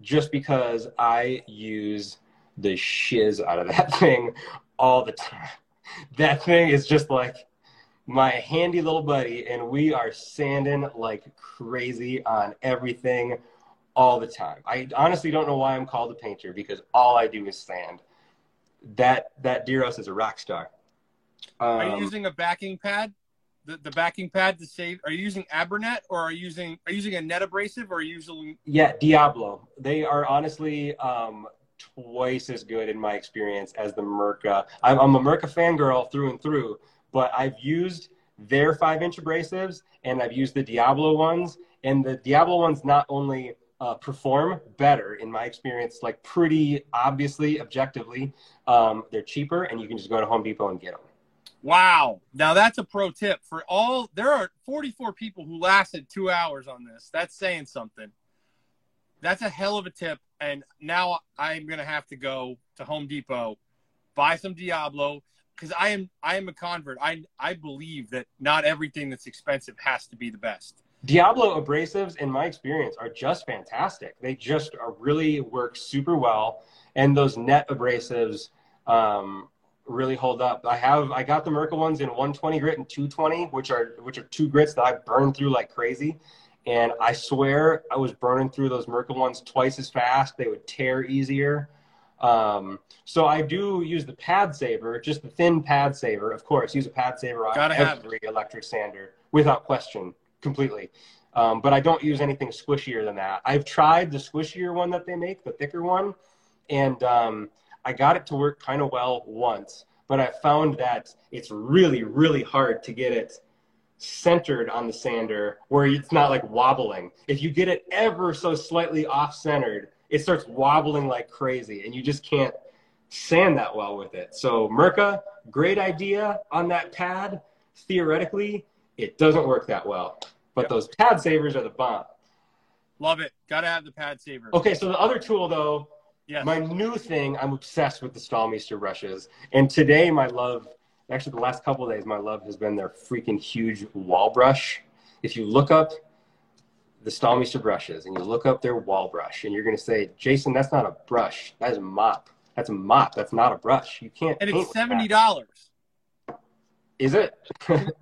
Speaker 3: just because I use the shiz out of that thing all the time. That thing is just like my handy little buddy, and we are sanding like crazy on everything all the time. I honestly don't know why I'm called a painter because all I do is sand. That that Deros is a rock star.
Speaker 2: Are you
Speaker 3: Um,
Speaker 2: using a backing pad? The, the backing pad to save? Are you using Abranet or are you using are you using a net abrasive or are you using
Speaker 3: yeah, Diablo. They are honestly um, twice as good in my experience as the Mirka. I'm, I'm a Mirka fangirl through and through, but I've used their five inch abrasives and I've used the Diablo ones, and the Diablo ones not only uh, perform better in my experience, like pretty obviously, objectively, um, they're cheaper, and you can just go to Home Depot and get them.
Speaker 2: Wow. Now that's a pro tip for all. There are 44 people who lasted two hours on this. That's saying something. That's a hell of a tip. And now I'm gonna have to go to Home Depot, buy some Diablo because I am I am a convert. I I believe that not everything that's expensive has to be the best.
Speaker 3: Diablo abrasives, in my experience, are just fantastic. They just are really work super well, and those net abrasives um, really hold up. I have I got the Mirka ones in 120 grit and 220, which are which are two grits that I burn through like crazy. And I swear I was burning through those Mirka ones twice as fast. They would tear easier. Um, so I do use the pad saver, just the thin pad saver. Of course, use a pad saver on
Speaker 2: Gotta have
Speaker 3: every electric sander without question, completely. Um, but I don't use anything squishier than that. I've tried the squishier one that they make, the thicker one, and um, I got it to work kind of well once. But I found that it's really, really hard to get it centered on the sander where it's not like wobbling. If you get it ever so slightly off centered, it starts wobbling like crazy and you just can't sand that well with it. So Mirka, great idea on that pad. Theoretically, it doesn't work that well. But
Speaker 2: Yep.
Speaker 3: those pad savers are the bomb.
Speaker 2: Love it. Gotta have the pad saver.
Speaker 3: Okay, so the other tool though,
Speaker 2: Yes.
Speaker 3: my new thing, I'm obsessed with the Staalmeester brushes. And today my love, actually the last couple of days, my love has been their freaking huge wall brush. If you look up the Staalmeester brushes and you look up their wall brush and you're gonna say, Jason, that's not a brush. That is a mop. That's a mop. That's not a brush. You can't
Speaker 2: and it's seventy dollars.
Speaker 3: Is it?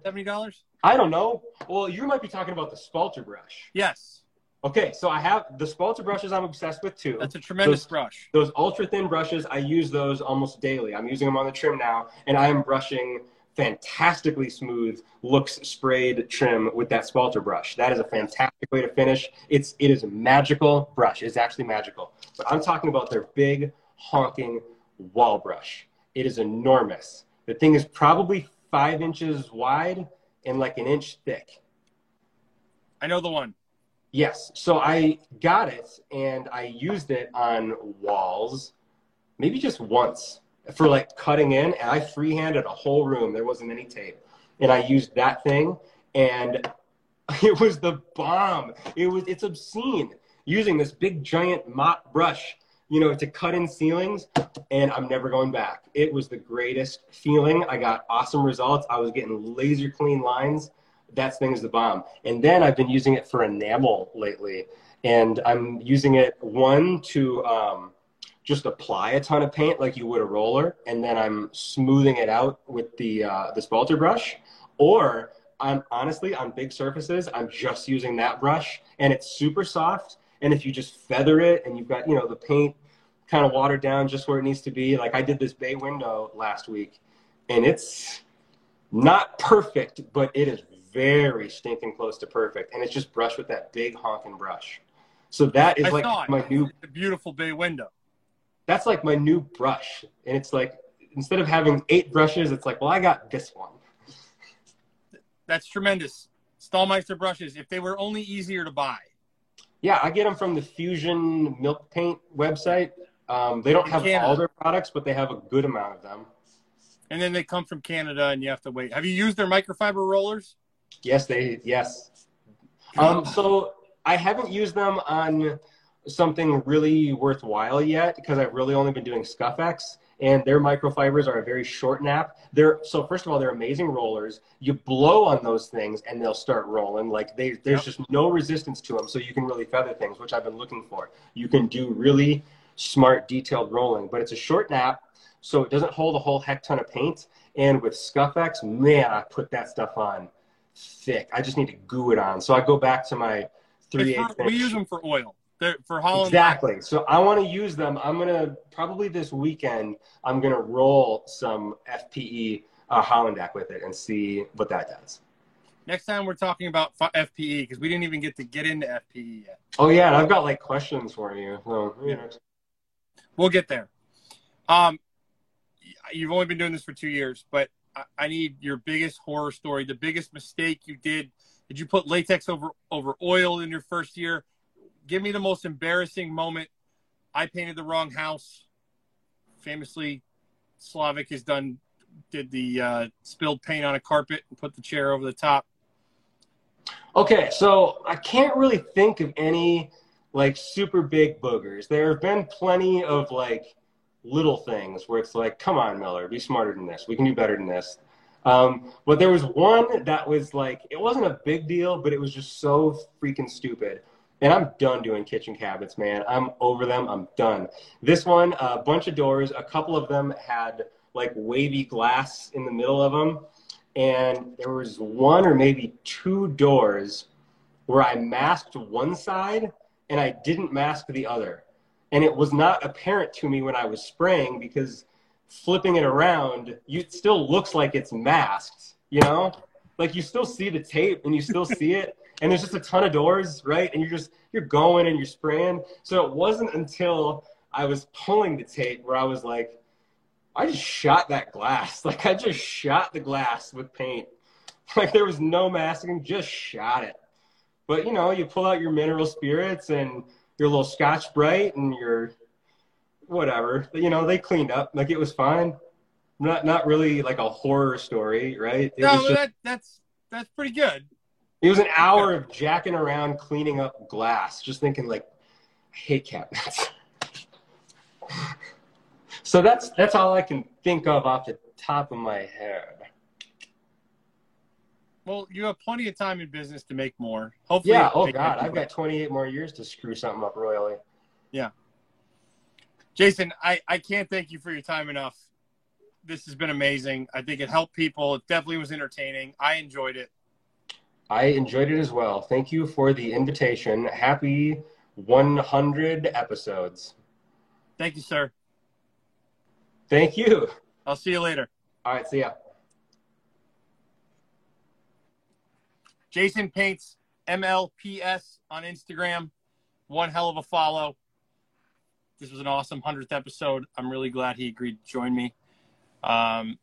Speaker 2: Seventy dollars?
Speaker 3: I don't know. Well, you might be talking about the Spalter brush.
Speaker 2: Yes.
Speaker 3: Okay, so I have the Spalter brushes I'm obsessed with too.
Speaker 2: That's a tremendous
Speaker 3: Those-
Speaker 2: brush.
Speaker 3: Those ultra thin brushes, I use those almost daily. I'm using them on the trim now, and I am brushing fantastically smooth looks sprayed trim with that Spalter brush. That is a fantastic way to finish. It's it is a magical brush. It's actually magical. But I'm talking about their big honking wall brush. It is enormous. The thing is probably five inches wide and like an inch thick.
Speaker 2: I know the one.
Speaker 3: Yes. So I got it and I used it on walls, maybe just once for like cutting in. And I freehanded a whole room. There wasn't any tape. And I used that thing and it was the bomb. It was, it's obscene using this big giant mop brush, you know, to cut in ceilings. And I'm never going back. It was the greatest feeling. I got awesome results. I was getting laser clean lines that thing is the bomb. And then I've been using it for enamel lately, and I'm using it one to um, just apply a ton of paint like you would a roller, and then I'm smoothing it out with the uh, the spalter brush, or I'm honestly on big surfaces, I'm just using that brush, and it's super soft. And if you just feather it, and you've got you know the paint kind of watered down just where it needs to be, like I did this bay window last week, and it's not perfect, but it is very stinking close to perfect. And it's just brushed with that big honking brush. So that is
Speaker 2: I
Speaker 3: like my new,
Speaker 2: beautiful bay window.
Speaker 3: that's like my new brush. And it's like, instead of having eight brushes, it's like, well, I got this one.
Speaker 2: That's tremendous. Staalmeester brushes, if they were only easier to buy.
Speaker 3: Yeah, I get them from the Fusion Milk Paint website. Um, they don't have
Speaker 2: Canada.
Speaker 3: all their products, but they have a good amount of them.
Speaker 2: And then they come from Canada and you have to wait. Have you used their microfiber rollers?
Speaker 3: Yes, they, yes. Um, so I haven't used them on something really worthwhile yet because I've really only been doing ScuffX and their microfibers are a very short nap. They're so first of all, they're amazing rollers. You blow on those things and they'll start rolling. Like they, there's just no resistance to them, so you can really feather things, which I've been looking for. You can do really smart, detailed rolling, but it's a short nap, so it doesn't hold a whole heck ton of paint. And with ScuffX, man, I put that stuff on thick. I just need to goo it on. So I go back to my three
Speaker 2: for- we use them for oil. They're for Holland.
Speaker 3: Exactly. So I want to use them. I'm gonna probably this weekend. I'm gonna roll some FPE uh, Hollandlack with it and see what that does.
Speaker 2: Next time we're talking about FPE because we didn't even get to get into FPE yet.
Speaker 3: Oh yeah, and I've got like questions for you. So, you know.
Speaker 2: We'll get there. Um, you've only been doing this for two years, but I, I need your biggest horror story, the biggest mistake you did. Did you put latex over over oil in your first year? Give me the most embarrassing moment. I painted the wrong house. Famously, Slavik has done did the uh, spilled paint on a carpet and put the chair over the top.
Speaker 3: Okay, so I can't really think of any like super big boogers. There have been plenty of like little things where it's like, come on, Miller, be smarter than this. We can do better than this. Um, but there was one that was like, it wasn't a big deal, but it was just so freaking stupid. And I'm done doing kitchen cabinets, man. I'm over them. I'm done. This one, a bunch of doors, a couple of them had like wavy glass in the middle of them. And there was one or maybe two doors where I masked one side and I didn't mask the other. And it was not apparent to me when I was spraying because flipping it around, you, it still looks like it's masked, you know? Like you still see the tape and you still see it. And there's just a ton of doors, right? And you're just, you're going and you're spraying. So it wasn't until I was pulling the tape where I was like, I just shot that glass. Like I just shot the glass with paint. Like there was no masking, just shot it. But you know, you pull out your mineral spirits and your little Scotch Brite and your whatever. But you know, they cleaned up. Like it was fine. Not not really like a horror story, right? It
Speaker 2: no,
Speaker 3: just,
Speaker 2: that, that's that's pretty good.
Speaker 3: It was an hour of jacking around cleaning up glass, just thinking like, I hate cabinets. so that's that's all I can think of off the top of my head.
Speaker 2: Well, you have plenty of time in business to make more. Hopefully,
Speaker 3: yeah. Oh God, I've got 28 more years to screw something up royally.
Speaker 2: Yeah. Jason, I, I can't thank you for your time enough. This has been amazing. I think it helped people. It definitely was entertaining. I enjoyed it.
Speaker 3: I enjoyed it as well. Thank you for the invitation. Happy 100 episodes.
Speaker 2: Thank you, sir.
Speaker 3: Thank you.
Speaker 2: I'll see you later.
Speaker 3: All right. See ya.
Speaker 2: Jason Paints MLPS on Instagram. One hell of a follow. This was an awesome 100th episode. I'm really glad he agreed to join me. Um,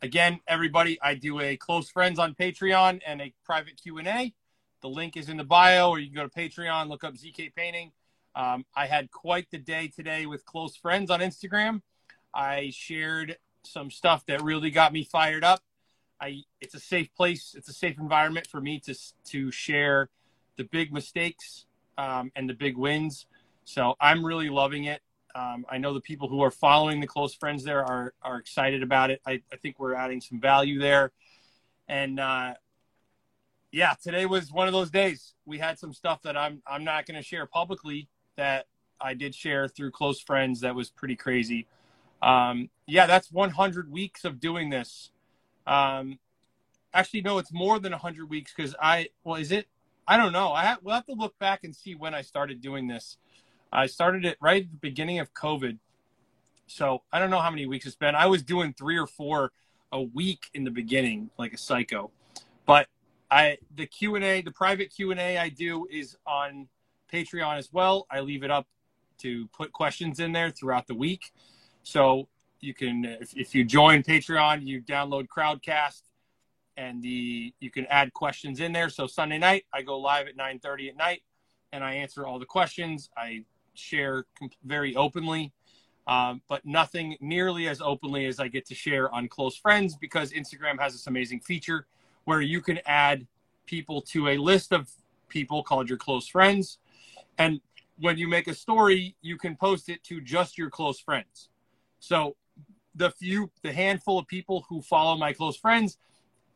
Speaker 2: again, everybody, I do a close friends on Patreon and a private Q&A. The link is in the bio, or you can go to Patreon, look up ZK Painting. Um, I had quite the day today with close friends on Instagram. I shared some stuff that really got me fired up. I it's a safe place. It's a safe environment for me to to share the big mistakes um, and the big wins. So I'm really loving it. Um, I know the people who are following the close friends there are are excited about it. I, I think we're adding some value there, and uh, yeah, today was one of those days. We had some stuff that I'm I'm not going to share publicly that I did share through close friends. That was pretty crazy. Um, yeah, that's 100 weeks of doing this um, actually, no, it's more than 100 weeks because I, well, is it? I don't know. I have, we'll have to look back and see when I started doing this. I started it right at the beginning of COVID. So I don't know how many weeks it's been. I was doing three or four a week in the beginning, like a psycho. But I, the Q and A, the private Q and A I do is on Patreon as well. I leave it up to put questions in there throughout the week. So you can if, if you join patreon you download crowdcast and the you can add questions in there. So sunday night i go live at 9.30 at night and i answer all the questions. I share very openly um, but nothing nearly as openly as i get to share on close friends because instagram has this amazing feature where you can add people to a list of people called your close friends. And when you make a story you can post it to just your close friends. So the few, the handful of people who follow my close friends,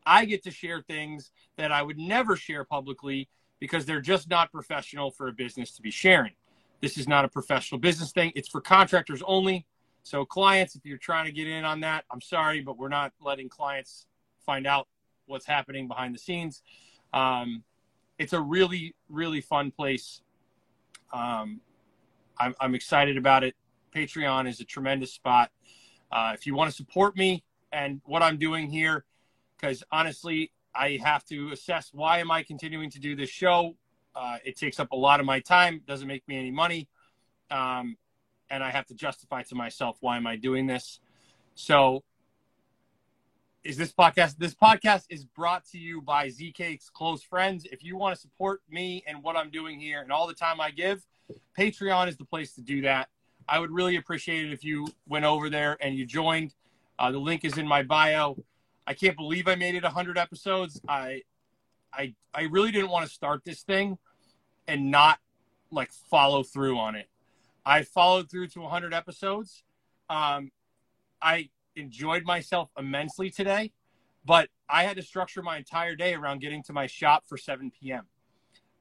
Speaker 2: I get to share things that I would never share publicly because they're just not professional for a business to be sharing. This is not a professional business thing. It's for contractors only. So, clients, if you're trying to get in on that, I'm sorry, but we're not letting clients find out what's happening behind the scenes. Um, it's a really, really fun place. Um, I'm, I'm excited about it. Patreon is a tremendous spot. Uh, if you want to support me and what I'm doing here, because honestly, I have to assess why am I continuing to do this show. Uh, it takes up a lot of my time, doesn't make me any money, um, and I have to justify to myself why am I doing this. So, is this podcast? This podcast is brought to you by ZK's close friends. If you want to support me and what I'm doing here and all the time I give, Patreon is the place to do that. I would really appreciate it if you went over there and you joined. Uh, the link is in my bio. I can't believe I made it 100 episodes. I, I, I really didn't want to start this thing and not like follow through on it. I followed through to 100 episodes. Um, I enjoyed myself immensely today, but I had to structure my entire day around getting to my shop for 7 p.m.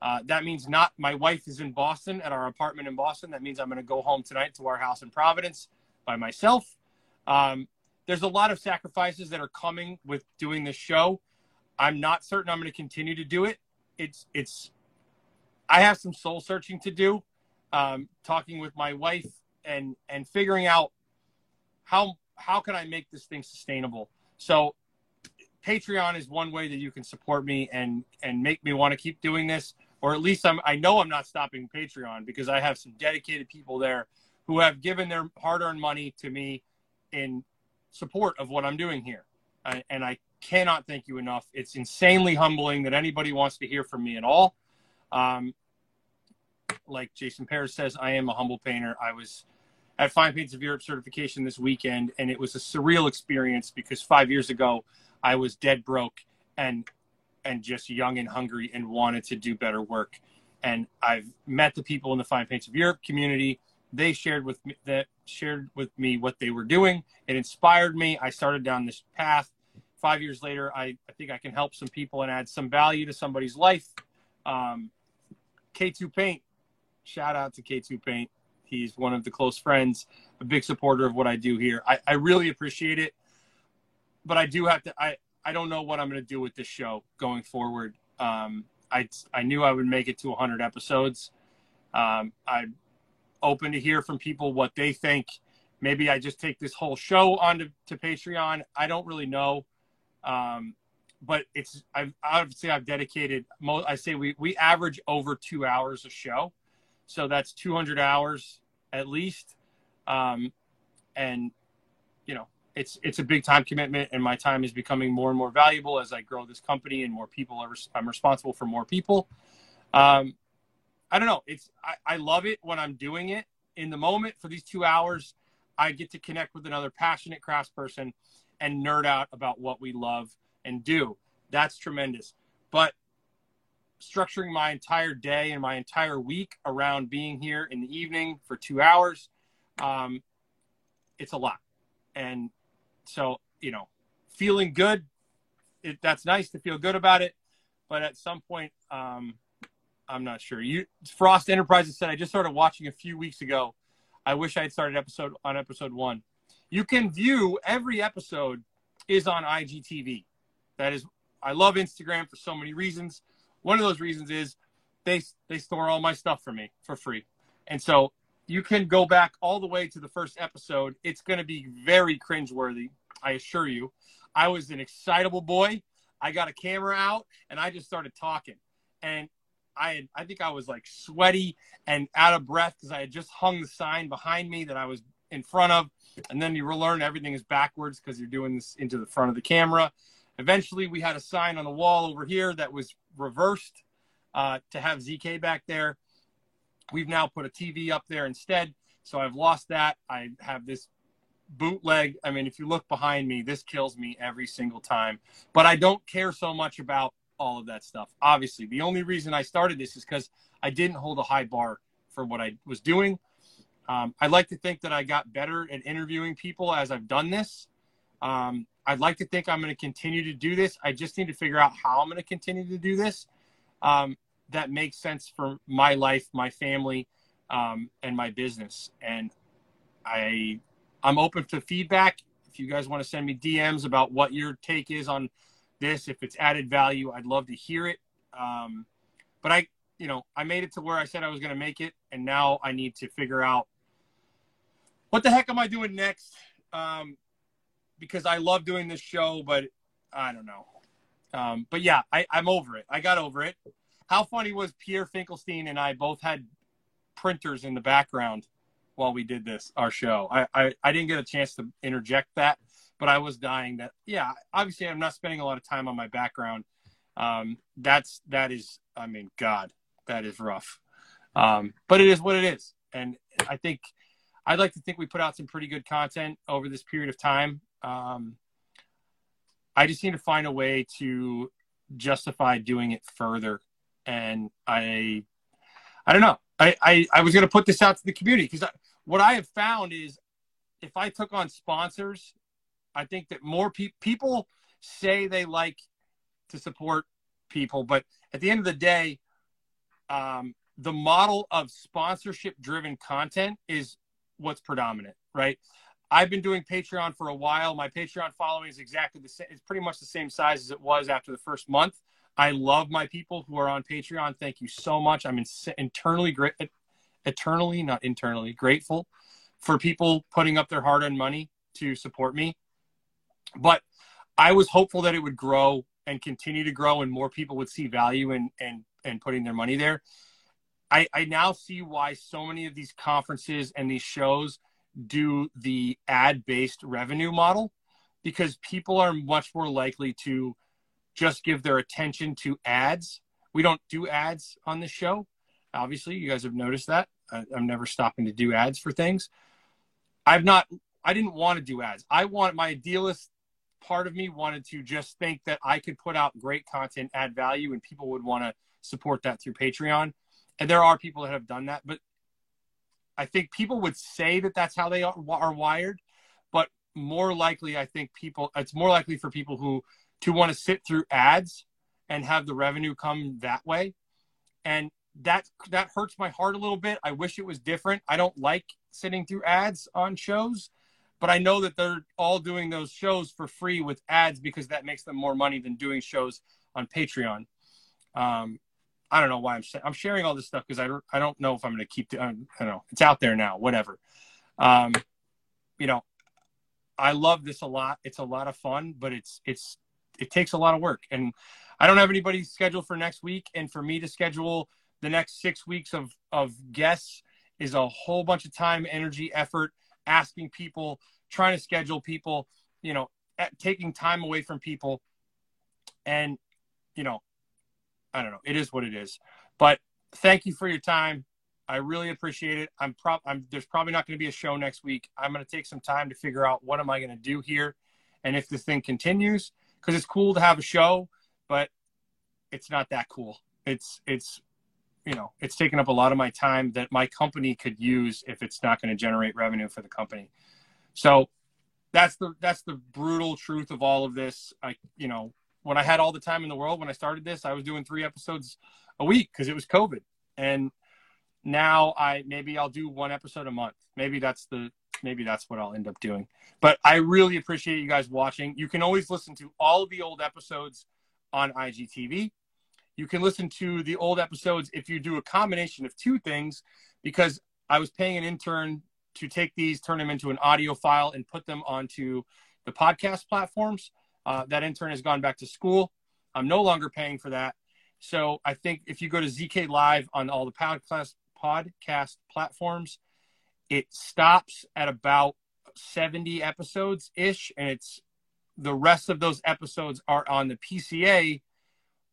Speaker 2: Uh, that means not my wife is in Boston at our apartment in Boston. That means I'm going to go home tonight to our house in Providence by myself. Um, there's a lot of sacrifices that are coming with doing this show. I'm not certain I'm going to continue to do it. It's it's I have some soul searching to do, um, talking with my wife and and figuring out how how can I make this thing sustainable. So Patreon is one way that you can support me and and make me want to keep doing this or at least I'm, I know I'm not stopping Patreon because I have some dedicated people there who have given their hard-earned money to me in support of what I'm doing here. I, and I cannot thank you enough. It's insanely humbling that anybody wants to hear from me at all. Um, like Jason Paris says, I am a humble painter. I was at Fine Paints of Europe certification this weekend, and it was a surreal experience because five years ago I was dead broke and and just young and hungry and wanted to do better work. And I've met the people in the Fine Paints of Europe community. They shared with me that shared with me what they were doing. It inspired me. I started down this path. Five years later, I, I think I can help some people and add some value to somebody's life. Um, K2 Paint, shout out to K2 Paint. He's one of the close friends, a big supporter of what I do here. I, I really appreciate it. But I do have to, I, I don't know what I'm going to do with this show going forward. Um, I I knew I would make it to 100 episodes. Um, I'm open to hear from people what they think. Maybe I just take this whole show onto to Patreon. I don't really know, um, but it's I've obviously I've dedicated. I say we we average over two hours a show, so that's 200 hours at least, um, and you know it's it's a big time commitment, and my time is becoming more and more valuable as I grow this company and more people are. I'm responsible for more people. Um, I don't know. It's I, I love it when I'm doing it in the moment for these two hours. I get to connect with another passionate craftsperson and nerd out about what we love and do. That's tremendous. But structuring my entire day and my entire week around being here in the evening for two hours, um, it's a lot. And so, you know, feeling good, it, that's nice to feel good about it. But at some point, um, I'm not sure. You Frost Enterprises said I just started watching a few weeks ago. I wish I had started episode on episode one. You can view every episode is on IGTV. That is, I love Instagram for so many reasons. One of those reasons is they they store all my stuff for me for free, and so you can go back all the way to the first episode. It's going to be very cringeworthy, I assure you. I was an excitable boy. I got a camera out and I just started talking. And I had, I think I was like sweaty and out of breath because I had just hung the sign behind me that I was in front of. And then you learn everything is backwards because you're doing this into the front of the camera. Eventually, we had a sign on the wall over here that was reversed uh, to have ZK back there. We've now put a TV up there instead. So I've lost that. I have this bootleg. I mean, if you look behind me, this kills me every single time. But I don't care so much about all of that stuff. Obviously, the only reason I started this is because I didn't hold a high bar for what I was doing. Um, I'd like to think that I got better at interviewing people as I've done this. Um, I'd like to think I'm going to continue to do this. I just need to figure out how I'm going to continue to do this. Um, that makes sense for my life, my family, um, and my business. And I, I'm open to feedback. If you guys want to send me DMs about what your take is on this, if it's added value, I'd love to hear it. Um, but I, you know, I made it to where I said I was going to make it, and now I need to figure out what the heck am I doing next. Um, because I love doing this show, but I don't know. Um, but yeah, I, I'm over it. I got over it how funny was Pierre Finkelstein and I both had printers in the background while we did this our show. I, I, I didn't get a chance to interject that, but I was dying that yeah, obviously I'm not spending a lot of time on my background. Um, that's that is I mean, God, that is rough. Um, but it is what it is. And I think I'd like to think we put out some pretty good content over this period of time. Um, I just need to find a way to justify doing it further. And I, I don't know. I, I, I was going to put this out to the community because what I have found is if I took on sponsors, I think that more pe- people say they like to support people, but at the end of the day, um, the model of sponsorship driven content is what's predominant, right? I've been doing Patreon for a while. My Patreon following is exactly the same. It's pretty much the same size as it was after the first month. I love my people who are on Patreon. Thank you so much. I'm in, internally great, eternally, not internally, grateful for people putting up their hard-earned money to support me. But I was hopeful that it would grow and continue to grow, and more people would see value in and and putting their money there. I, I now see why so many of these conferences and these shows do the ad based revenue model because people are much more likely to just give their attention to ads. We don't do ads on the show. Obviously, you guys have noticed that. I, I'm never stopping to do ads for things. I've not, I didn't want to do ads. I want my idealist part of me wanted to just think that I could put out great content, add value, and people would want to support that through Patreon. And there are people that have done that, but I think people would say that that's how they are, are wired, but more likely, I think people, it's more likely for people who to want to sit through ads and have the revenue come that way. And that that hurts my heart a little bit. I wish it was different. I don't like sitting through ads on shows, but I know that they're all doing those shows for free with ads because that makes them more money than doing shows on Patreon. Um, I don't know why I'm I'm sharing all this stuff because I don't I don't know if I'm going to keep the, I don't know it's out there now whatever. Um, you know, I love this a lot. It's a lot of fun, but it's it's it takes a lot of work, and I don't have anybody scheduled for next week. And for me to schedule the next six weeks of of guests is a whole bunch of time, energy, effort, asking people, trying to schedule people, you know, taking time away from people, and you know, I don't know. It is what it is. But thank you for your time. I really appreciate it. I'm prob I'm there's probably not going to be a show next week. I'm going to take some time to figure out what am I going to do here and if this thing continues because it's cool to have a show, but it's not that cool. It's it's you know, it's taking up a lot of my time that my company could use if it's not going to generate revenue for the company. So that's the that's the brutal truth of all of this. I you know, when I had all the time in the world when I started this, I was doing three episodes a week because it was COVID. And now I maybe I'll do one episode a month. Maybe that's the maybe that's what I'll end up doing. But I really appreciate you guys watching. You can always listen to all of the old episodes on IGTV. You can listen to the old episodes if you do a combination of two things because I was paying an intern to take these, turn them into an audio file, and put them onto the podcast platforms. Uh, that intern has gone back to school. I'm no longer paying for that. So I think if you go to ZK Live on all the podcast podcast platforms, it stops at about 70 episodes ish, and it's the rest of those episodes are on the PCA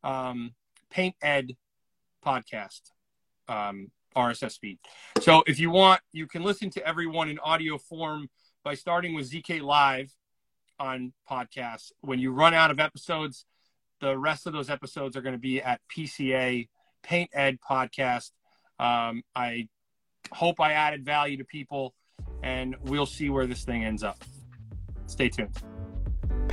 Speaker 2: um, Paint Ed podcast um, RSS feed. So if you want, you can listen to everyone in audio form by starting with ZK Live on podcasts. When you run out of episodes, the rest of those episodes are going to be at PCA Paint Ed Podcast. Um, I hope I added value to people, and we'll see where this thing ends up. Stay tuned.